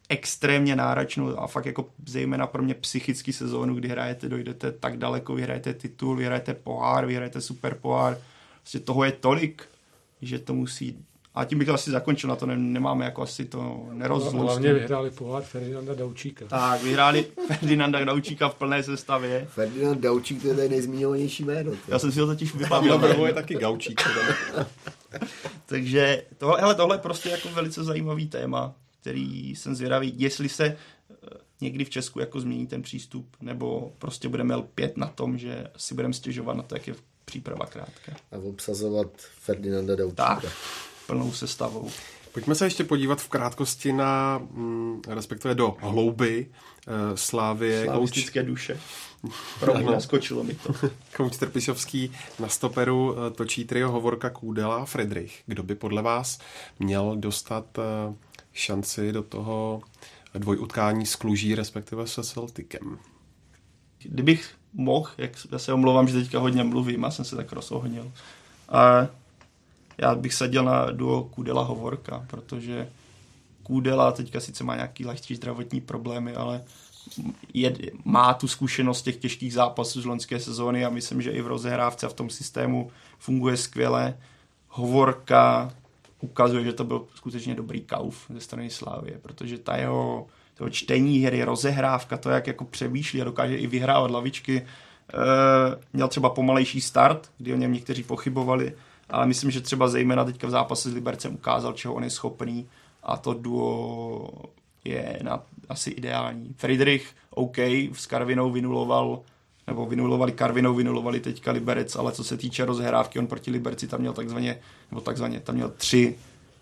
Speaker 5: extrémně náročnou a fakt jako zejména pro mě psychický sezónu, kdy hrajete, dojdete tak daleko, vyhrajete titul, vyhrajete pohár, vyhrajete super pohár, prostě toho je tolik, že to musí a tím bych to asi zakončil, na to nemáme jako asi to.
Speaker 3: No, hlavně vyhráli pohár Ferdinanda Daučíka.
Speaker 5: Tak, vyhráli Ferdinanda Daučíka v plné sestavě.
Speaker 6: Ferdinand Daučík, to je tady nejzmíněnější jméno.
Speaker 5: Já jsem si ho totiž vybavil.
Speaker 4: Brvo je taky Gaučík.
Speaker 5: Takže tohle, hele, tohle je prostě jako velice zajímavý téma, který jsem zvědavý, jestli se eh, někdy v Česku jako změní ten přístup, nebo prostě budeme lpět na tom, že si budeme stěžovat na to, jak je příprava krátká.
Speaker 6: A obsazovat Ferdinanda Daučíka.
Speaker 5: Tak, plnou sestavou.
Speaker 4: Pojďme se ještě podívat v krátkosti na, mm, respektive do hlouby uh, Slávie.
Speaker 5: Slavistické duše. Promiň, naskočilo mi to.
Speaker 4: Kouč Trpišovský na stoperu uh, točí trio Hovorka, Kůdela, Friedrich. Kdo by podle vás měl dostat uh, šanci do toho dvojutkání s Kluží, respektive se Celticem?
Speaker 5: kdybych mohl, jak já se omlouvám, že teďka hodně mluvím, já jsem se tak rozohnil. A já bych sadil na duo Kudela Hovorka, protože Kudela teďka sice má nějaký lehčí zdravotní problémy, ale je, má tu zkušenost těch těžkých zápasů z loňské sezóny a myslím, že i v rozehrávce a v tom systému funguje skvěle. Hovorka ukazuje, že to byl skutečně dobrý kauf ze strany Slávie, protože ta jeho to čtení hry, rozehrávka, to, jak jako přemýšlí a dokáže i vyhrávat lavičky, e, měl třeba pomalejší start, kdy o něm někteří pochybovali, ale myslím, že třeba zejména teďka v zápase s Libercem ukázal, čeho on je schopný a to duo je na, asi ideální. Friedrich, OK, s Karvinou vynuloval nebo vynulovali Karvinou, vynulovali teďka Liberec, ale co se týče rozhrávky, on proti Liberci tam měl takzvaně, nebo takzvaně, tam měl tři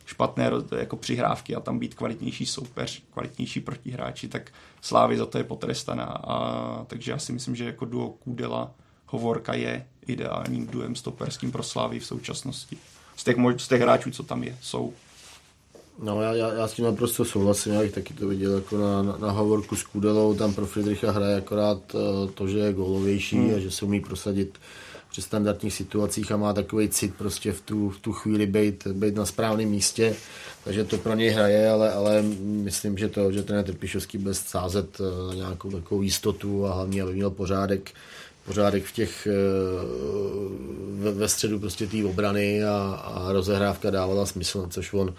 Speaker 5: špatné jako přihrávky a tam být kvalitnější soupeř, kvalitnější protihráči, tak Slávy za to je potrestaná. A, takže já si myslím, že jako duo Kudela Hovorka je ideálním duem stoperským pro Slávy v současnosti. Z těch, z těch hráčů, co tam je, jsou.
Speaker 6: No já, já, já s tím naprosto souhlasím, já bych taky to viděl jako na, na, na hovorku s Kudelou, tam pro Friedricha hraje akorát uh, to, že je golovější hmm. a že se umí prosadit při standardních situacích a má takový cit prostě v tu, v tu chvíli být, být na správném místě, takže to pro něj hraje, ale, ale myslím, že to, že ten Trpišovský bude sázet na nějakou takovou jistotu a hlavně, aby měl pořádek, pořádek v těch, ve, ve středu prostě té obrany a, a rozehrávka dávala smysl, což on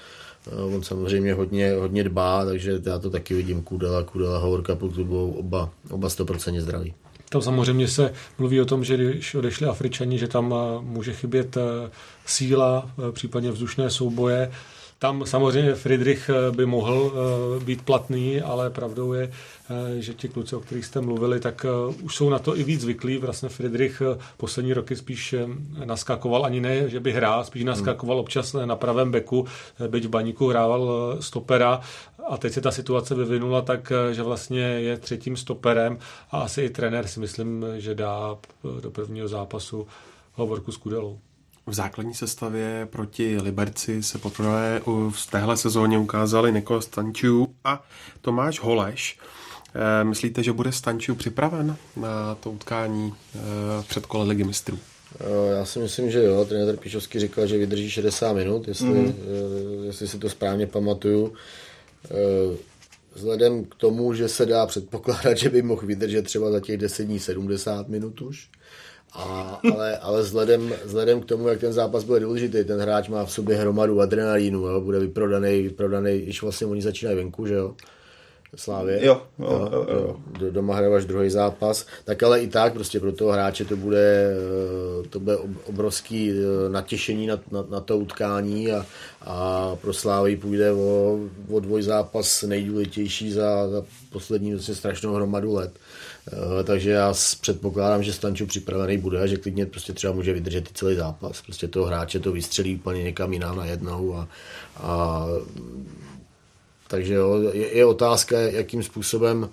Speaker 6: On samozřejmě hodně, hodně dbá, takže já to taky vidím Kudela, Kudela, Hovorka, pokud budou oba, oba 100% zdraví.
Speaker 3: Tam samozřejmě se mluví o tom, že když odešli Afričani, že tam eh, může chybět eh, síla, eh, případně vzdušné souboje. Tam samozřejmě Friedrich by mohl být platný, ale pravdou je, že ti kluci, o kterých jste mluvili, tak už jsou na to i víc zvyklí. Vlastně Friedrich poslední roky spíš naskakoval, ani ne, že by hrál, spíš naskakoval občas na pravém beku, byť v baníku hrával stopera a teď se ta situace vyvinula tak, že vlastně je třetím stoperem a asi i trenér si myslím, že dá do prvního zápasu hovorku s Kudelou.
Speaker 4: V základní sestavě proti Liberci se poprvé v téhle sezóně ukázali Niko Stančiu a Tomáš Holeš. Eh, myslíte, že bude Stančiu připraven na to utkání eh, před kole ligy mistrů?
Speaker 6: Eh, já si myslím, že jo. Trenér Pišovský říkal, že vydrží 60 minut, jestli, mm. jestli si to správně pamatuju. Vzhledem k tomu, že se dá předpokládat, že by mohl vydržet třeba za těch 10 dní 70 minut už, a, ale, ale vzhledem, vzhledem k tomu, jak ten zápas bude důležitý, ten hráč má v sobě hromadu adrenalínu, jo, bude vyprodaný, vyprodaný, když vlastně oni začínají venku, že jo. Slávě.
Speaker 5: Jo, jo, jo, jo.
Speaker 6: jo. Doma hraješ druhý zápas. Tak ale i tak prostě pro toho hráče to bude, eh, to bude obrovský eh, natěšení na, na, na to utkání a, a pro Slávy půjde o, o dvoj zápas nejdůležitější za, za poslední vlastně strašnou hromadu let. Eh, takže já předpokládám, že Stanču připravený bude a že klidně prostě třeba může vydržet i celý zápas. Prostě toho hráče to vystřelí úplně někam jinam na jednou a, a takže jo, je, je otázka, jakým způsobem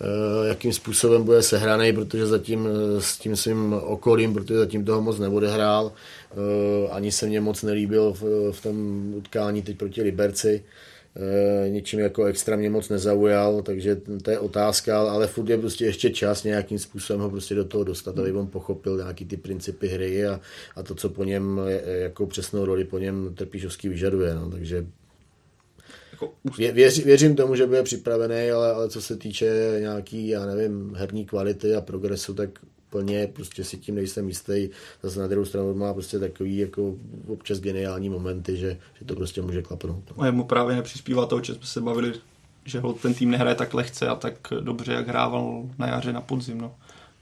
Speaker 6: eh, jakým způsobem bude sehraný, protože zatím eh, s tím svým okolím, protože zatím toho moc neodehrál, ani se mně moc nelíbil v, v tom utkání teď proti Liberci, ničím jako extra mě moc nezaujal, takže to je otázka, ale furt je prostě ještě čas nějakým způsobem ho prostě do toho dostat, aby on pochopil nějaký ty principy hry a, a to, co po něm, jako přesnou roli po něm Trpíšovský vyžaduje, no, takže jako věř, věřím tomu, že bude připravený, ale, ale co se týče nějaký, já nevím, herní kvality a progresu, tak plně prostě si tím nejsem jistý. Zase na druhou stranu má prostě takový jako občas geniální momenty, že, že to prostě může klapnout.
Speaker 5: No. mu právě nepřispívá to, o čem jsme se bavili, že ten tým nehraje tak lehce a tak dobře, jak hrával na jaře, na podzim. No.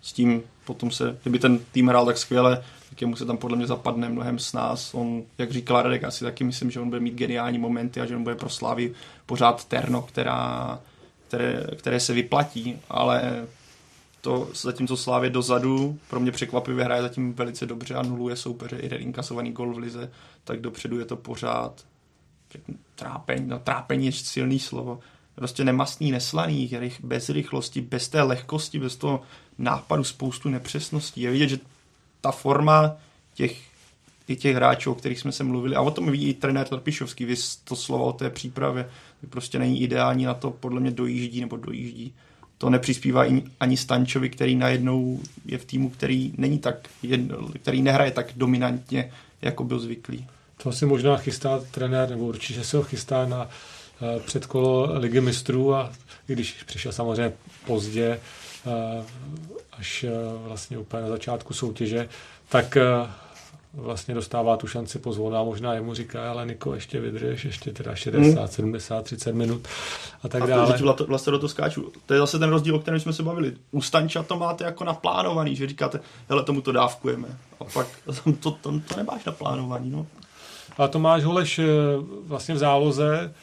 Speaker 5: S tím potom se, kdyby ten tým hrál tak skvěle, tak jemu se tam podle mě zapadne mnohem s nás. On, jak říkal Radek, asi taky myslím, že on bude mít geniální momenty a že on bude pro Slávy pořád terno, která, které, které se vyplatí, ale to zatímco Slávě dozadu pro mě překvapivě hraje zatím velice dobře a nuluje soupeře i inkasovaný gol v lize, tak dopředu je to pořád trápení, no trápení je silný slovo, prostě nemastný, neslaný, bez rychlosti, bez té lehkosti, bez toho nápadu, spoustu nepřesností. Je vidět, že ta forma těch, i těch hráčů, o kterých jsme se mluvili, a o tom ví i trenér Trpišovský, vy to slovo o té přípravě, prostě není ideální na to, podle mě dojíždí nebo dojíždí to nepřispívá ani Stančovi, který najednou je v týmu, který není tak, který nehraje tak dominantně, jako byl zvyklý.
Speaker 3: To si možná chystá trenér, nebo určitě se ho chystá na eh, předkolo ligy mistrů a i když přišel samozřejmě pozdě, eh, až eh, vlastně úplně na začátku soutěže, tak vlastně dostává tu šanci pozvolna a možná jemu říká, ale Niko, ještě vydrž, ještě teda 60, hmm. 70, 30 minut a tak a dále.
Speaker 5: A vlastně do toho skáču. To je zase ten rozdíl, o kterém jsme se bavili. U Stanča to máte jako naplánovaný, že říkáte, hele, tomu to dávkujeme. A pak to, to, to nemáš naplánovaný, no.
Speaker 3: A Tomáš Holeš eh, vlastně v záloze,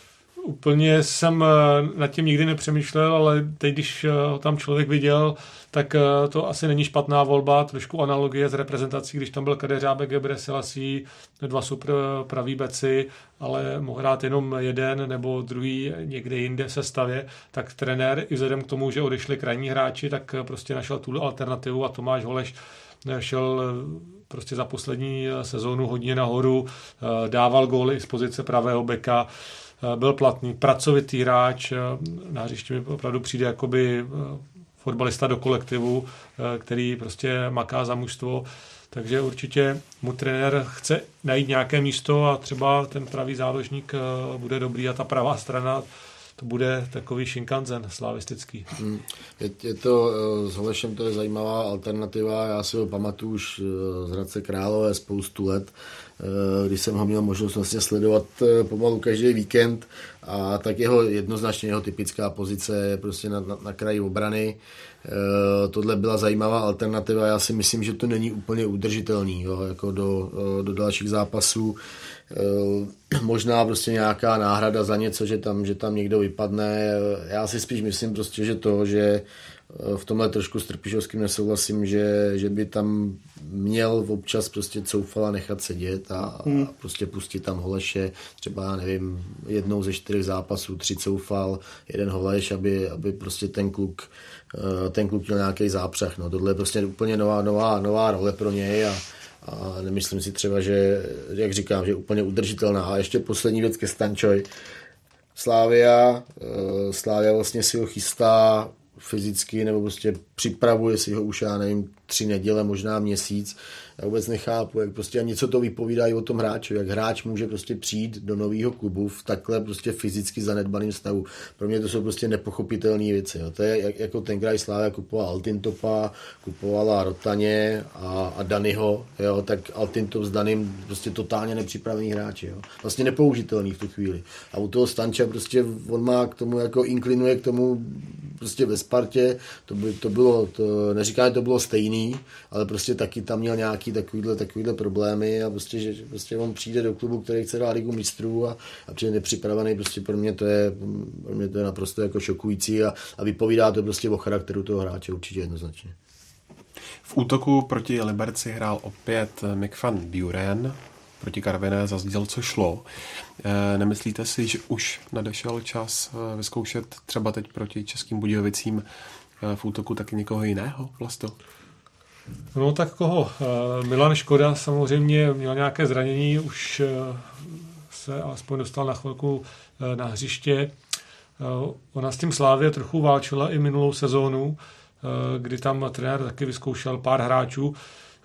Speaker 3: úplně jsem eh, nad tím nikdy nepřemýšlel, ale teď, když eh, ho tam člověk viděl, tak to asi není špatná volba, trošku analogie s reprezentací, když tam byl Kadeřábek, Gebre Selassie, dva super praví beci, ale mohl hrát jenom jeden nebo druhý někde jinde se stavě, tak trenér i vzhledem k tomu, že odešli krajní hráči, tak prostě našel tu alternativu a Tomáš Holeš šel prostě za poslední eh, sezónu hodně nahoru, eh, dával góly z pozice pravého beka, eh, byl platný, pracovitý hráč, na hřišti mi opravdu přijde jakoby fotbalista do kolektivu, který prostě maká za mužstvo, takže určitě mu trenér chce najít nějaké místo a třeba ten pravý záložník bude dobrý a ta pravá strana to bude takový Shinkansen slavistický. Hmm.
Speaker 6: Je, je to, s Holešem to je zajímavá alternativa, já si ho pamatuju už z Hradce Králové spoustu let, když jsem ho měl možnost vlastně sledovat pomalu každý víkend a tak jeho jednoznačně jeho typická pozice je prostě na, na, na kraji obrany. Tohle byla zajímavá alternativa, já si myslím, že to není úplně udržitelný jo, jako do, do dalších zápasů. Eh, možná prostě nějaká náhrada za něco, že tam, že tam někdo vypadne. Já si spíš myslím prostě, že to, že eh, v tomhle trošku s Trpišovským nesouhlasím, že, že by tam měl občas prostě coufala nechat sedět a, hmm. a prostě pustit tam Holeše, třeba já nevím, jednou ze čtyřech zápasů, tři coufal, jeden Holeš, aby, aby prostě ten kluk eh, ten kluk měl nějaký zápřah. No, tohle je prostě úplně nová, nová, nová role pro něj a, a nemyslím si třeba, že, jak říkám, že je úplně udržitelná. A ještě poslední věc ke Stančoj. Slávia, eh, Slávia vlastně si ho chystá fyzicky nebo prostě připravuje si ho už, já nevím, tři neděle, možná měsíc. Já vůbec nechápu, jak prostě něco to vypovídá i o tom hráči, jak hráč může prostě přijít do nového klubu v takhle prostě fyzicky zanedbaném stavu. Pro mě to jsou prostě nepochopitelné věci. Jo. To je jak, jako tenkrát Slávia kupovala Altintopa, kupovala Rotaně a, a Danyho, jo, tak Altintop s Daným prostě totálně nepřipravený hráči. Jo. Vlastně nepoužitelný v tu chvíli. A u toho Stanča prostě on má k tomu jako inklinuje k tomu prostě ve Spartě, to, by, to bylo, to, neříkám, že to bylo stejný, ale prostě taky tam měl nějaký takovýhle, takovýhle problémy a prostě, že prostě on přijde do klubu, který chce dát ligu mistrů a, a přijde nepřipravený, prostě pro mě to je, pro mě to je naprosto jako šokující a, a vypovídá to prostě o charakteru toho hráče určitě jednoznačně.
Speaker 4: V útoku proti Liberci hrál opět Mick van Buren, proti Karviné zazděl, co šlo. Eh, nemyslíte si, že už nadešel čas eh, vyzkoušet třeba teď proti Českým Budějovicím eh, v útoku taky někoho jiného, Vlasto?
Speaker 3: No tak koho? Milan Škoda samozřejmě měl nějaké zranění, už se alespoň dostal na chvilku na hřiště. Ona s tím Slávě trochu válčila i minulou sezónu, kdy tam trenér taky vyzkoušel pár hráčů.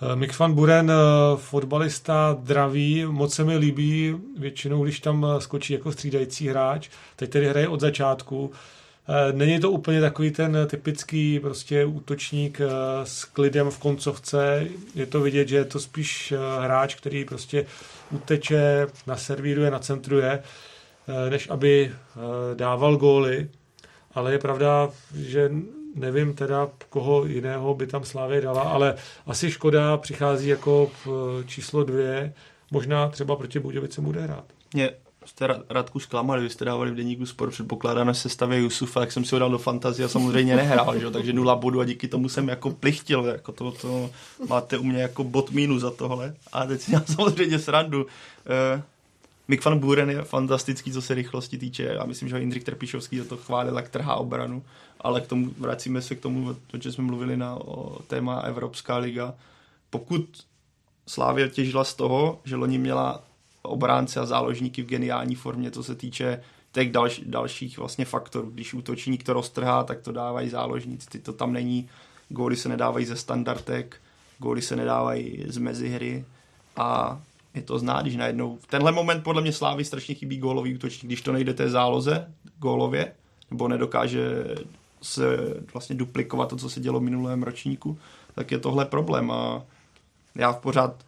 Speaker 3: Eh, Mick van Buren, eh, fotbalista dravý, moc se mi líbí, většinou, když tam eh, skočí jako střídající hráč, teď tedy hraje od začátku. Není to úplně takový ten typický prostě útočník s klidem v koncovce. Je to vidět, že je to spíš hráč, který prostě uteče, naservíruje, nacentruje, než aby dával góly. Ale je pravda, že nevím teda, koho jiného by tam Slávě dala, ale asi Škoda přichází jako číslo dvě, možná třeba proti Budějovice bude hrát.
Speaker 5: Mě jste Radku zklamali, vy jste dávali v deníku sport předpokládané sestavě Jusufa, jak jsem si ho dal do fantazie a samozřejmě nehrál, že? takže nula bodů a díky tomu jsem jako plichtil, jako to, to máte u mě jako bod minus za tohle. A teď si já samozřejmě srandu. Uh, Mick van Buren je fantastický, co se rychlosti týče. Já myslím, že Jindřich Trpišovský za to chválil, jak trhá obranu. Ale k tomu, vracíme se k tomu, to, že jsme mluvili na o téma Evropská liga. Pokud Slávě těžila z toho, že loni měla obránce a záložníky v geniální formě, co se týče těch dalš, dalších vlastně faktorů. Když útočí někdo roztrhá, tak to dávají záložníci. Ty to tam není, góly se nedávají ze standardek, góly se nedávají z mezihry a je to znát, když najednou... V tenhle moment podle mě Slávy strašně chybí gólový útočník, když to nejde té záloze gólově, nebo nedokáže se vlastně duplikovat to, co se dělo v minulém ročníku, tak je tohle problém a já pořád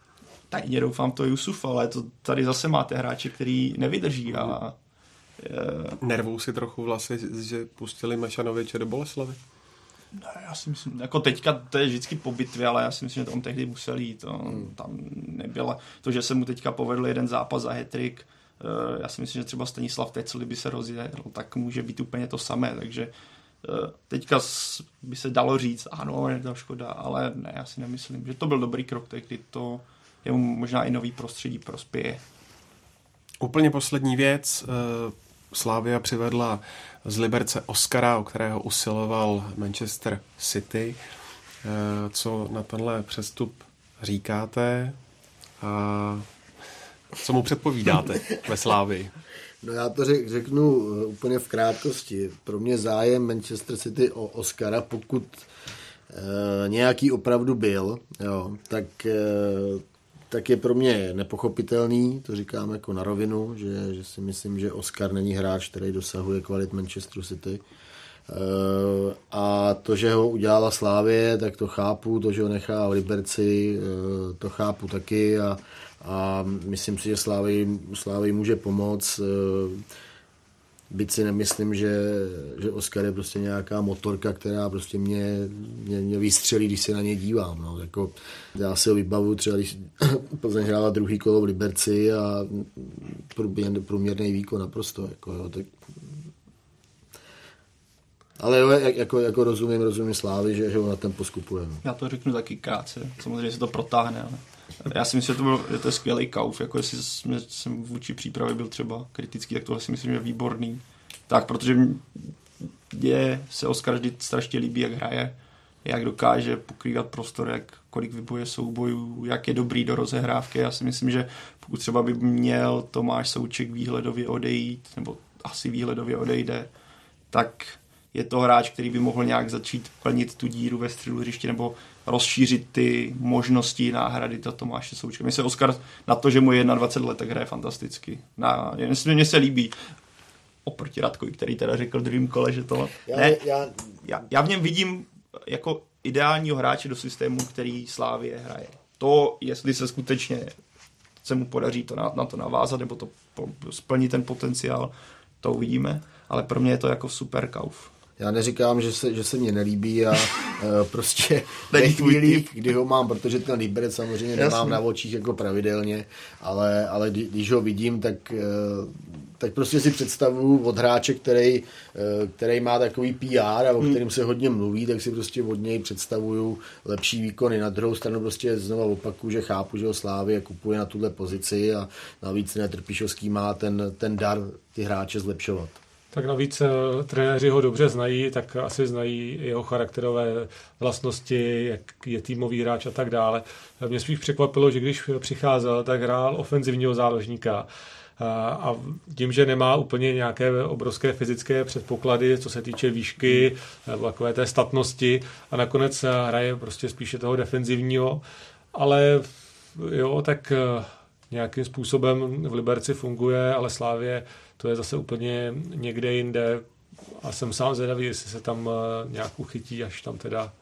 Speaker 5: tajně doufám to Jusuf, ale to tady zase máte hráče, který nevydrží a
Speaker 4: Nervou si trochu vlasy, že pustili Mešanoviče do Boleslavy?
Speaker 5: Ne, já si myslím, jako teďka to je vždycky po bitvě, ale já si myslím, že tam tehdy musel jít. To, hmm. Tam nebyla, to, že se mu teďka povedl jeden zápas za hetrik, eh, já si myslím, že třeba Stanislav Tecli by se rozjel, tak může být úplně to samé, takže eh, teďka by se dalo říct, ano, je to škoda, ale ne, já si nemyslím, že to byl dobrý krok, tehdy to je možná i nový prostředí prospěje.
Speaker 4: Úplně poslední věc, eh, Slávia přivedla z Liberce Oscara, o kterého usiloval Manchester City. Eh, co na tenhle přestup říkáte a co mu předpovídáte ve Slávii?
Speaker 6: No já to řek, řeknu eh, úplně v krátkosti. Pro mě zájem Manchester City o Oscara, pokud e, nějaký opravdu byl, jo, tak e, tak je pro mě nepochopitelný, to říkám jako na rovinu, že, že si myslím, že Oscar není hráč, který dosahuje kvalit Manchester City. Uh, a to, že ho udělala Slávě, tak to chápu, to, že ho nechá v Liberci, uh, to chápu taky a, a myslím si, že Slávy, Slávy může pomoct. Byť si nemyslím, že, že Oscar je prostě nějaká motorka, která prostě mě, mě, mě vystřelí, když se na ně dívám. No. Jako, já si ho vybavu třeba, když Plzeň hrála druhý kolo v Liberci a průměrný výkon naprosto. Jako, jo, tak... Ale jo, jako, jako rozumím, rozumím Slávy, že, že ho na ten poskupuje. No.
Speaker 5: Já to řeknu taky krátce, samozřejmě se to protáhne, ale já si myslím, že to, byl, že to je skvělý kauf, jako jestli jsem vůči přípravě byl třeba kritický, tak tohle si myslím, že je výborný. Tak, protože je, se Oscar vždy strašně líbí, jak hraje, jak dokáže pokrývat prostor, jak kolik vyboje soubojů, jak je dobrý do rozehrávky. Já si myslím, že pokud třeba by měl Tomáš Souček výhledově odejít, nebo asi výhledově odejde, tak je to hráč, který by mohl nějak začít plnit tu díru ve středu hřiště nebo rozšířit ty možnosti náhrady to Tomáše Součka. Mně se Oskar na to, že mu je 21 let, tak hraje fantasticky. Na, mně se líbí oproti Radkovi, který teda řekl druhým kole, že to... Já, ne, já... Já, já v něm vidím jako ideálního hráče do systému, který Slávě hraje. To, jestli se skutečně se mu podaří to na, na to navázat, nebo to po, splnit ten potenciál, to uvidíme, ale pro mě je to jako super kauf.
Speaker 6: Já neříkám, že se, že se mě nelíbí a uh, prostě ve chvíli, kdy ho mám, protože ten Liberec samozřejmě Jasný. nemám na očích jako pravidelně, ale, ale když ho vidím, tak, uh, tak prostě si představuju od hráče, který, uh, který má takový PR a o hmm. kterém se hodně mluví, tak si prostě od něj představuju lepší výkony. Na druhou stranu prostě znovu opaku, že chápu, že ho Slávě kupuje na tuhle pozici a navíc Netrpišovský má ten, ten dar ty hráče zlepšovat.
Speaker 3: Tak navíc eh, trenéři ho dobře znají, tak asi znají jeho charakterové vlastnosti, jak je týmový hráč a tak dále. Mě spíš překvapilo, že když přicházel, tak hrál ofenzivního záložníka. A tím, že nemá úplně nějaké obrovské fyzické předpoklady, co se týče výšky, nebo takové té statnosti, a nakonec hraje prostě spíše toho defenzivního, ale jo, tak eh, nějakým způsobem v Liberci funguje, ale Slávě to je zase úplně někde jinde a jsem sám zvědavý, jestli se tam eh, nějak uchytí, až tam teda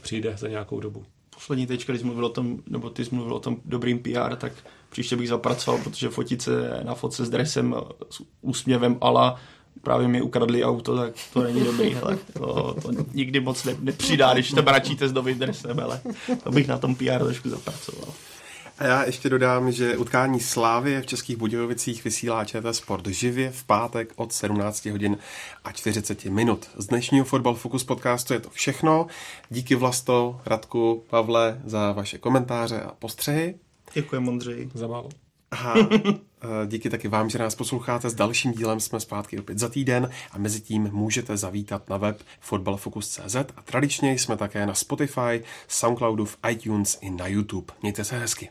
Speaker 3: přijde za nějakou dobu.
Speaker 5: Poslední tečka, když mluvil o tom, nebo ty jsi mluvil o tom dobrým PR, tak příště bych zapracoval, protože fotit se na fotce s dresem, s úsměvem ala právě mi ukradli auto, tak to není dobrý, hele. To, to nikdy moc ne, nepřidá, když to bračíte s novým dresem, ale to bych na tom PR trošku zapracoval.
Speaker 4: A já ještě dodám, že utkání Slávy v Českých Budějovicích vysílá ČT Sport živě v pátek od 17 hodin a 40 minut. Z dnešního Fotbal Focus podcastu je to všechno. Díky Vlasto, Radku, Pavle za vaše komentáře a postřehy.
Speaker 5: Děkuji, Mondřej.
Speaker 3: Za málo.
Speaker 4: Aha, díky taky vám, že nás posloucháte. S dalším dílem jsme zpátky opět za týden a mezi tím můžete zavítat na web fotbalfocus.cz a tradičně jsme také na Spotify, Soundcloudu, v iTunes i na YouTube. Mějte se hezky.